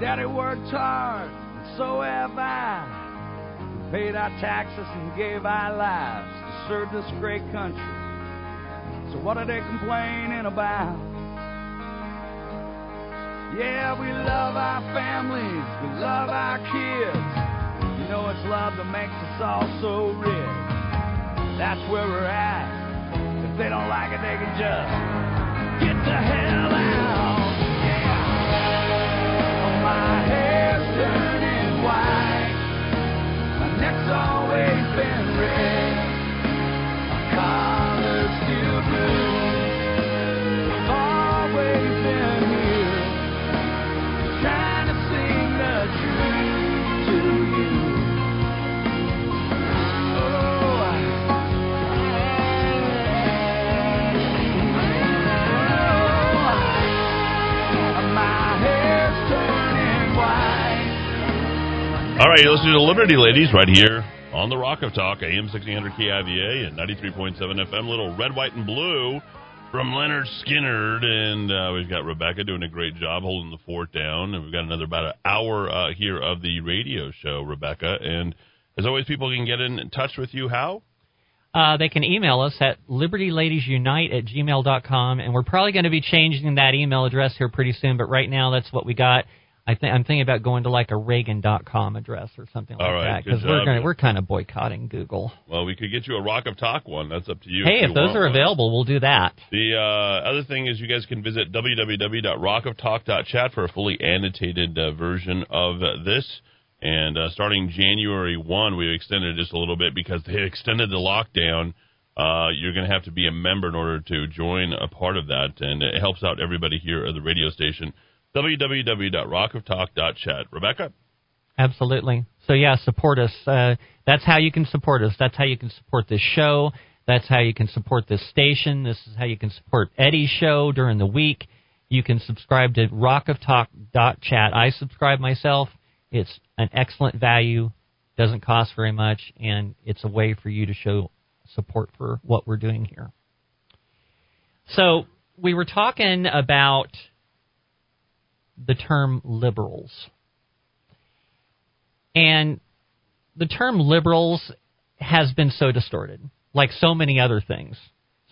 Daddy worked hard, and so have I. We paid our taxes and gave our lives to serve this great country. So what are they complaining about? Yeah, we love our families, we love our kids. You know it's love that makes us all so rich. That's where we're at. If they don't like it, they can just get the hell out. Always been red. All right, you're listening to Liberty Ladies right here on the Rock of Talk, AM 1600 KIVA and 93.7 FM. Little red, white, and blue from Lynyrd Skynyrd. And uh, we've got Rebecca doing a great job holding the fort down. And we've got another about an hour uh, here of the radio show, Rebecca. And as always, people can get in touch with you. How? Uh, they can email us at libertyladiesunite at gmail.com, and we're probably going to be changing that email address here pretty soon, but right now that's what we got. I think I'm thinking about going to like a Reagan.com address or something like right, that because we're gonna, we're kind of boycotting Google. Well, we could get you a Rock of Talk one. That's up to you. hey, you if those are one. available, we'll do that. The uh, other thing is you guys can visit www.rockoftalk.chat for a fully annotated uh, version of uh, this. And uh, starting January 1, we've extended it just a little bit because they extended the lockdown. Uh, you're going to have to be a member in order to join a part of that. And it helps out everybody here at the radio station. www.rockoftalk.chat. Rebecca? Absolutely. So yeah, support us. Uh, that's how you can support us. That's how you can support this show. That's how you can support this station. This is how you can support Eddie's show during the week. You can subscribe to rockoftalk.chat. I subscribe myself. It's an excellent value, doesn't cost very much, and it's a way for you to show support for what we're doing here. So we were talking about the term liberals. And the term liberals has been so distorted, like so many other things.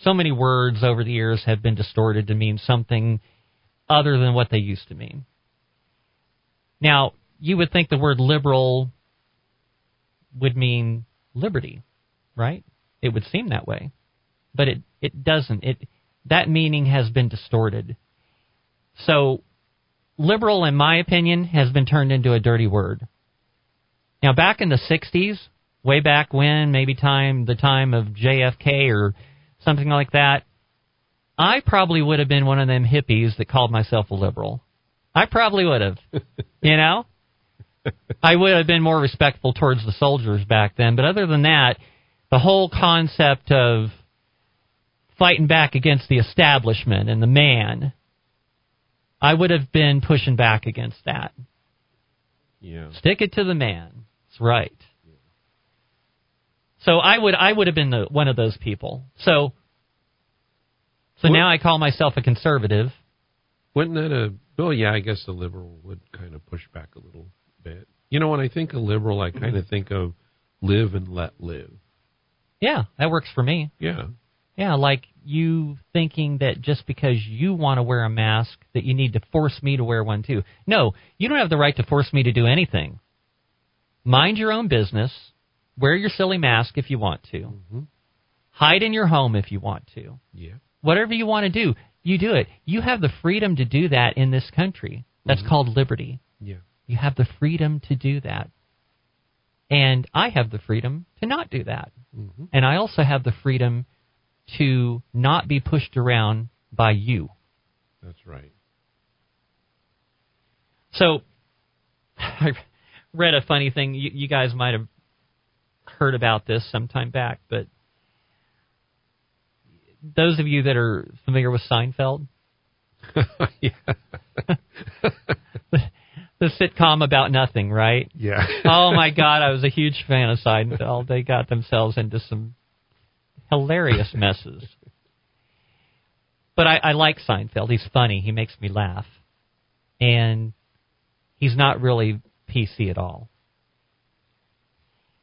So many words over the years have been distorted to mean something other than what they used to mean. Now, you would think the word liberal would mean liberty, right? It would seem that way. But it, it doesn't. It that meaning has been distorted. So liberal in my opinion has been turned into a dirty word. Now back in the 60s, way back when, maybe time the time of JFK or something like that, I probably would have been one of them hippies that called myself a liberal. I probably would have. you know? I would have been more respectful towards the soldiers back then, but other than that, the whole concept of fighting back against the establishment and the man, I would have been pushing back against that. Yeah. Stick it to the man. That's right. So I would I would have been the, one of those people. So so What- now I call myself a conservative. Wouldn't that a? Well, yeah, I guess the liberal would kind of push back a little bit. You know, when I think of liberal, I kind of mm-hmm. think of live and let live. Yeah, that works for me. Yeah, Yeah, like you thinking that just because you want to wear a mask that you need to force me to wear one too. No, you don't have the right to force me to do anything. Mind your own business. Wear your silly mask if you want to. hmm Hide in your home if you want to. yeah, Whatever you want to do, you do it. You have the freedom to do that in this country. That's called liberty. yeah. You have the freedom to do that. And I have the freedom to not do that. hmm And I also have the freedom to not be pushed around by you. That's right. So I read a funny thing. You, you guys might have heard about this sometime back, but those of you that are familiar with Seinfeld, yeah, the sitcom about nothing, right? yeah. oh my god, I was a huge fan of Seinfeld. They got themselves into some hilarious messes. But I, I like Seinfeld. He's funny. He makes me laugh. And he's not really PC at all.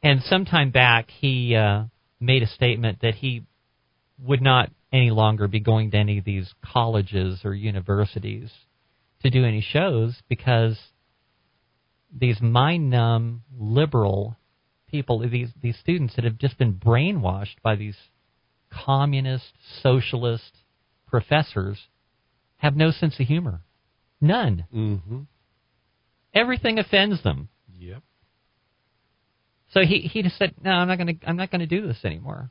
And sometime back, he uh, made a statement that he would not any longer be going to any of these colleges or universities to do any shows because these mind numb liberal people, these these students that have just been brainwashed by these communist, socialist professors, have no sense of humor. None. hmm Everything offends them. Yep. So he he just said, "No, I'm not going to I'm not going to do this anymore."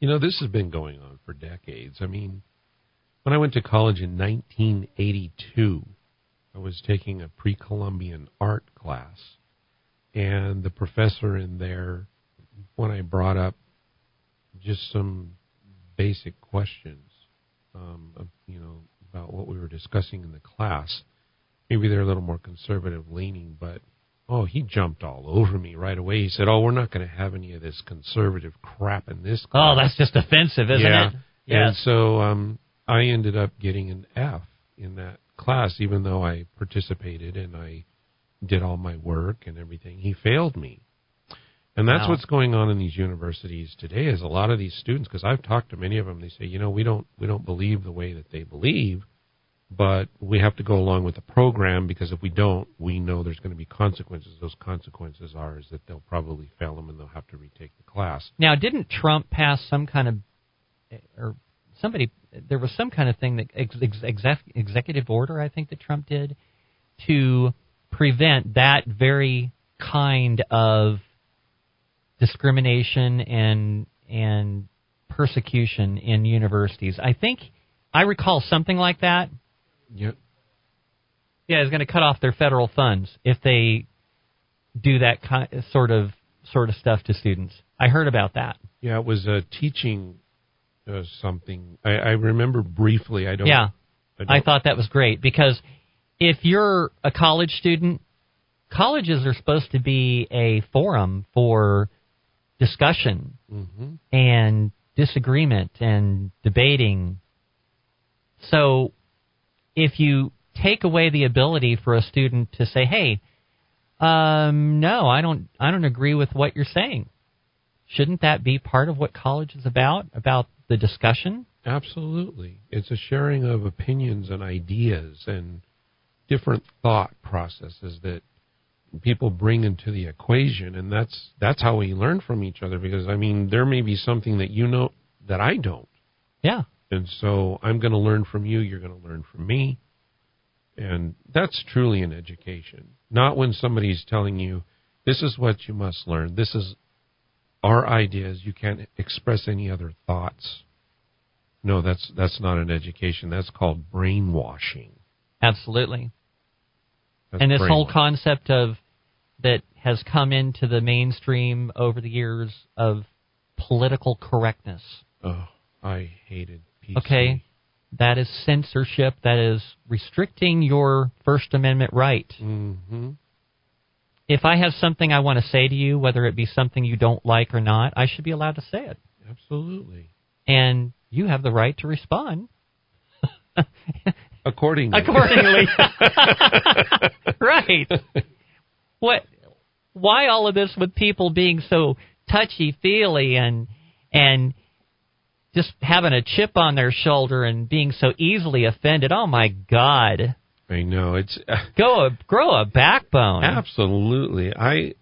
You know, this has been going on for decades. I mean, when I went to college in 1982, I was taking a pre Columbian art class, and the professor in there, when I brought up just some basic questions, um, of, you know, about what we were discussing in the class, maybe they're a little more conservative leaning, but oh, he jumped all over me right away. He said, "Oh, we're not going to have any of this conservative crap in this class." Oh, that's just offensive, isn't yeah. it? And so um, I ended up getting an F in that class, even though I participated and I did all my work and everything. He failed me. And that's Wow. what's going on in these universities today. Is a lot of these students, because I've talked to many of them, they say, you know, we don't we don't believe the way that they believe, but we have to go along with the program because if we don't, we know there's going to be consequences. Those consequences are is that they'll probably fail them and they'll have to retake the class. Now, didn't Trump pass some kind of, or somebody, there was some kind of thing that ex, ex, exec, executive order, I think that Trump did, to prevent that very kind of discrimination and and persecution in universities. I think I recall something like that. Yep. Yeah, it's going to cut off their federal funds if they do that ki sort of sort of stuff to students. I heard about that. Yeah, it was a teaching uh, something. I, I remember briefly. I don't. Yeah. I, don't, I thought that was great because if you're a college student, colleges are supposed to be a forum for discussion hmm and disagreement and debating. So if you take away the ability for a student to say, "Hey, um, no, I don't, I don't agree with what you're saying," shouldn't that be part of what college is about? About the discussion? Absolutely, it's a sharing of opinions and ideas and different thought processes that people bring into the equation, and that's that's how we learn from each other. Because I mean, there may be something that you know that I don't. Yeah. And so I'm going to learn from you, you're going to learn from me. And that's truly an education. Not when somebody's telling you, this is what you must learn, this is our ideas, you can't express any other thoughts. No, that's that's not an education. That's called brainwashing. Absolutely. That's and this whole concept of that has come into the mainstream over the years of political correctness. Oh, I hated PC. Okay. That is censorship. That is restricting your First Amendment right. Mm-hmm. if I have something I want to say to you, whether it be something you don't like or not, I should be allowed to say it. Absolutely. And you have the right to respond Accordingly. accordingly. right. What? Why all of this with people being so touchy feely and and just having a chip on their shoulder and being so easily offended? Oh my God! I know. It's uh, Go a, grow a backbone. absolutely. I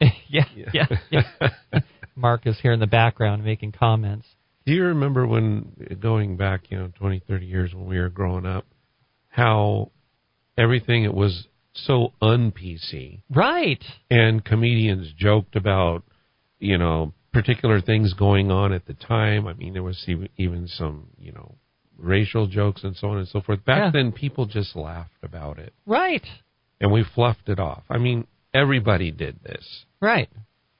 yeah, yeah, yeah. Mark is here in the background making comments. Do you remember when going back, you know, 20, 30 years when we were growing up, how everything it was so un-PC Right. and comedians joked about, you know, particular things going on at the time. I mean, there was even- even some, you know, racial jokes and so on and so forth. Back Yeah. then, people just laughed about it Right. and we fluffed it off. I mean, everybody did this, Right.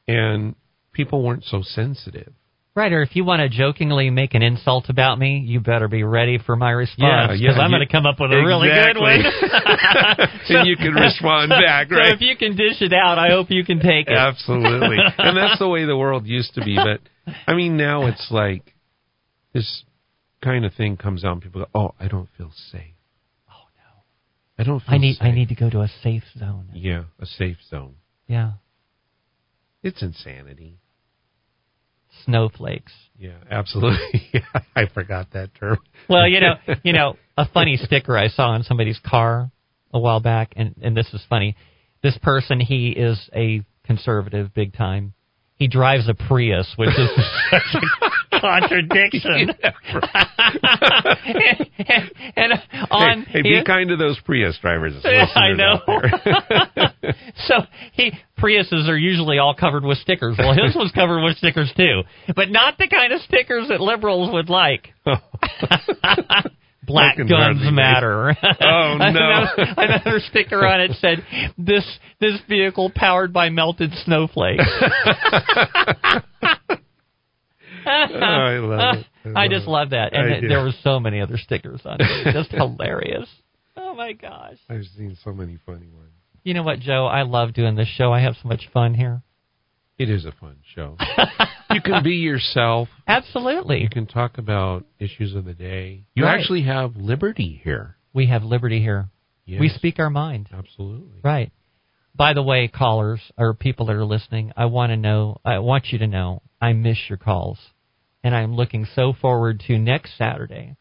and people weren't so sensitive. Right, or if you want to jokingly make an insult about me, you better be ready for my response Yeah, because yeah, I'm going to come up with a really good one. so, And you can respond back, So right? if you can dish it out, I hope you can take it. Absolutely. and that's the way the world used to be. But I mean, now it's like this kind of thing comes out and people go, oh, I don't feel safe. Oh no, I don't feel I need safe. I need to go to a safe zone. Yeah, a safe zone. Yeah, It's insanity. Snowflakes. Yeah, absolutely. I forgot that term. Well, you know, you know, a funny sticker I saw on somebody's car a while back, and and this is funny. This person, he is a conservative, big time. He drives a Prius, which is such a contradiction. and, and on hey, hey, he- be kind to those Prius drivers. Yeah, I know. so he Priuses are usually all covered with stickers. Well, his was covered with stickers too, but not the kind of stickers that liberals would like. Oh. Black guns matter. Oh, no. another, another sticker on it said, "This this vehicle powered by melted snowflakes." Oh, I love it. I just love that, and I there were so many other stickers on it. Just hilarious. Oh my gosh! I've seen so many funny ones. You know what, Joe? I love doing this show. I have so much fun here. It is a fun show. You can be yourself. Absolutely. You can talk about issues of the day. You Right. actually have liberty here. We have liberty here. Yes, We speak our mind. Absolutely. Right. By the way, callers or people that are listening, I want to know, I want you to know, I miss your calls. And I'm looking so forward to next Saturday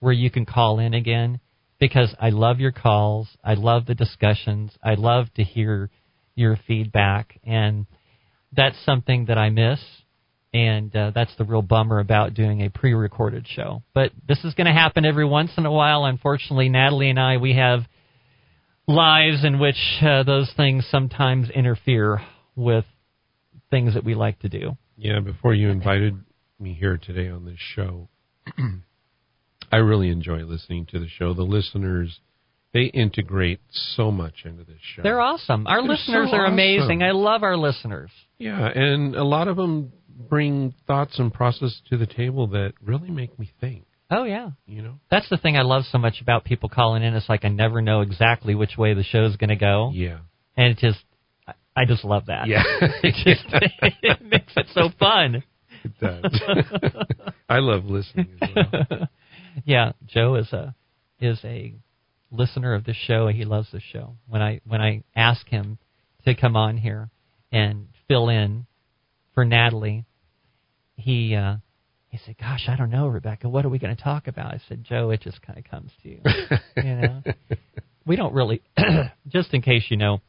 where you can call in again because I love your calls. I love the discussions. I love to hear your feedback. And that's something that I miss. And uh, that's the real bummer about doing a pre recorded show. But this is going to happen every once in a while. Unfortunately, Natalie and I, we have lives in which uh, those things sometimes interfere with things that we like to do. Yeah, before you invited me here today on this show, I really enjoy listening to the show. The listeners, they integrate so much into this show. They're awesome. Our They're listeners so are amazing. awesome. I love our listeners. Yeah, and a lot of them bring thoughts and process to the table that really make me think. Oh yeah. You know? That's the thing I love so much about people calling in. It's like I never know exactly which way the show's going to go, Yeah. and it just I- just love that. Yeah. it just it makes it so fun. It does. I love listening as well. yeah, Joe is a is a listener of this show. He loves this show. When I when I ask him to come on here and fill in for Natalie, he uh, he said, "Gosh, I don't know, Rebecca. What are we going to talk about?" I said, "Joe, it just kind of comes to you. you know, we don't really. just in case you know,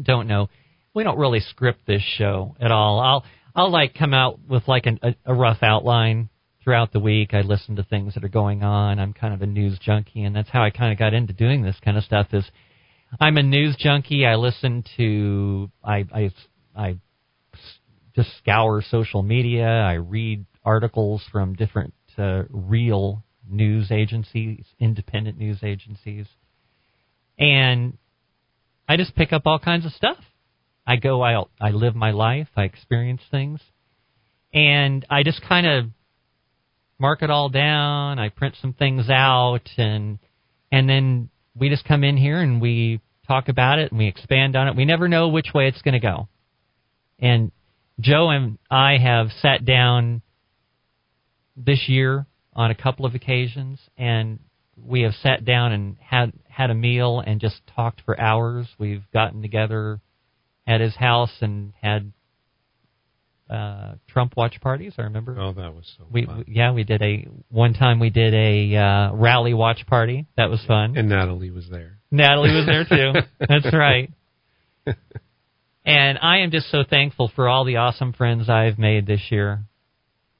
don't know, we don't really script this show at all. I'll I'll like come out with like an, a, a rough outline throughout the week. I listen to things that are going on. I'm kind of a news junkie, and that's how I kind of got into doing this kind of stuff. Is I'm a news junkie. I listen to I I I just scour social media. I read articles from different uh, real news agencies, independent news agencies, and I just pick up all kinds of stuff. I go out, I live my life, I experience things, and I just kind of mark it all down. I print some things out, and and then we just come in here and we talk about it and we expand on it. We never know which way it's going to go. And Joe and I have sat down this year on a couple of occasions and we have sat down and had had a meal and just talked for hours. We've gotten together at his house and had uh Trump watch parties, I remember. Oh, that was so We, fun. yeah, we did a one time we did a uh rally watch party. That was fun. and Natalie was there. Natalie was there too. That's right. And I am just so thankful for all the awesome friends I've made this year.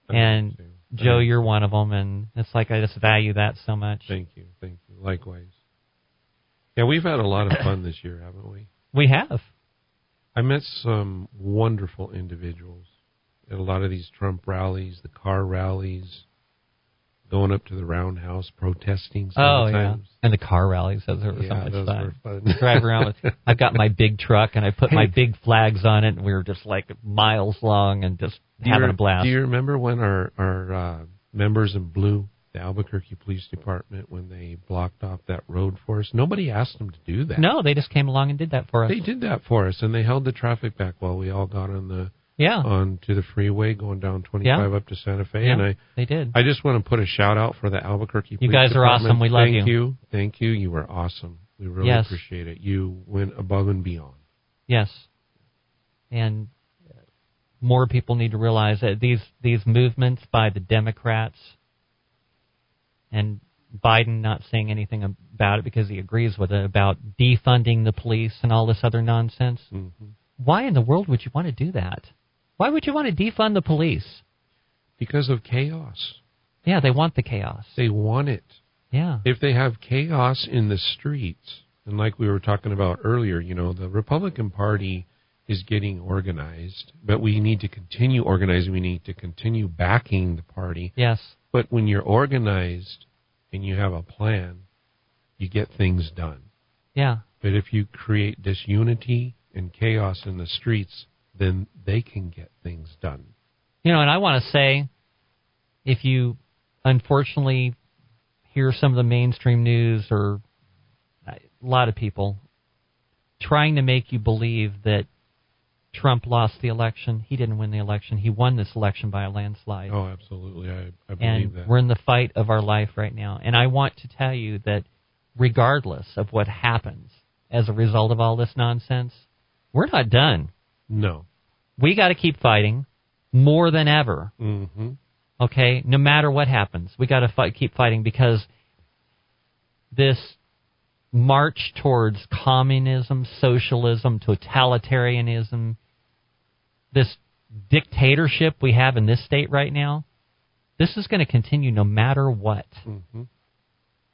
And. Joe, you're one of them, and it's like I just value that so much. Thank you, thank you. Likewise. Yeah, we've had a lot of fun this year, haven't we? We have. I met some wonderful individuals at a lot of these Trump rallies, the car rallies, going up to the roundhouse protesting. Oh yeah, sometimes. and the car rallies. Those were so yeah, much those fun. were fun. Drive around with. I've got my big truck, and I put my big flags on it, and we were just like miles long and just Do having re- a blast. Do you remember when our our uh, members in blue, the Albuquerque Police Department, when they blocked off that road for us? Nobody asked them to do that. no, they just came along and did that for us. They did that for us, and they held the traffic back while we all got on the yeah, on to the freeway going down 25 up to Santa Fe. yeah, And I they did. I just want to put a shout out for the Albuquerque. You guys are Department. awesome. We love Thank you. you. Thank you. You were awesome. We really Yes. appreciate it. You went above and beyond. Yes, and more people need to realize that these these movements by the Democrats and Biden not saying anything about it because he agrees with it about defunding the police and all this other nonsense. hmm Why in the world would you want to do that? Why would you want to defund the police? Because of chaos. Yeah, they want the chaos. They want it. Yeah. If they have chaos in the streets, and like we were talking about earlier, you know, the Republican Party is getting organized, but we need to continue organizing. We need to continue backing the party. Yes. But when you're organized and you have a plan, you get things done. Yeah. But if you create disunity and chaos in the streets, then they can get things done. You know, and I want to say, if you unfortunately hear some of the mainstream news or uh, a lot of people trying to make you believe that Trump lost the election, he didn't win the election. He won this election by a landslide. Oh, absolutely. I, I believe and that. we're in the fight of our life right now. And I want to tell you that regardless of what happens as a result of all this nonsense, we're not done. No. We got to keep fighting more than ever. hmm Okay, no matter what happens, we got to fight, keep fighting because this march towards communism, socialism, totalitarianism, this dictatorship we have in this state right now, this is going to continue no matter what. hmm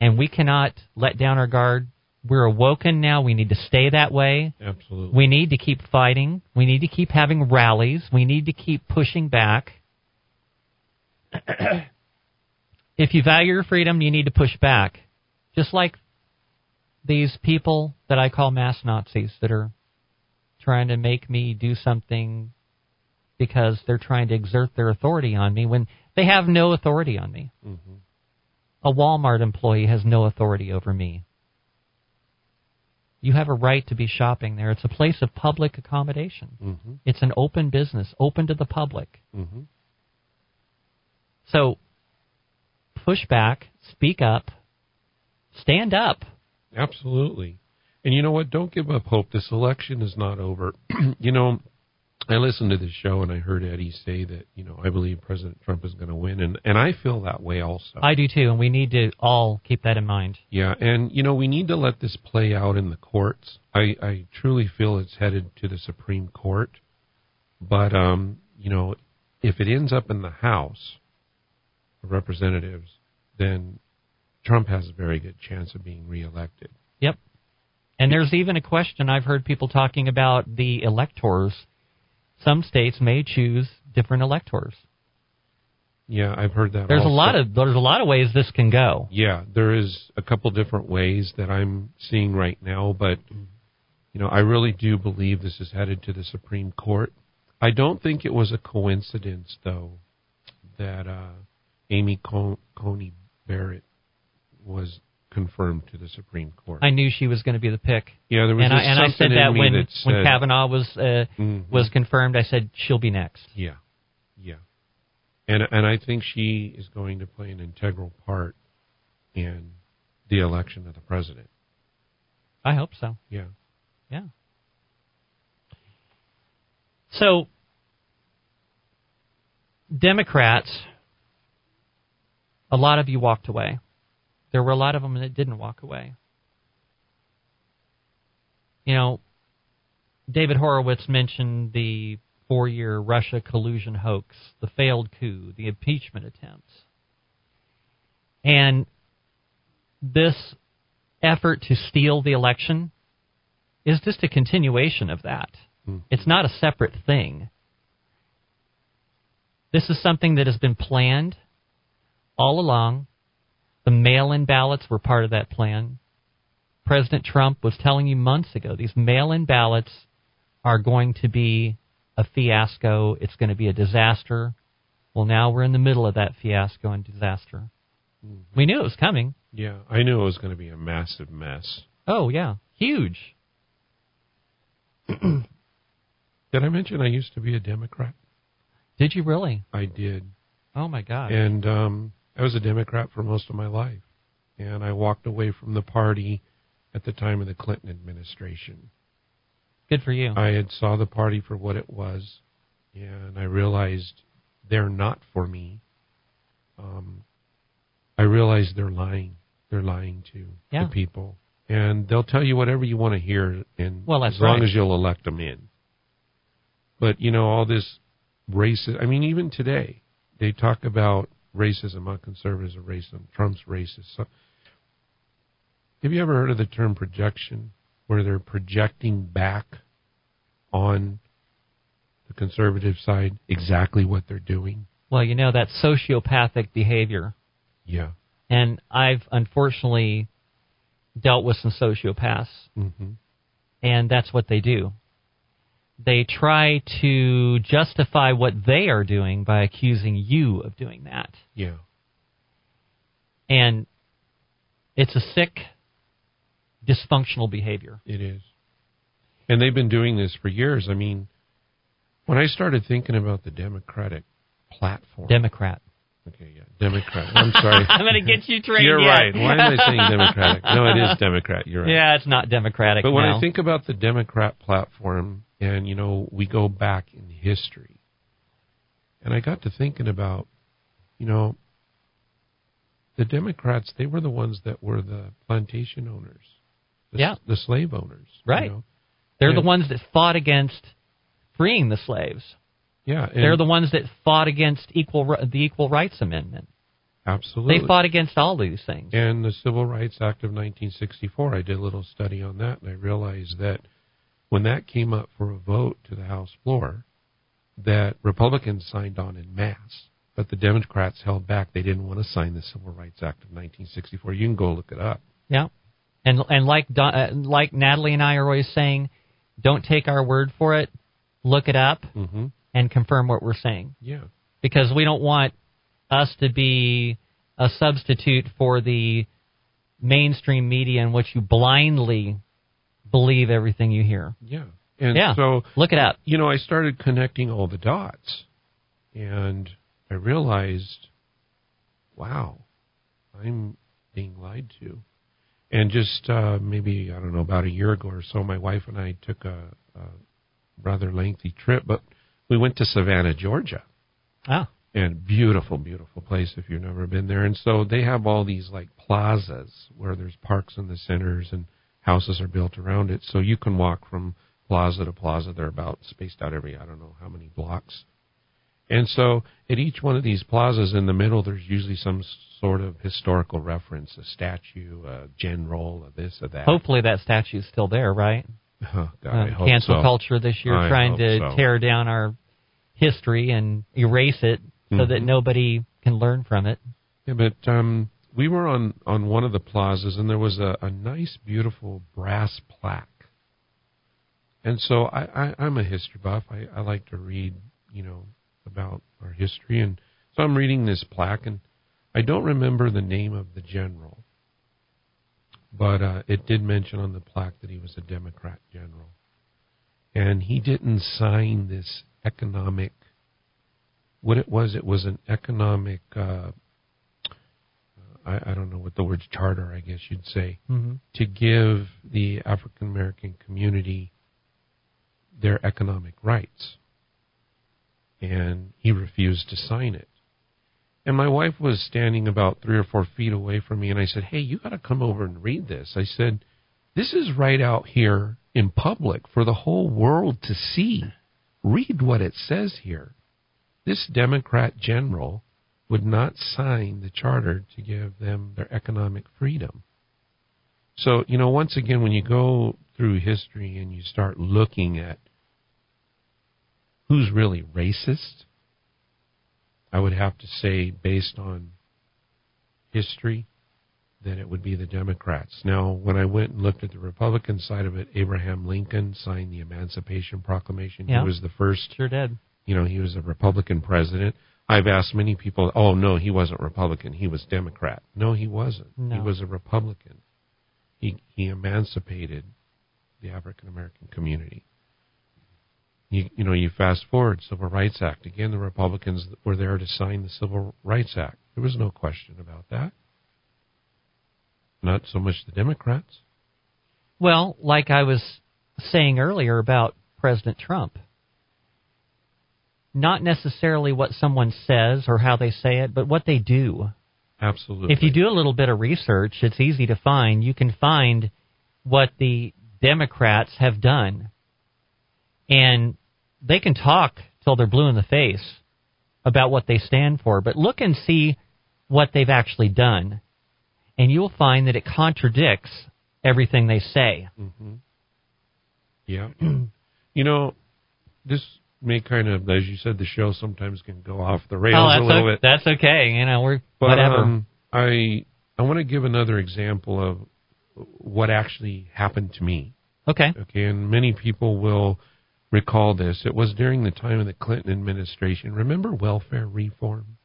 And we cannot let down our guard. We're awoken now. We need to stay that way. Absolutely. We need to keep fighting. We need to keep having rallies. We need to keep pushing back. if you value your freedom, you need to push back. Just like these people that I call mass Nazis that are trying to make me do something because they're trying to exert their authority on me when they have no authority on me. hmm A Walmart employee has no authority over me. You have a right to be shopping there. It's a place of public accommodation. hmm It's an open business, open to the public. hmm So push back, speak up, stand up. Absolutely. And you know what? Don't give up hope. This election is not over. you know, I listened to this show and I heard Eddie say that, you know, I believe President Trump is going to win. And, and I feel that way also. I do too, and we need to all keep that in mind. Yeah, and you know we need to let this play out in the courts. I, I truly feel it's headed to the Supreme Court, but um, you know, if it ends up in the House of Representatives, then Trump has a very good chance of being reelected. Yep. And there's even a question I've heard people talking about the electors. Some states may choose different electors. Yeah, I've heard that. There's a lot of there's a lot of ways this can go. Yeah, there is a couple different ways that I'm seeing right now, but you know, I really do believe this is headed to the Supreme Court. I don't think it was a coincidence, though, that uh, Amy Co- Coney Barrett was confirmed to the Supreme Court. I knew she was going to be the pick. yeah, there was And I, and I said in that when that when Kavanaugh was uh, Mhm. was confirmed, I said she'll be next. Yeah, yeah, and and I think she is going to play an integral part in the election of the president. I hope so. Yeah, Yeah. So, Democrats, a lot of you walked away. There were a lot of them that didn't walk away. You know, David Horowitz mentioned the four year Russia collusion hoax, the failed coup, the impeachment attempts. And this effort to steal the election is just a continuation of that. Hmm. It's not a separate thing. This is something that has been planned all along. The mail in ballots were part of that plan. President Trump was telling you months ago these mail in ballots are going to be a fiasco. It's going to be a disaster. Well, now we're in the middle of that fiasco and disaster. We knew it was coming. yeah. I knew it was going to be a massive mess. Oh, yeah. Huge. Did I mention I used to be a Democrat? Did you really? I did. Oh, my God. And um, I was a Democrat for most of my life. And I walked away from the party at the time of the Clinton administration. Good for you. I had saw the party for what it was, and I realized they're not for me. Um, I realized they're lying. They're lying to Yeah. the people, and they'll tell you whatever you want to hear, and Well, as long right. as you'll elect them in. But you know all this racist. I mean, even today they talk about racism. Not conservatives are racist. Trump's racist. So, have you ever heard of the term projection, where they're projecting back on the conservative side exactly what they're doing? Well, you know, that's sociopathic behavior. Yeah. And I've unfortunately dealt with some sociopaths, hmm and that's what they do. They try to justify what they are doing by accusing you of doing that. Yeah. And it's a sick, dysfunctional behavior. It is. And they've been doing this for years. I mean, when I started thinking about the Democratic platform. Democrat. Okay, yeah, Democrat. I'm sorry. I'm going to get you trained. You're yet. right. Why am I saying Democratic? No, it is Democrat. You're right. Yeah, it's not democratic. But when now. I think about the Democrat platform, and you know, we go back in history, and I got to thinking about, you know, the Democrats. They were the ones that were the plantation owners, the, Yeah. the slave owners, you Right. know? they're yeah. the ones that fought against freeing the slaves. Yeah, and They're the ones that fought against equal the Equal Rights Amendment. absolutely. They fought against all these things. And the Civil Rights Act of 1964, I did a little study on that, and I realized that when that came up for a vote to the House floor, that Republicans signed on in mass, but the Democrats held back. They didn't want to sign the Civil Rights Act of 1964. You can go look it up. Yeah, and and like Don, uh, like Natalie and I are always saying, don't take our word for it. Look it up hmm and confirm what we're saying Yeah, because we don't want us to be a substitute for the mainstream media in which you blindly believe everything you hear. yeah. And Yeah. so, Look it up. you know, I started connecting all the dots, and I realized, wow, I'm being lied to. And just uh, maybe I don't know about a year ago or so, my wife and I took a, a rather lengthy trip, but we went to Savannah, Georgia, Ah, and beautiful, beautiful place if you've never been there. And so they have all these like plazas where there's parks in the centers and houses are built around it, so you can walk from plaza to plaza. They're about spaced out every I don't know how many blocks. And so at each one of these plazas in the middle, there's usually some sort of historical reference, a statue, a general, a this, a that. hopefully that statue's still there, right? Uh, cancel so. culture this year, I trying to so. tear down our history and erase it so that Mhm. nobody can learn from it. Yeah, but um, we were on on one of the plazas, and there was a, a nice, beautiful brass plaque. And so I, I, I'm a history buff. I, I like to read, you know, about our history, and so I'm reading this plaque, and I don't remember the name of the general, but uh, it did mention on the plaque that he was a Democrat general, and he didn't sign this economic. What it was, it was an economic. Uh, I, I don't know what the word charter, I guess you'd say, hmm to give the African American community their economic rights. And he refused to sign it. And my wife was standing about three or four feet away from me, and I said, Hey, you got to come over and read this. I said, This is right out here in public for the whole world to see. Read what it says here. This Democrat general would not sign the charter to give them their economic freedom. So, you know, once again, when you go through history and you start looking at who's really racist, I would have to say, based on history, that it would be the Democrats. Now, when I went and looked at the Republican side of it, Abraham Lincoln signed the Emancipation Proclamation. Yeah. He was the first Sure did. you know, he was a Republican president. I've asked many people, oh, no, he wasn't Republican. He was Democrat. No, he wasn't. He was a Republican. He, he emancipated the African American community. You, you know, you fast forward, Civil Rights Act. Again, the Republicans were there to sign the Civil Rights Act. There was no question about that. Not so much the Democrats. Well, like I was saying earlier about President Trump, not necessarily what someone says or how they say it, but what they do. Absolutely. If you do a little bit of research, it's easy to find. You can find what the Democrats have done. And they can talk till they're blue in the face about what they stand for, but look and see what they've actually done. And you'll find that it contradicts everything they say. hmm Yeah. you know, this may kind of, as you said, the show sometimes can go off the rails oh, a little o- bit. that's okay. You know, we're But whatever. um, I I want to give another example of what actually happened to me. okay. Okay, and many people will recall this. It was during the time of the Clinton administration. Remember welfare reform?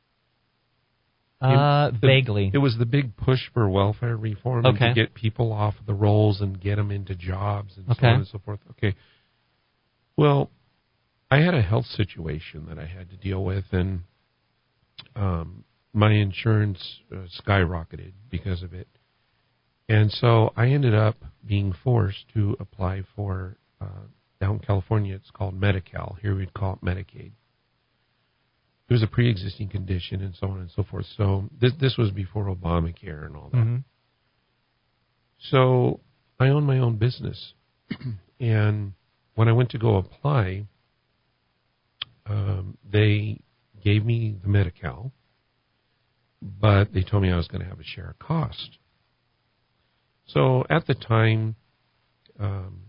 Uh, The- vaguely. It was the big push for welfare reform Okay. to get people off the rolls and get them into jobs and so on and so forth. Okay. Well, I had a health situation that I had to deal with, and um, my insurance uh, skyrocketed because of it. And so I ended up being forced to apply for, uh, down in California, it's called Medi-Cal. Here we'd call it Medicaid it was a pre-existing condition and so on and so forth. So this this was before Obamacare and all that. hmm So I own my own business, and when I went to go apply, um, they gave me the Medi-Cal, but they told me I was going to have a share of cost. So at the time, um,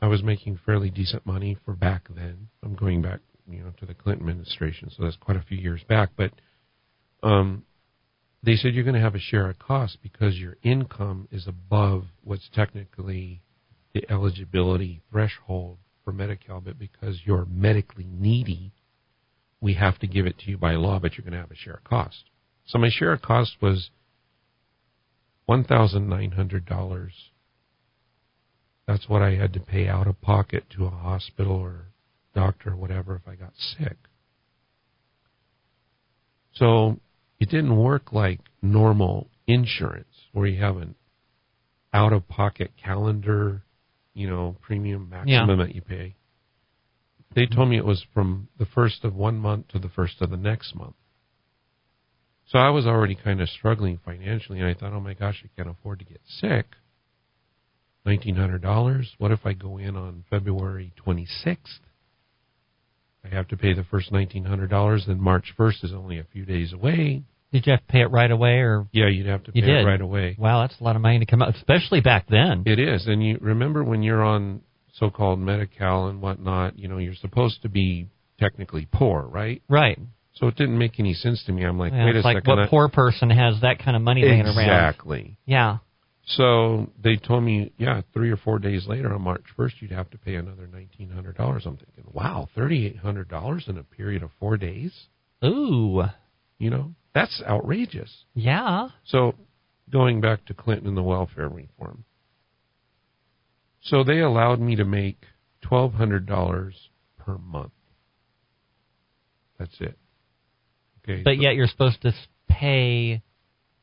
I was making fairly decent money for back then. I'm going back, you know, to the Clinton administration, so that's quite a few years back. But um, they said you're going to have a share of cost because your income is above what's technically the eligibility threshold for Medi-Cal, but because you're medically needy, we have to give it to you by law, but you're going to have a share of cost. So my share of cost was one thousand nine hundred dollars. That's what I had to pay out of pocket to a hospital or doctor or whatever if I got sick. So it didn't work like normal insurance where you have an out of pocket calendar, you know, premium maximum that you pay. They told me it was from the first of one month to the first of the next month. So I was already kind of struggling financially, and I thought, oh my gosh, I can't afford to get sick. $1,900. What if I go in on February 26th? I have to pay the first $1,900, then March 1st is only a few days away. Did you have to pay it right away, or Yeah, you'd have to pay it right away. wow, that's a lot of money to come out, especially back then. It is, and you remember when you're on so-called Medi-Cal and whatnot, you know, you're supposed to be technically poor, right? right. So it didn't make any sense to me. I'm like, Yeah, wait a it's like second. what I- poor person has that kind of money laying around? exactly. Yeah. So they told me, yeah, three or four days later on March 1st, you'd have to pay another $1,900. I'm thinking, wow, $3,800 in a period of four days? Ooh. You know, that's outrageous. Yeah. So going back to Clinton and the welfare reform. So they allowed me to make twelve hundred dollars per month. That's it. Okay. But so- yet you're supposed to pay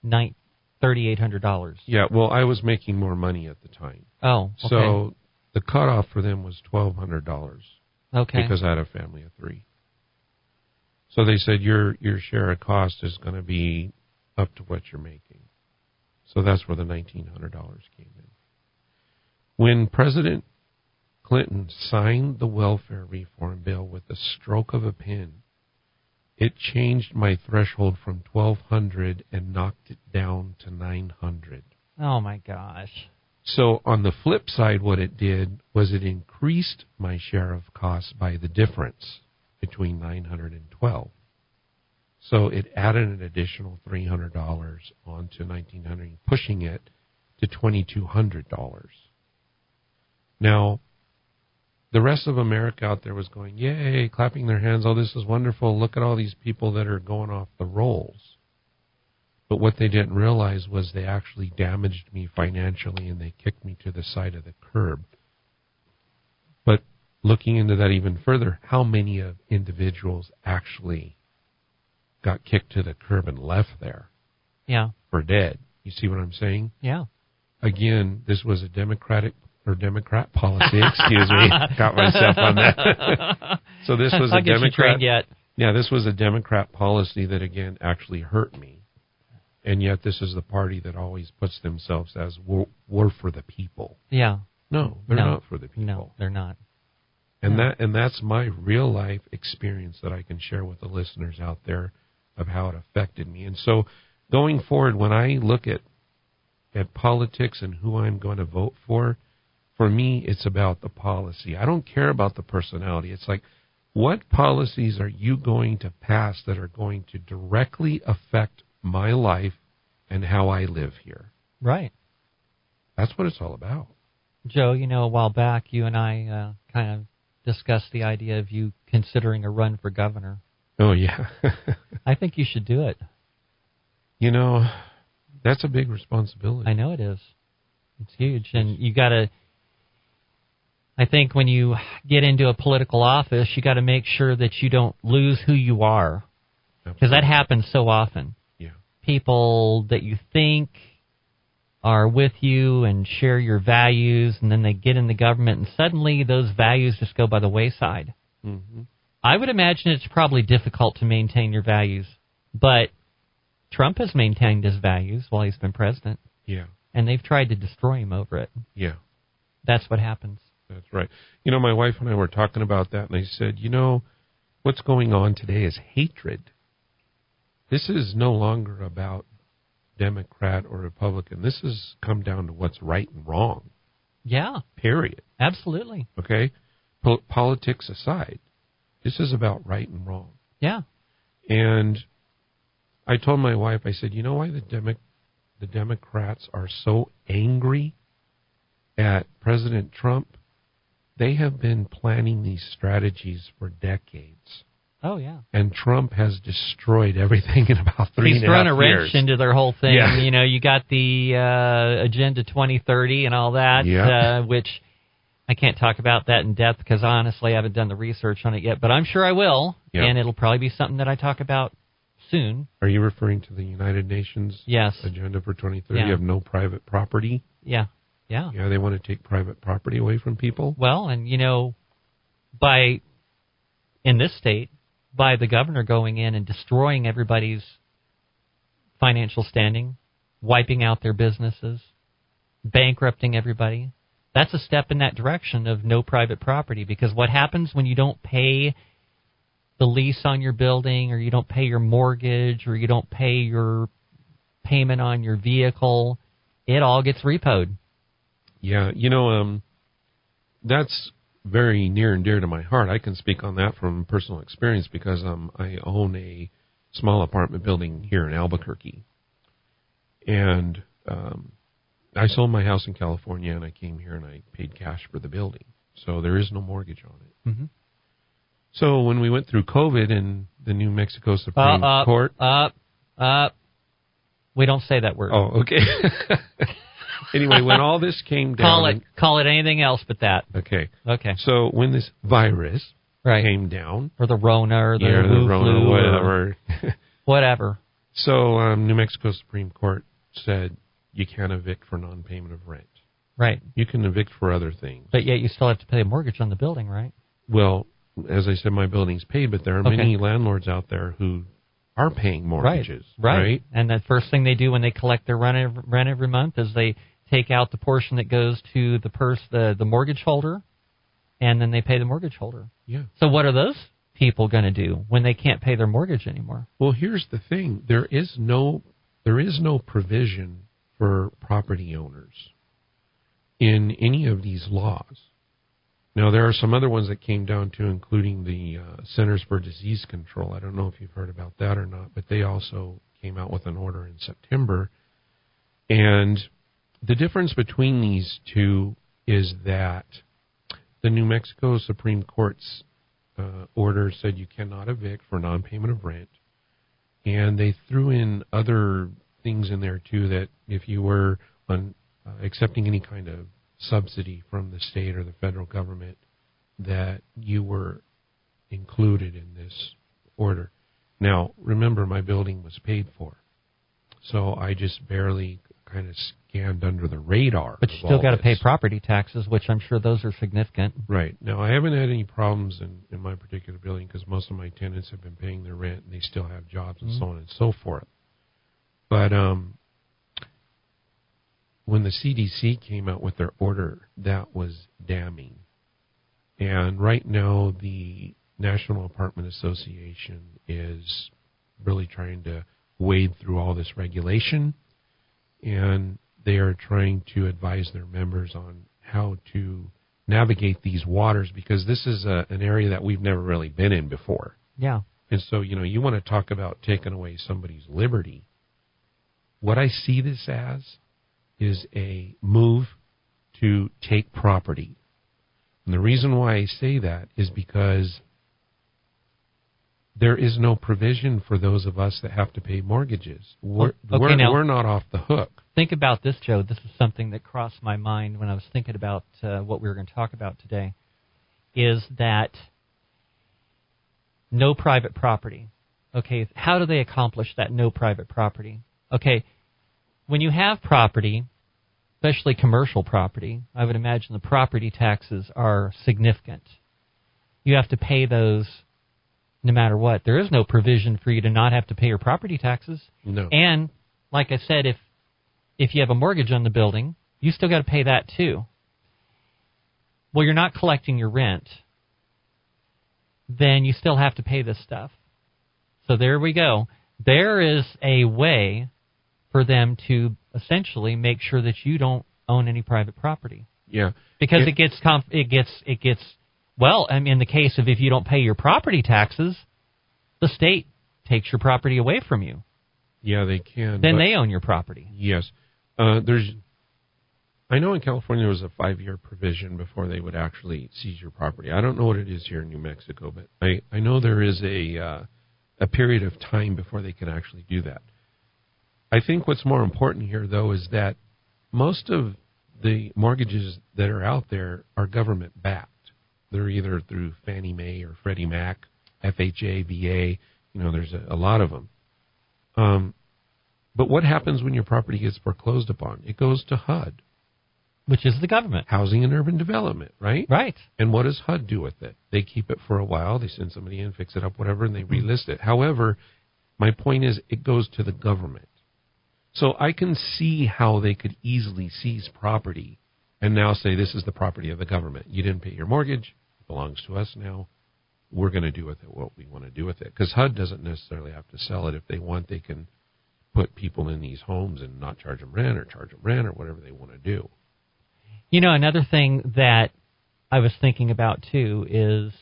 nine thirty eight hundred dollars. yeah, well, I was making more money at the time, Oh, okay. so the cutoff for them was twelve hundred dollars okay. because I had a family of three. So they said your your share of cost is going to be up to what you're making. So that's where the nineteen hundred dollars came in. When President Clinton signed the welfare reform bill with the stroke of a pen, it changed my threshold from twelve hundred and knocked it down to nine hundred. oh my gosh. So on the flip side, what it did was it increased my share of costs by the difference between 900 and 12. So it added an additional $300 onto 1900, pushing it to $2,200. Now, the rest of America out there was going, yay, clapping their hands. Oh, this is wonderful. Look at all these people that are going off the rolls. But what they didn't realize was they actually damaged me financially and they kicked me to the side of the curb. But looking into that even further, how many of individuals actually got kicked to the curb and left there Yeah. for dead? You see what I'm saying? Yeah. Again, this was a Democratic or Democrat policy. Excuse me, got myself on that. so this was I'll a Democrat. yet. Yeah, this was a Democrat policy that again actually hurt me. And yet this is the party that always puts themselves as we're, we're for the people. Yeah. No, they're No. not for the people. No, they're not. And Yeah. that and that's my real life experience that I can share with the listeners out there of how it affected me. And so going forward when I look at at politics and who I'm going to vote for, for me it's about the policy. I don't care about the personality. It's like what policies are you going to pass that are going to directly affect my life and how I live here? Right. That's what it's all about. Joe, you know, a while back, you and I uh, kind of discussed the idea of you considering a run for governor. Oh yeah. I think you should do it. you know, that's a big responsibility. I know it is. It's huge, and you got to. I think when you get into a political office, you got to make sure that you don't lose who you are, because that happens so often. Yeah. People that you think are with you and share your values, and then they get in the government, and suddenly those values just go by the wayside. hmm I would imagine it's probably difficult to maintain your values, but Trump has maintained his values while he's been president, Yeah. and they've tried to destroy him over it. Yeah. That's what happens. That's right. You know, my wife and I were talking about that, and I said, you know, what's going on today is hatred. This is no longer about Democrat or Republican. This has come down to what's right and wrong, Yeah, period. absolutely. Okay? Po- politics aside, this is about right and wrong. Yeah, And I told my wife, I said, you know why the Demo- the Democrats are so angry at President Trump? They have been planning these strategies for decades. oh yeah. And Trump has destroyed everything in about three He's thrown a wrench years. into their whole thing. Yeah. You know, you got the uh, Agenda 2030 and all that, Yeah. uh, which I can't talk about that in depth because honestly, I haven't done the research on it yet. But I'm sure I will, Yeah. and it'll probably be something that I talk about soon. Are you referring to the United Nations Yes. agenda for 2030 Yeah. of no private property? Yeah. Yeah. Yeah, they want to take private property away from people. Well, and you know, by in this state, by the governor going in and destroying everybody's financial standing, wiping out their businesses, bankrupting everybody, that's a step in that direction of no private property. Because what happens when you don't pay the lease on your building, or you don't pay your mortgage, or you don't pay your payment on your vehicle, it all gets repoed. Yeah, you know, um, that's very near and dear to my heart. I can speak on that from personal experience because um, I own a small apartment building here in Albuquerque, and um, I sold my house in California and I came here and I paid cash for the building, so there is no mortgage on it. Mm-hmm. So when we went through COVID and the New Mexico Uh, Supreme Court, up, up. We don't say that word. Oh, okay. anyway, when all this came down, call it call it anything else but that. okay. Okay. So when this virus Right. came down, Or the Rona or the, yeah, the Rona, flu or whatever. whatever. so um, New Mexico Supreme Court said you can't evict for non-payment of rent. Right. You can evict for other things. But yet you still have to pay a mortgage on the building, right? Well, as I said, my building's paid, but there are Okay. many landlords out there who are paying mortgages. Right. right? And the first thing they do when they collect their rent every, rent every month is they take out the portion that goes to the purse the the mortgage holder, and then they pay the mortgage holder. Yeah. So what are those people going to do when they can't pay their mortgage anymore? Well, here's the thing: there is no there is no provision for property owners in any of these laws. Now, there are some other ones that came down to, including the uh, Centers for Disease Control. I don't know if you've heard about that or not, but they also came out with an order in September. And the difference between these two is that the New Mexico Supreme Court's uh, order said you cannot evict for non-payment of rent, and they threw in other things in there too that if you were on uh, accepting any kind of subsidy from the state or the federal government, that you were included in this order. Now, remember, my building was paid for, so I just barely kind of scanned under the radar. But you still got to pay property taxes, which I'm sure those are significant. Right. Now, I haven't had any problems in, in my particular building because most of my tenants have been paying their rent and they still have jobs and so on and so forth. But um, when the CDC came out with their order, that was damning. And right now, the National Apartment Association is really trying to wade through all this regulation and they are trying to advise their members on how to navigate these waters because this is a, an area that we've never really been in before. Yeah. And so, you know, you want to talk about taking away somebody's liberty. What I see this as is a move to take property. And the reason why I say that is because there is no provision for those of us that have to pay mortgages. We're, Okay, we're, now- we're not off the hook. Think about this, Joe. This is something that crossed my mind when I was thinking about uh, what we were going to talk about today. Is that no private property? Okay, how do they accomplish that no private property? Okay, when you have property, especially commercial property, I would imagine the property taxes are significant. You have to pay those no matter what. There is no provision for you to not have to pay your property taxes. No. And like I said, if if you have a mortgage on the building, you still got to pay that too. Well, you're not collecting your rent, then you still have to pay this stuff. So there we go. There is a way for them to essentially make sure that you don't own any private property yeah. because Yeah. it gets conf- it gets it gets well. I mean, in the case of if you don't pay your property taxes, the state takes your property away from you. Yeah, they can. Then they own your property. Yes. Uh, there's. I know in California there was a five-year provision before they would actually seize your property. I don't know what it is here in New Mexico, but I, I know there is a uh, a period of time before they can actually do that. I think what's more important here, though, is that most of the mortgages that are out there are government backed. They're either through Fannie Mae or Freddie Mac, FHA, VA. You know, there's a, a lot of them. Um, but what happens when your property gets foreclosed upon? It goes to HUD, which is the government. Housing and Urban Development, right? Right. And what does HUD do with it? They keep it for a while, they send somebody in, fix it up, whatever, and they relist it. However, my point is it goes to the government. So I can see how they could easily seize property and now say this is the property of the government. You didn't pay your mortgage, belongs to us now. We're going to do with it what we want to do with it. Because HUD doesn't necessarily have to sell it. If they want, they can put people in these homes and not charge them rent or charge them rent or whatever they want to do. You know, another thing that I was thinking about too is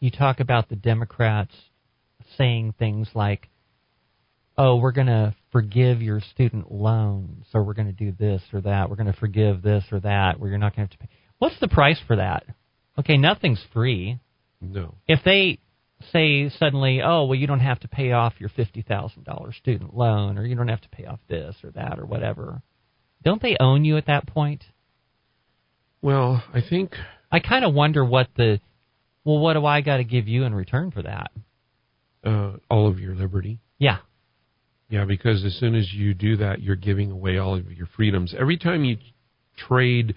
you talk about the Democrats saying things like, "Oh, we're going to forgive your student loans, or we're going to do this or that. We're going to forgive this or that. Where you're not going to have to pay." What's the price for that? Okay, nothing's free. No. If they say suddenly, oh, well, you don't have to pay off your fifty thousand dollars student loan, or you don't have to pay off this or that or whatever. Don't they own you at that point? Well, I think I kind of wonder what the, well, what do I got to give you in return for that? uh, all of your liberty. Yeah, Yeah, because as soon as you do that, you're giving away all of your freedoms. Every time you trade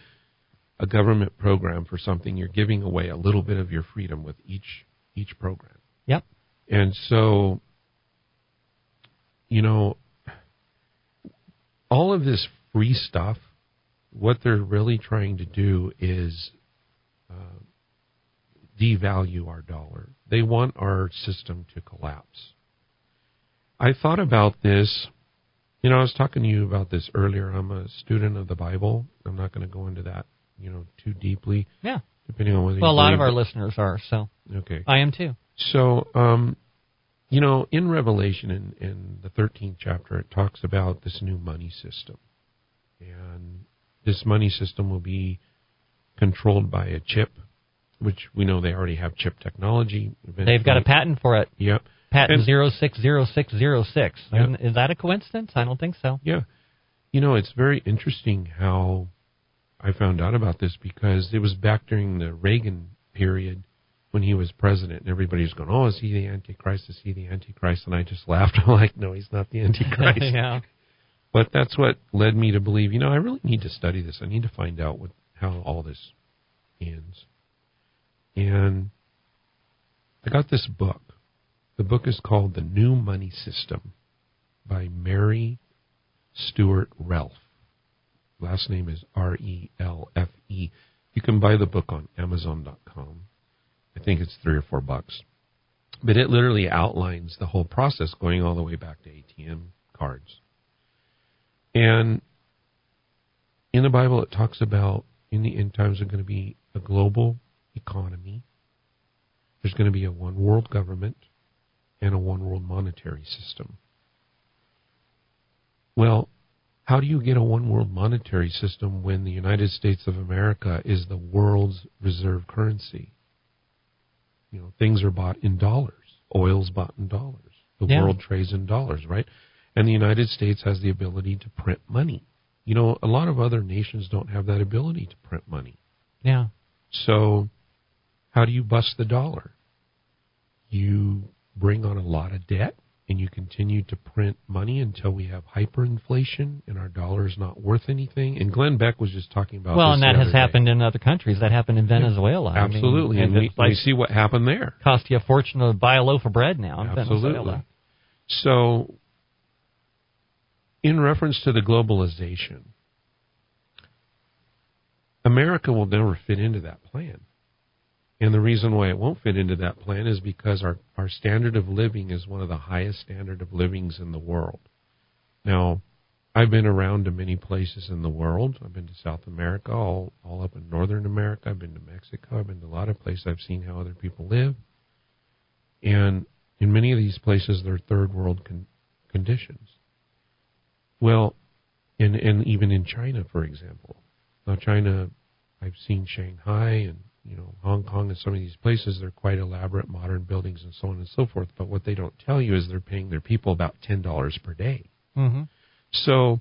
a government program for something, you're giving away a little bit of your freedom with each each program. yep, And so, you know, all of this free stuff, what they're really trying to do is uh, devalue our dollar. They want our system to collapse. I thought about this. You know, I was talking to you about this earlier. I'm a student of the Bible. I'm not going to go into that, you know, too deeply, yeah. depending on whether. Well, a lot of our listeners are, so. Okay. I am too. So, um, you know, in Revelation, in, in the 13th chapter, it talks about this new money system. And this money system will be controlled by a chip, which we know they already have chip technology. They've got a patent for it. Yep. Patent zero six zero six zero six. Is that a coincidence? I don't think so. Yeah. You know, it's very interesting how I found out about this because it was back during the Reagan period when he was president and everybody was going, Oh, is he the Antichrist? Is he the Antichrist? And I just laughed. I'm like, No, he's not the Antichrist. yeah. But that's what led me to believe, you know, I really need to study this. I need to find out what how all this ends. And I got this book. The book is called The New Money System by Mary Stewart Relfe. Last name is R E L F E. You can buy the book on Amazon.com. I think it's three or four bucks. But it literally outlines the whole process going all the way back to ATM cards. And in the Bible, it talks about in the end times, there's going to be a global economy. There's going to be a one world government and a one world monetary system. Well, how do you get a one world monetary system when the United States of America is the world's reserve currency? You know, things are bought in dollars. Oil's bought in dollars. The Yeah. world trades in dollars, right? And the United States has the ability to print money. You know, a lot of other nations don't have that ability to print money. Yeah. So, how do you bust the dollar? You bring on a lot of debt and you continue to print money until we have hyperinflation and our dollar is not worth anything. And Glenn Beck was just talking about Well, this and that has day. happened in other countries. That happened in Venezuela. I mean, Absolutely. and we, like we see what happened there. cost you a fortune to buy a loaf of bread now in Absolutely. Venezuela. So, in reference to the globalization, America will never fit into that plan. And the reason why it won't fit into that plan is because our, our standard of living is one of the highest standard of livings in the world. Now, I've been around to many places in the world. I've been to South America, all, all up in Northern America. I've been to Mexico. I've been to a lot of places. I've seen how other people live. And in many of these places, they're third world con- conditions. Well, and, and even in China, for example. Now, China, I've seen Shanghai and you know Hong Kong and some of these places. They're quite elaborate, modern buildings and so on and so forth. But what they don't tell you is they're paying their people about ten dollars per day. Mm-hmm. So,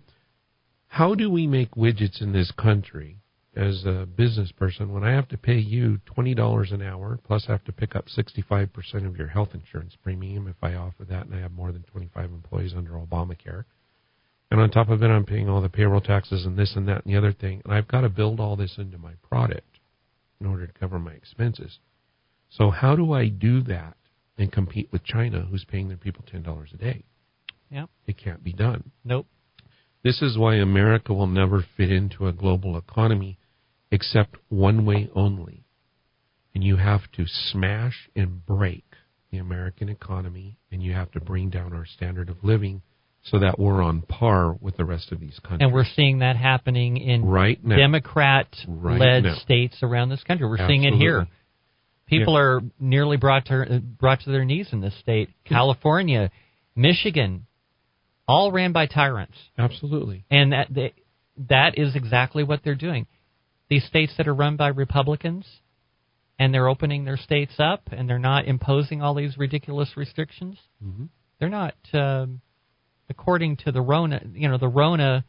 how do we make widgets in this country as a business person when I have to pay you twenty dollars an hour plus I have to pick up sixty five percent of your health insurance premium if I offer that and I have more than twenty five employees under Obamacare. And on top of it I'm paying all the payroll taxes and this and that and the other thing and I've got to build all this into my product in order to cover my expenses. So how do I do that and compete with China who's paying their people ten dollars a day? Yep. It can't be done. Nope. This is why America will never fit into a global economy except one way only. And you have to smash and break the American economy and you have to bring down our standard of living so that we're on par with the rest of these countries. And we're seeing that happening in right now. Democrat-led Right now. states around this country. We're seeing it here. Absolutely. People are nearly brought to brought to their knees in this state. California, Michigan, all ran by tyrants, Absolutely. and that they, that is exactly what they're doing. These states that are run by Republicans and they're opening their states up and they're not imposing all these ridiculous restrictions. Mhm. They're not, um, according to the Rona, you know, the Rona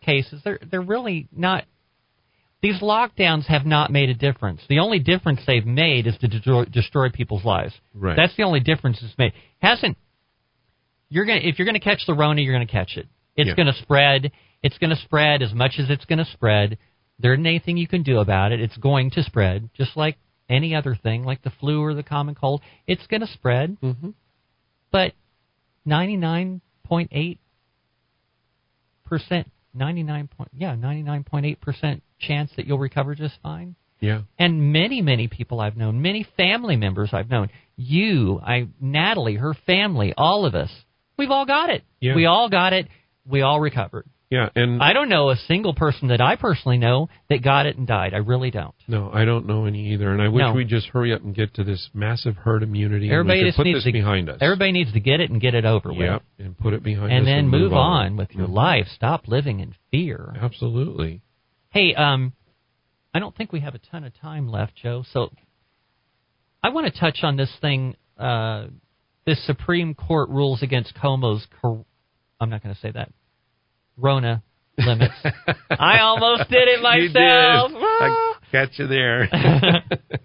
cases. They're they're really not. These lockdowns have not made a difference. The only difference they've made is to destroy, destroy people's lives. Right. That's the only difference it's made. Hasn't you're gonna if you're gonna catch the Rona, you're gonna catch it. It's Yeah. gonna spread. It's gonna spread as much as it's gonna spread. There isn't anything you can do about it. It's going to spread, just like any other thing, like the flu or the common cold. It's gonna spread, Mhm. but ninety eight percent, ninety nine point yeah, ninety nine point eight percent chance that you'll recover just fine. Yeah. And many, many people I've known, many family members I've known, you, I, Natalie, her family, all of us, we've all got it. Yeah. We all got it. We all recovered. Yeah. And I don't know a single person that I personally know that got it and died. I really don't. no, I don't know any either. And I wish No. we'd just hurry up and get to this massive herd immunity. and Everybody just put needs this to behind us. Everybody needs to get it and get it over Yeah. with, And put it behind us. and then move on, on with your life. Stop living in fear. Absolutely. Hey, um, I don't think we have a ton of time left, Joe. So I want to touch on this thing. Uh, this Supreme Court rules against Cuomo's. Cor- I'm not going to say that. Rona limits. I almost did it myself. You did. I got you there.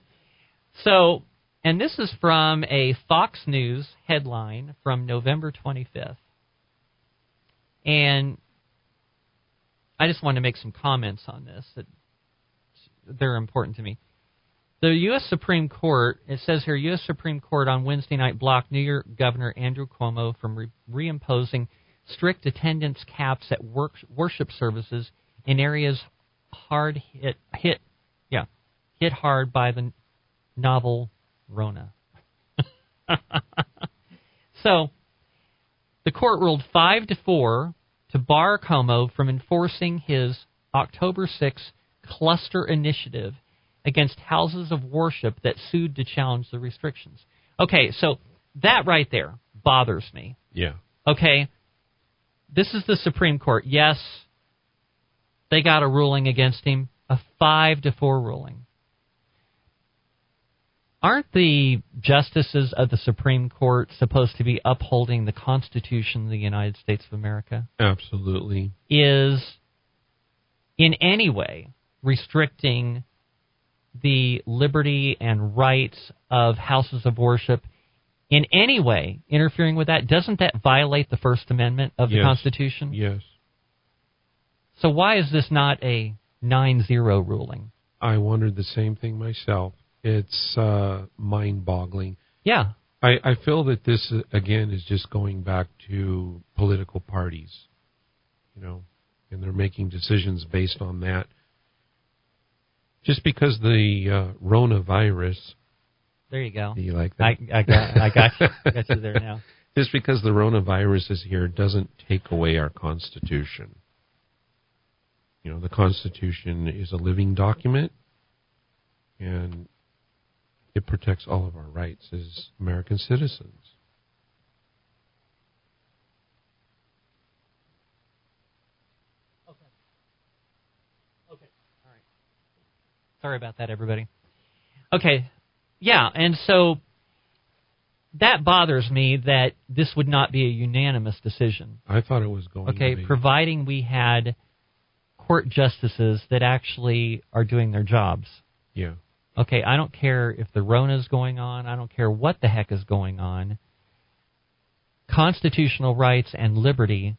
So, and this is from a Fox News headline from November 25th. And I just want to make some comments on this that they're important to me. The U.S. Supreme Court, it says here, U.S. Supreme Court on Wednesday night blocked New York Governor Andrew Cuomo from re- reimposing strict attendance caps at work, worship services in areas hard hit, hit, yeah, hit hard by the novel Rona. so, the court ruled five to four to bar Cuomo from enforcing his October 6 cluster initiative against houses of worship that sued to challenge the restrictions. Okay, so that right there bothers me. yeah. Okay, this is the Supreme Court. Yes, they got a ruling against him, a five to four ruling. Aren't the justices of the Supreme Court supposed to be upholding the Constitution of the United States of America? Absolutely. Is in any way restricting the liberty and rights of houses of worship in any way interfering with that doesn't that violate the first amendment of the Yes. constitution Yes. so why is this not a 9-0 ruling I wondered the same thing myself. It's uh, mind-boggling. yeah I, I feel that this again is just going back to political parties, you know, and they're making decisions based on that. Just because the uh, Rona virus, there you go do you like I, that? I got I got you. I got you there now just because the coronavirus is here doesn't take away our Constitution. You know, the Constitution is a living document, and it protects all of our rights as American citizens. Okay. Okay. All right. Sorry about that, everybody. Okay, yeah, and so that bothers me that this would not be a unanimous decision. I thought it was going Okay, to be. providing we had court justices that actually are doing their jobs. yeah. Okay, I don't care if the Rona's going on. I don't care what the heck is going on. Constitutional rights and liberty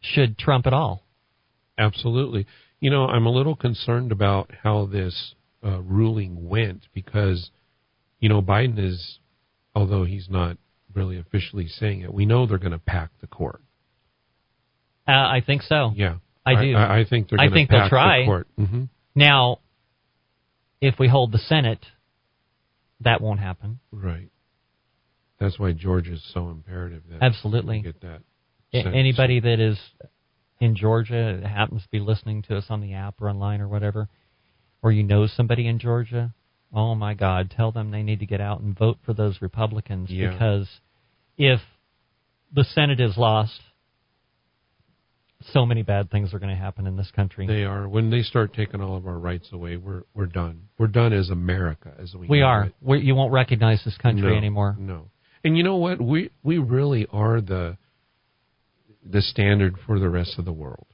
should trump it all. Absolutely. You know, I'm a little concerned about how this uh, ruling went because, you know, Biden is, although he's not really officially saying it, we know they're going to pack the court. Uh, I think so. Yeah, I do. I, I think they're. I think they'll pack try. The court. hmm Now, if we hold the Senate, that won't happen. Right. That's why Georgia is so imperative. That Absolutely. get that. Sense. Anybody that is in Georgia happens to be listening to us on the app or online or whatever, or you know somebody in Georgia, oh my God, tell them they need to get out and vote for those Republicans Yeah. because if the Senate is lost, so many bad things are going to happen in this country. They are. When they start taking all of our rights away, we're we're done. We're done as America, as we we know are. it. we you won't recognize this country no, anymore. No. And you know what? We we really are the the standard for the rest of the world.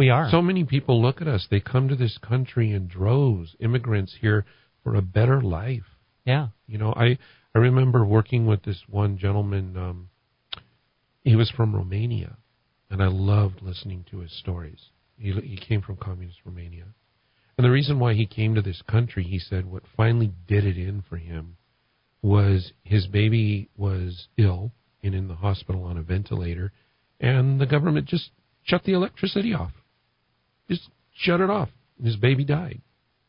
We are. So many people look at us. They come to this country in droves, immigrants here for a better life. yeah. You know, I I remember working with this one gentleman. Um, he was from Romania, and I loved listening to his stories. He he came from communist Romania, and the reason why he came to this country, he said, what finally did it in for him was his baby was ill and in the hospital on a ventilator, and the government just shut the electricity off, just shut it off. And his baby died.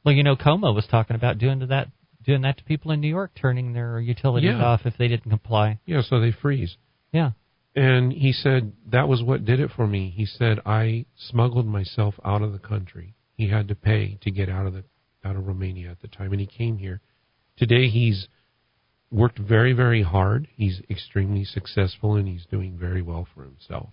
Well, you know, Cuomo was talking about doing to that, doing that to people in New York, turning their utilities Yeah. off if they didn't comply. Yeah, so they freeze. Yeah. And he said that was what did it for me. He said I smuggled myself out of the country. He had to pay to get out of the out of Romania at the time, and he came here. Today he's worked very very hard. He's extremely successful, and he's doing very well for himself.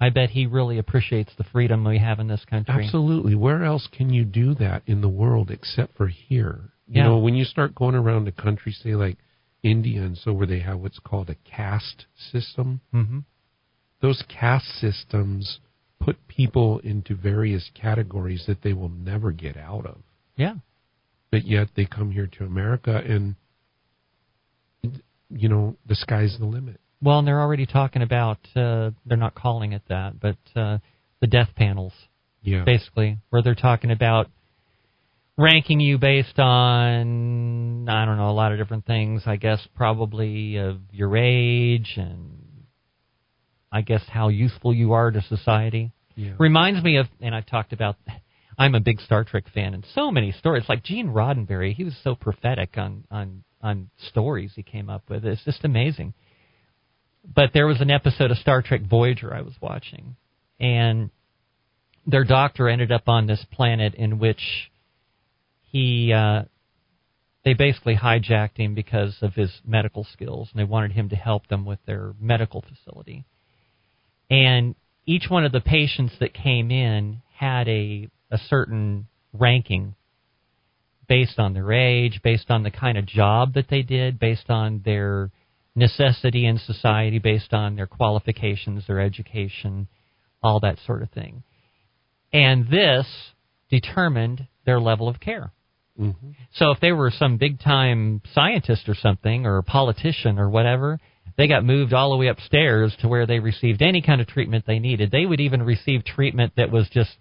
I bet he really appreciates the freedom we have in this country. Absolutely. Where else can you do that in the world except for here? You Yeah. know, when you start going around the country, say like India and so where they have what's called a caste system, mm-hmm. those caste systems put people into various categories that they will never get out of. Yeah. But yet they come here to America and you know, the sky's the limit. Well, and they're already talking about, uh, they're not calling it that, but uh, the death panels, Yeah. basically, where they're talking about ranking you based on, I don't know, a lot of different things. I guess probably of your age and I guess how useful you are to society. Yeah. Reminds me of, and I've talked about, I'm a big Star Trek fan, and so many stories. Like Gene Roddenberry, he was so prophetic on on on stories he came up with. It's just amazing. But there was an episode of Star Trek Voyager I was watching, and their doctor ended up on this planet in which he uh, they basically hijacked him because of his medical skills, and they wanted him to help them with their medical facility. And each one of the patients that came in had a a certain ranking based on their age, based on the kind of job that they did, based on their necessity in society, based on their qualifications, their education, all that sort of thing. And this determined their level of care. hmm So if they were some big time scientist or something, or a politician or whatever, they got moved all the way upstairs to where they received any kind of treatment they needed. They would even receive treatment that was just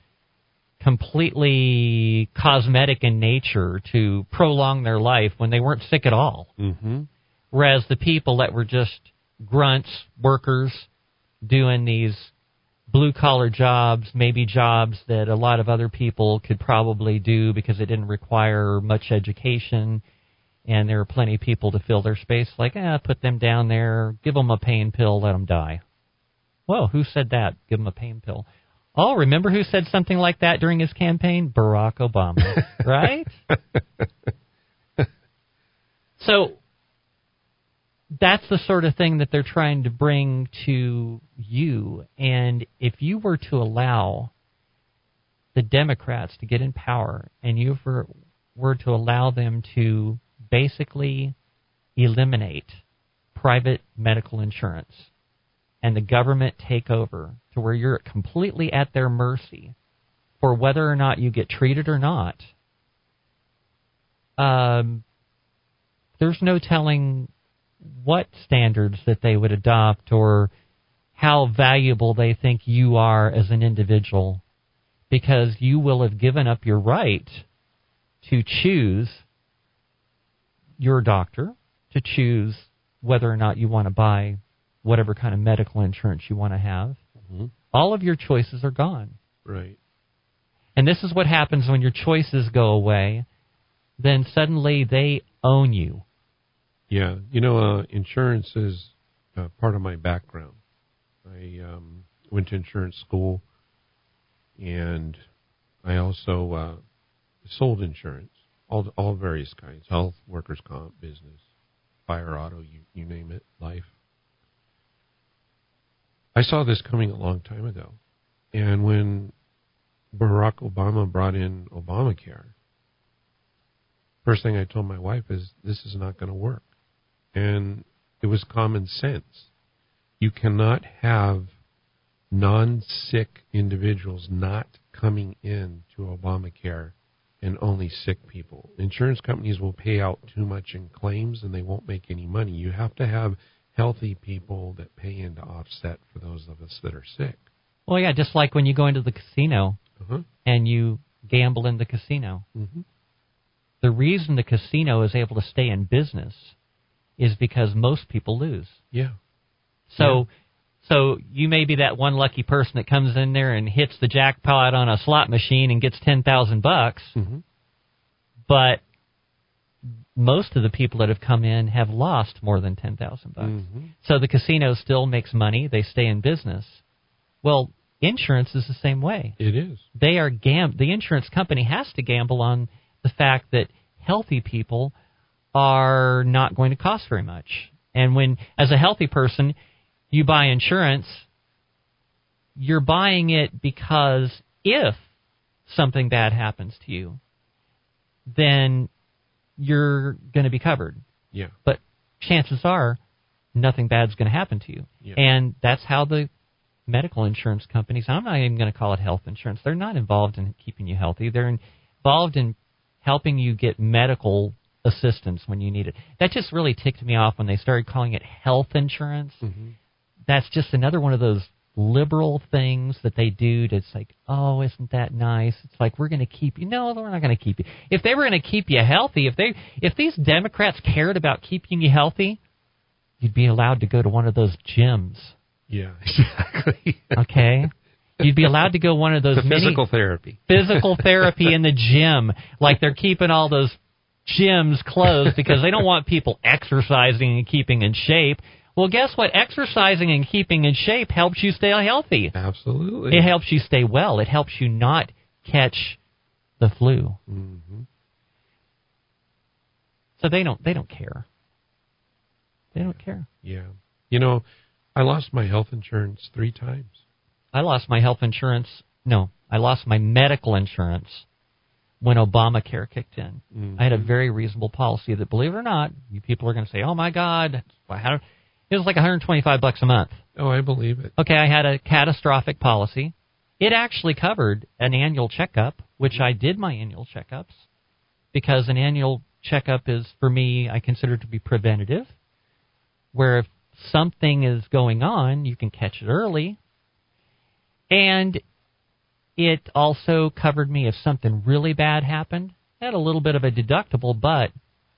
completely cosmetic in nature to prolong their life when they weren't sick at all. hmm Whereas the people that were just grunts, workers, doing these blue collar jobs, maybe jobs that a lot of other people could probably do because it didn't require much education, and there were plenty of people to fill their space. Like, eh, put them down there, give them a pain pill, let them die. Whoa, who said that? Give them a pain pill. Oh, remember who said something like that during his campaign? Barack Obama, right? So that's the sort of thing that they're trying to bring to you. And if you were to allow the Democrats to get in power and you were, to allow them to basically eliminate private medical insurance and the government take over to where you're completely at their mercy for whether or not you get treated or not, um, there's no telling what standards that they would adopt or how valuable they think you are as an individual because you will have given up your right to choose your doctor, to choose whether or not you want to buy whatever kind of medical insurance you want to have. Mhm. All of your choices are gone. Right. And this is what happens when your choices go away. Then suddenly they own you. Yeah, you know, uh, insurance is uh, part of my background. I um, went to insurance school, and I also uh, sold insurance, all all various kinds: health, workers' comp, business, fire, auto, you you name it, life. I saw this coming a long time ago, And when Barack Obama brought in Obamacare, first thing I told my wife is this is not going to work. And it was common sense. You cannot have non-sick individuals not coming in to Obamacare and only sick people. Insurance companies will pay out too much in claims and they won't make any money. You have to have healthy people that pay in to offset for those of us that are sick. Well, yeah, just like when you go into the casino Uh-huh. and you gamble in the casino. Mm-hmm. The reason the casino is able to stay in business is because most people lose. Yeah. So, so you may be that one lucky person that comes in there and hits the jackpot on a slot machine and gets ten thousand bucks, Mm-hmm. but most of the people that have come in have lost more than ten thousand bucks. Mhm. So the casino still makes money; they stay in business. Well, insurance is the same way. It is. They are gam. The insurance company has to gamble on the fact that healthy people are not going to cost very much. And when, as a healthy person, you buy insurance, you're buying it because if something bad happens to you, then you're going to be covered. Yeah. But chances are nothing bad's going to happen to you. Yeah. And that's how the medical insurance companies, I'm not even going to call it health insurance. They're not involved in keeping you healthy. They're involved in helping you get medical assistance when you need it. That just really ticked me off when they started calling it health insurance. Mm-hmm. That's just another one of those liberal things that they do to it's like, oh, isn't that nice? It's like we're going to keep you. No, we're not going to keep you. If they were going to keep you healthy, if they if these Democrats cared about keeping you healthy, you'd be allowed to go to one of those gyms. Yeah. Exactly. Okay? You'd be allowed to go one of those the mini- physical therapy. physical therapy in the gym. Like they're keeping all those gyms closed because they don't want people exercising and keeping in shape. Well, guess what? Exercising and keeping in shape helps you stay healthy. Absolutely. It helps you stay well. It helps you not catch the flu. hmm So they don't they don't care. They don't care. Yeah. You know, I lost my health insurance three times. I lost my health insurance. No, I lost my medical insurance when Obamacare kicked in. Mhm. I had a very reasonable policy that, believe it or not, you people are going to say, "Oh my God, how-" it was like 125 bucks a month." Oh, I believe it. Okay, I had a catastrophic policy. It actually covered an annual checkup, which I did my annual checkups because an annual checkup is for me I consider to be preventative. Where if something is going on, you can catch it early. And it also covered me if something really bad happened. I had a little bit of a deductible, but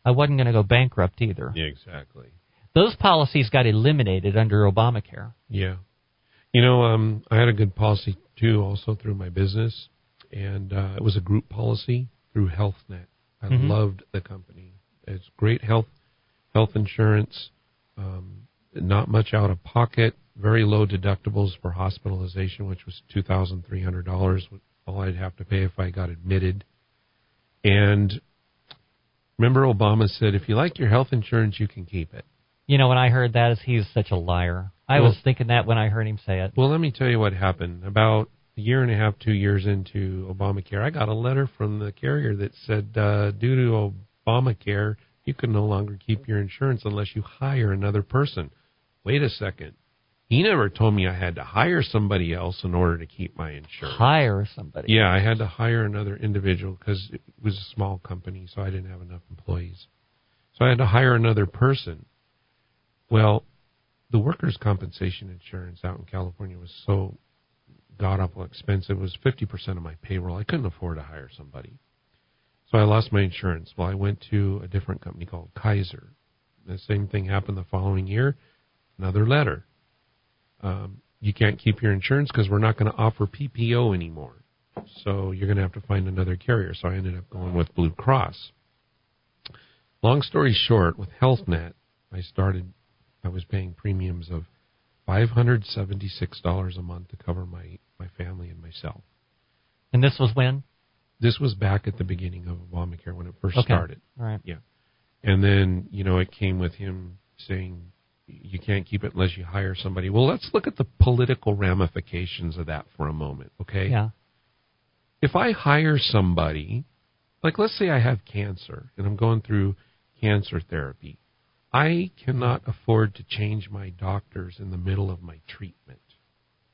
I wasn't going to go bankrupt either. Yeah, exactly. Those policies got eliminated under Obamacare. Yeah. You know, um, I had a good policy too, also through my business, and uh, it was a group policy through HealthNet. I Mhm. loved the company. It's great health health insurance, um, not much out of pocket, very low deductibles for hospitalization, which was two thousand three hundred dollars. All I'd have to pay if I got admitted. And remember, Obama said, "If you like your health insurance, you can keep it." You know, when I heard that, is he's such a liar. I Well- was thinking that when I heard him say it. Well, let me tell you what happened. About a year and a half, two years into Obamacare, I got a letter from the carrier that said, uh, due to Obamacare, you can no longer keep your insurance unless you hire another person. Wait a second. He never told me I had to hire somebody else in order to keep my insurance. Hire somebody. Yeah, I had to hire another individual because it was a small company, so I didn't have enough employees. So I had to hire another person. Well, the workers' compensation insurance out in California was so god awful expensive. It was 50% of my payroll. I couldn't afford to hire somebody. So I lost my insurance. Well, I went to a different company called Kaiser. The same thing happened the following year. Another letter. Um, you can't keep your insurance because we're not going to offer PPO anymore. So you're going to have to find another carrier. So I ended up going with Blue Cross. Long story short, with HealthNet, I started, I was paying premiums of $576 a month to cover my, my family and myself. And this was when? This was back at the beginning of Obamacare when it first Okay. started. All right. Yeah. And then, you know, it came with him saying, you can't keep it unless you hire somebody. Well, let's look at the political ramifications of that for a moment, okay? Yeah. If I hire somebody, like let's say I have cancer and I'm going through cancer therapy, I cannot afford to change my doctors in the middle of my treatment.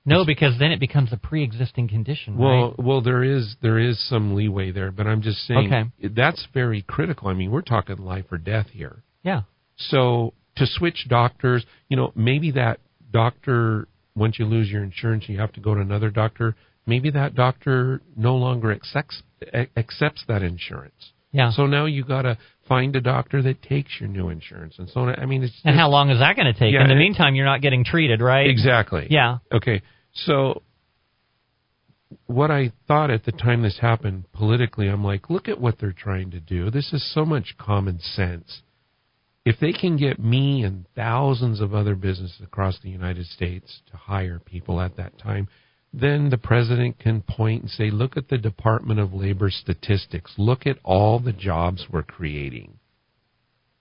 No, because then it becomes a pre-existing condition. Well, right? well, there is there is some leeway there, but I'm just saying Okay. that's very critical. I mean, we're talking life or death here. yeah. So to switch doctors, you know, maybe that doctor once you lose your insurance, you have to go to another doctor. Maybe that doctor no longer accepts accepts that insurance. Yeah. So now you got to find a doctor that takes your new insurance, and so on. I mean, it's and how long is that going to take? Yeah, In the meantime, you're not getting treated, right? exactly? Yeah. Okay. So what I thought at the time this happened politically, I'm like, look at what they're trying to do. This is so much common sense. If they can get me and thousands of other businesses across the United States to hire people at that time, then the president can point and say, look at the Department of Labor statistics. Look at all the jobs we're creating.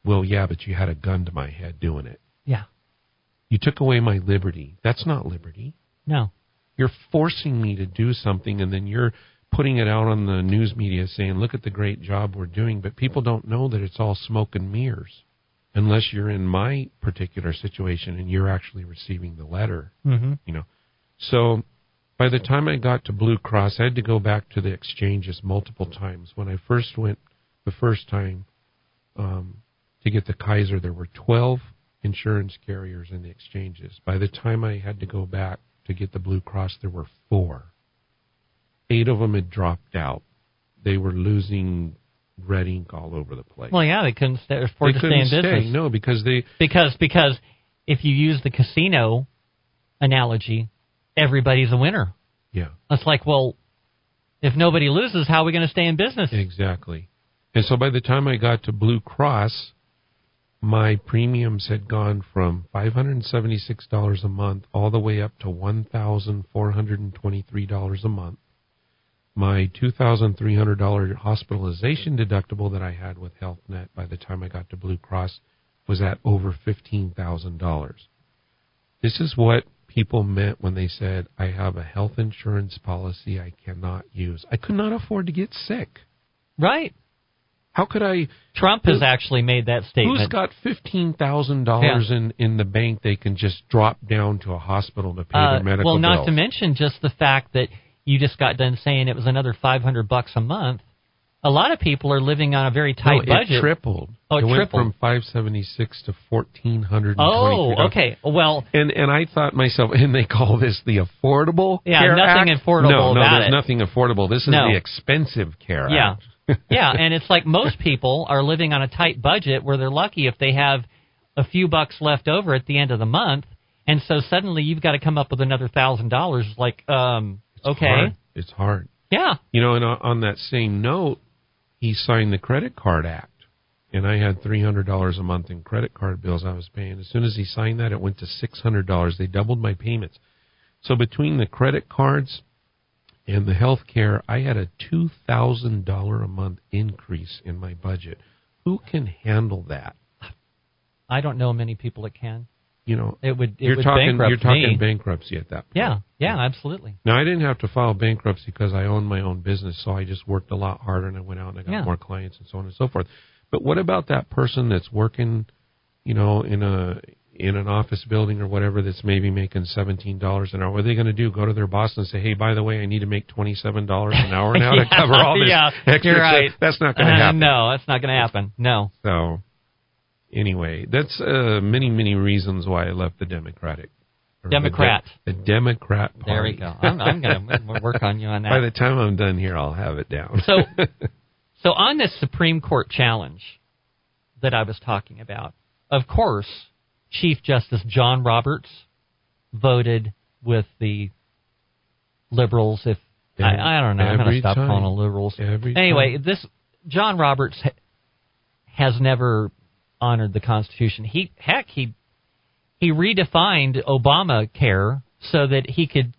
Well, yeah, but you had a gun to my head doing it. Yeah. You took away my liberty. That's not liberty. No. You're forcing me to do something, and then you're putting it out on the news media saying, look at the great job we're doing. But people don't know that it's all smoke and mirrors unless you're in my particular situation and you're actually receiving the letter, Mm-hmm. you know. So by the time I got to Blue Cross, I had to go back to the exchanges multiple times. When I first went the first time um, to get the Kaiser, there were 12 insurance carriers in the exchanges. By the time I had to go back to get the Blue Cross, there were four. Eight of them had dropped out. They were losing red ink all over the place. Well, yeah, they couldn't stay, afford they to stay couldn't in business. stay. No, because they Because because if you use the casino analogy, everybody's a winner. yeah. It's like, well, if nobody loses, how are we going to stay in business? Exactly. And so by the time I got to Blue Cross, my premiums had gone from $576 a month all the way up to $1,423 a month. My $2,300 hospitalization deductible that I had with HealthNet by the time I got to Blue Cross was at over $15,000. This is what people meant when they said, I have a health insurance policy I cannot use. I could not afford to get sick. Right. How could I? Trump has Who- actually made that statement. Who's got fifteen thousand dollars in in the bank? They can just drop down to a hospital to pay Uh, their medical well, not bills. to mention just the fact that you just got done saying it was another 500 bucks a month. A lot of people are living on a very no, tight it budget. tripled. Oh, it went tripled. from five seventy six to fourteen hundred. oh, okay. Well, And and I thought myself, and they call this the Affordable Yeah, Care nothing Act? affordable No, no, there's it. nothing affordable. This is No. the expensive Care Yeah. Yeah, and it's like most people are living on a tight budget where they're lucky if they have a few bucks left over at the end of the month, and so suddenly you've got to come up with another thousand dollars. Like, um, okay, hard. It's hard. yeah, You know, and on- on that same note, he signed the Credit Card Act, and I had three hundred dollars a month in credit card bills I was paying. As soon as he signed that, it went to six hundred dollars. They doubled my payments. So between the credit cards and the health care, I had a two thousand dollar a month increase in my budget. Who can handle that? I don't know many people that can. You know, It would it you're would talking bankrupt you're talking me. bankruptcy at that point. yeah, yeah, absolutely. Now I didn't have to file bankruptcy because I owned my own business, so I just worked a lot harder and I went out and I got Yeah. more clients and so on and so forth. But what about that person that's working, you know, in a in an office building or whatever that's maybe making seventeen dollars an hour? What are they going to do? Go to their boss and say, "Hey, by the way, I need to make twenty seven dollars an hour now to cover all this yeah, extra you're right. That's not going to Uh, happen. no, that's not going to happen. No. So anyway, that's uh, many many reasons why I left the Democratic. or the Democrat. The, Democrat Party. There we go. I'm, I'm going to work on you on that. By the time I'm done here, I'll have it down. So, so on this Supreme Court challenge that I was talking about, of course, Chief Justice John Roberts voted with the liberals. If I, I don't know, I'm going to stop time. calling them liberals. Every anyway, time. this John Roberts ha- has never honored the Constitution. He heck he he redefined Obamacare so that he could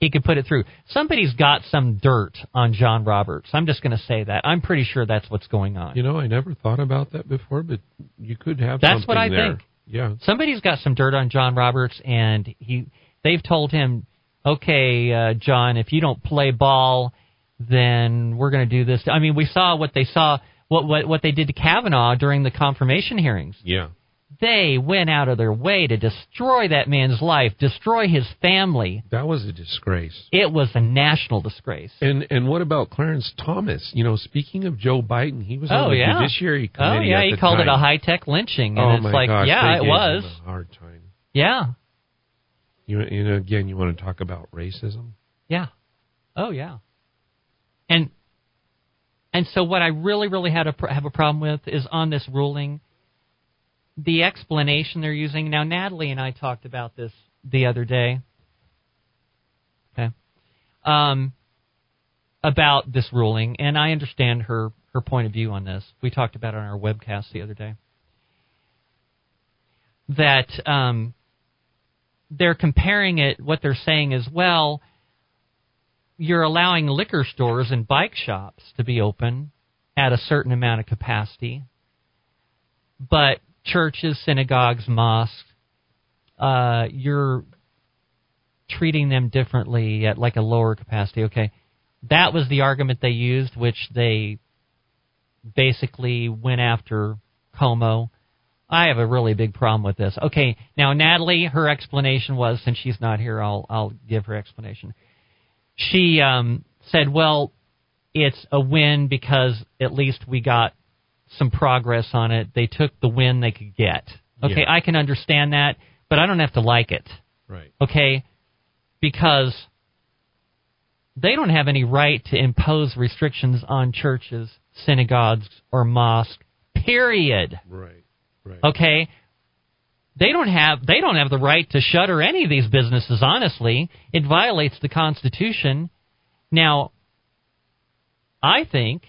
he could put it through. Somebody's got some dirt on John Roberts. I'm just going to say that. I'm pretty sure that's what's going on. You know, I never thought about that before, but you could have that's what I there. think. Yeah. Somebody's got some dirt on John Roberts, and he they've told him, okay, uh, John, if you don't play ball, then we're going to do this. I mean, we saw what they saw, what what what they did to Kavanaugh during the confirmation hearings. Yeah. They went out of their way to destroy that man's life, destroy his family. That was a disgrace. It was a national disgrace. And and what about Clarence Thomas? You know, speaking of Joe Biden, he was Oh, on the yeah. Judiciary Committee. Oh yeah, he called it a high tech lynching, and oh it's my like, gosh, yeah, it was. hard time. Yeah, You, you know, again, you want to talk about racism? Yeah. Oh yeah. And and so what I really really had a have a problem with is on this ruling the explanation they're using. Now Natalie and I talked about this the other day. Okay. Um about this ruling and I understand her her point of view on this. We talked about it on our webcast the other day. That um they're comparing it what they're saying is well you're allowing liquor stores and bike shops to be open at a certain amount of capacity but churches synagogues mosques uh, you're treating them differently at like a lower capacity okay that was the argument they used which they basically went after Cuomo I have a really big problem with this. Okay, now Natalie, her explanation was, since she's not here, I'll I'll give her explanation. She um, said, "Well, it's a win because at least we got some progress on it. They took the win they could get. Okay, Yeah. I can understand that, but I don't have to like it. Right. Okay, because they don't have any right to impose restrictions on churches, synagogues, or mosques. Period." Right. Right. okay they don't have they don't have the right to shutter any of these businesses honestly. It violates the constitution. Now i think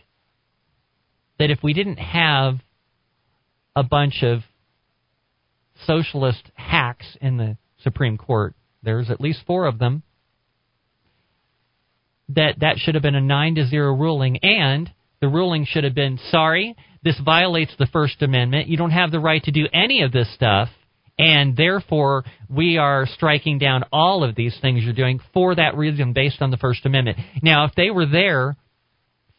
that if we didn't have a bunch of socialist hacks in the supreme court there's at least 4 of them that that should have been a 9 to 0 ruling. And the ruling should have been sorry this violates the first amendment. You don't have the right to do any of this stuff and therefore we are striking down all of these things you're doing for that reason based on the first amendment now if they were there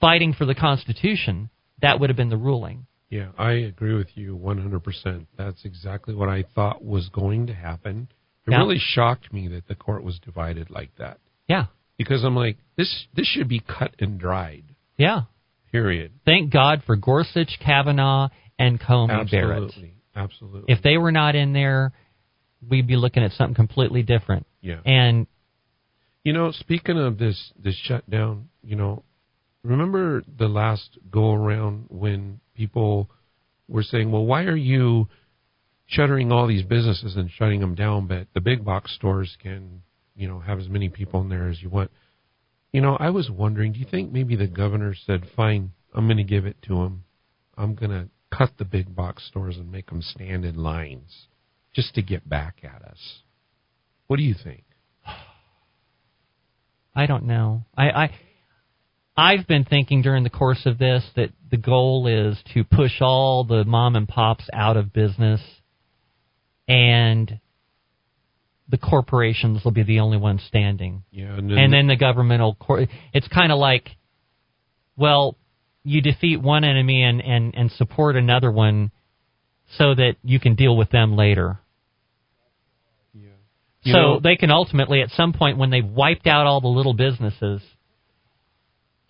fighting for the constitution that would have been the ruling Yeah, I agree with you 100%. That's exactly what I thought was going to happen. It Yeah. really shocked me that the court was divided like that. yeah Because I'm like, this this should be cut and dried. yeah Period. thank god for gorsuch kavanaugh and Coney barrett Absolutely. If they were not in there we'd be looking at something completely different yeah. and You know, speaking of this this shutdown, you know, remember the last go around when people were saying, "Well, why are you shuttering all these businesses and shutting them down, but the big box stores can, you know, have as many people in there as you want?" You know, I was wondering, do you think maybe the governor said, "Fine, I'm going to give it to them. I'm going to cut the big box stores and make them stand in lines just to get back at us." What do you think? I don't know. I, I I've been thinking during the course of this that the goal is to push all the mom and pops out of business and the corporations will be the only ones standing. Yeah, and And then the governmental cor- it's kind of like well, you defeat one enemy and, and, and support another one so that you can deal with them later. You so know- they can ultimately, at some point, when they've wiped out all the little businesses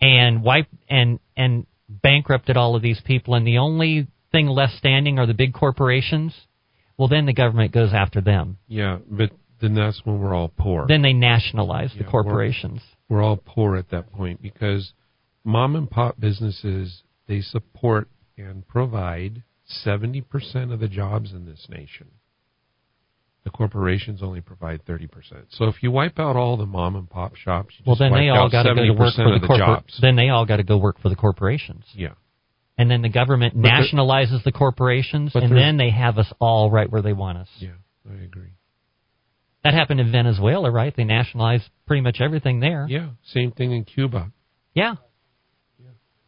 and wipe and and bankrupted all of these people, and the only thing left standing are the big corporations. Well, then the government goes after them. Yeah, but then that's when we're all poor. Then they nationalize Yeah, the we're- corporations. we're all poor at that point because mom and pop businesses they support and provide 70% of the jobs in this nation. The corporations only provide 30%. So if you wipe out all the mom and pop shops, you Well, then they all got to go work for the of the corpor-. Then they all got to go work for the corporations. yeah. And then the government But nationalizes the corporations, and then they have us all right where they want us. Yeah, I agree. That happened in Venezuela, right? They nationalized pretty much everything there. Yeah, same thing in Cuba. Yeah.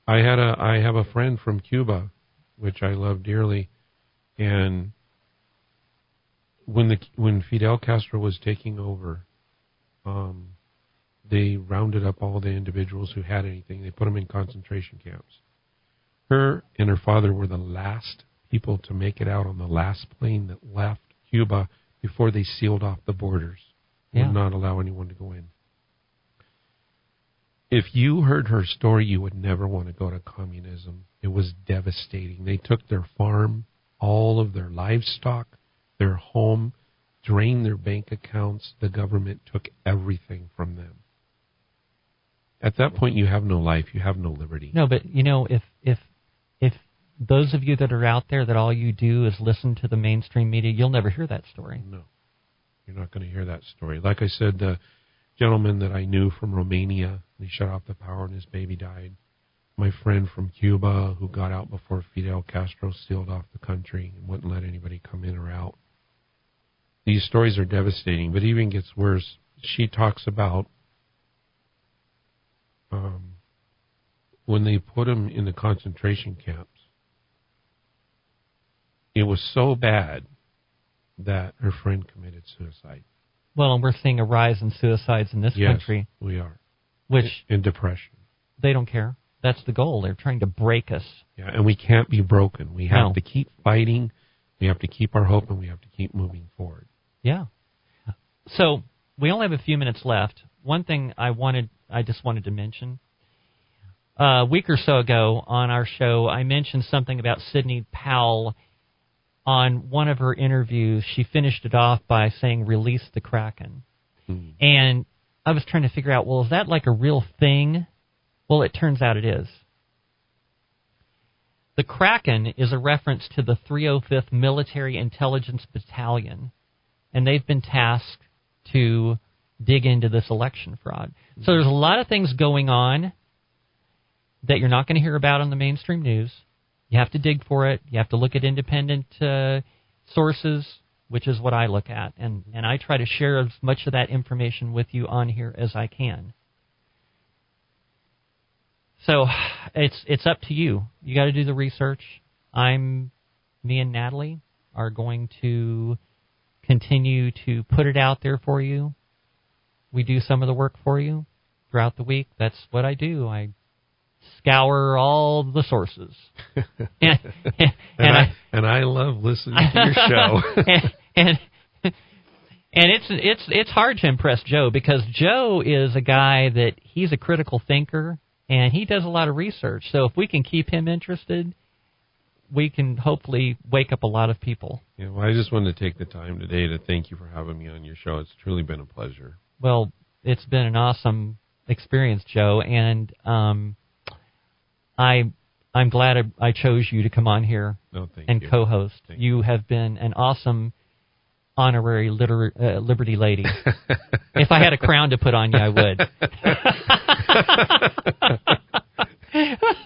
I had a I have a friend from Cuba, which I love dearly, and when the when Fidel Castro was taking over, um, they rounded up all the individuals who had anything. They put them in concentration camps. Her and her father were the last people to make it out on the last plane that left Cuba before they sealed off the borders. Yeah. Would not allow anyone to go in. If you heard her story, you would never want to go to communism. It was devastating. They took their farm, all of their livestock, their home, drained their bank accounts. The government took everything from them. At that point, you have no life. You have no liberty. No, but you know, if if if those of you that are out there that all you do is listen to the mainstream media, you'll never hear that story. No, you're not going to hear that story. Like I said, the gentleman that I knew from Romania, he shut off the power and his baby died. My friend from Cuba, who got out before Fidel Castro sealed off the country and wouldn't let anybody come in or out. These stories are devastating, but it even gets worse. She talks about um, when they put him in the concentration camps. It was so bad that her friend committed suicide. Well, and we're seeing a rise in suicides in this yes, country, we are. Which in depression. they don't care. That's the goal. They're trying to break us. Yeah, and we can't be broken. We have No. to keep fighting. We have to keep our hope, and we have to keep moving forward. Yeah. So we only have a few minutes left. One thing I wanted, I just wanted to mention. Uh, a week or so ago on our show, I mentioned something about Sidney Powell. On one of her interviews, she finished it off by saying, "Release the Kraken." Hmm. And I was trying to figure out, well, is that like a real thing? Well, it turns out it is. The Kraken is a reference to the 305th Military Intelligence Battalion, and they've been tasked to dig into this election fraud. So there's a lot of things going on that you're not going to hear about on the mainstream news. You have to dig for it. You have to look at independent uh, sources, which is what I look at, and and I try to share as much of that information with you on here as I can. So it's it's up to you. You got to do the research. I'm me and Natalie are going to continue to put it out there for you. We do some of the work for you throughout the week. That's what I do. I scour all the sources. and, and, And, I, and I love listening to your show. and, and and it's it's it's hard to impress Joe because Joe is a guy that he's a critical thinker and he does a lot of research. So if we can keep him interested, we can hopefully wake up a lot of people. yeah, well, I just wanted to take the time today to thank you for having me on your show. It's truly been a pleasure. Well, it's been an awesome experience, Joe, and um, I I'm glad I, I chose you to come on here No, and you. co-host. Thank you have been an awesome honorary liter- uh, Liberty lady. if I had a crown to put on you, I would.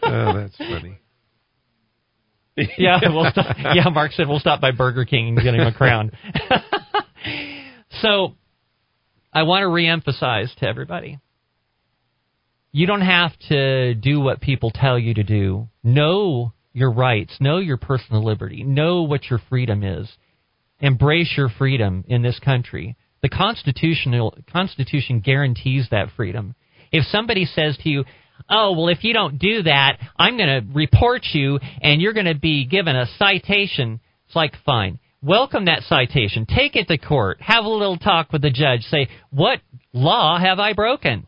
oh, that's funny. yeah, we'll stop, yeah. Mark said we'll stop by Burger King and get him a crown. so, I want to reemphasize to everybody: you don't have to do what people tell you to do. Know your rights. Know your personal liberty. Know what your freedom is. Embrace your freedom in this country. The constitutional Constitution guarantees that freedom. If somebody says to you, "Oh, well, if you don't do that, I'm going to report you, and you're going to be given a citation," it's like, fine. Welcome that citation. Take it to court. Have a little talk with the judge. Say, "What law have I broken?"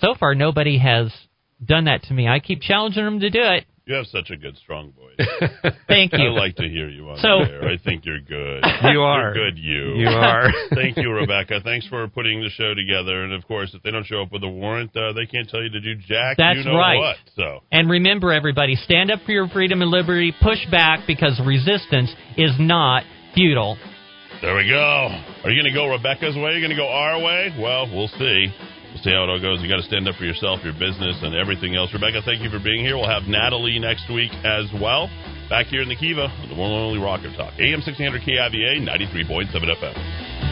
So far, nobody has done that to me. I keep challenging them to do it. You have such a good, strong voice. Thank you. I like to hear you on So- there. I think you're good. You are. You're good, you. You are. Thank you, Rebecca. Thanks for putting the show together. And of course, if they don't show up with a warrant, uh, they can't tell you to do jack. That's you know right. what? So And remember, everybody, stand up for your freedom and liberty. Push back because resistance is not futile. there we go. Are you going to go Rebecca's way? Are you going to go our way? Well, we'll see. See how it all goes. You got to stand up for yourself, your business, and everything else. Rebecca, thank you for being here. We'll have Natalie next week as well. Back here in the Kiva, the one and only Rock of Talk. AM 1600 KIVA, 93.7 FM.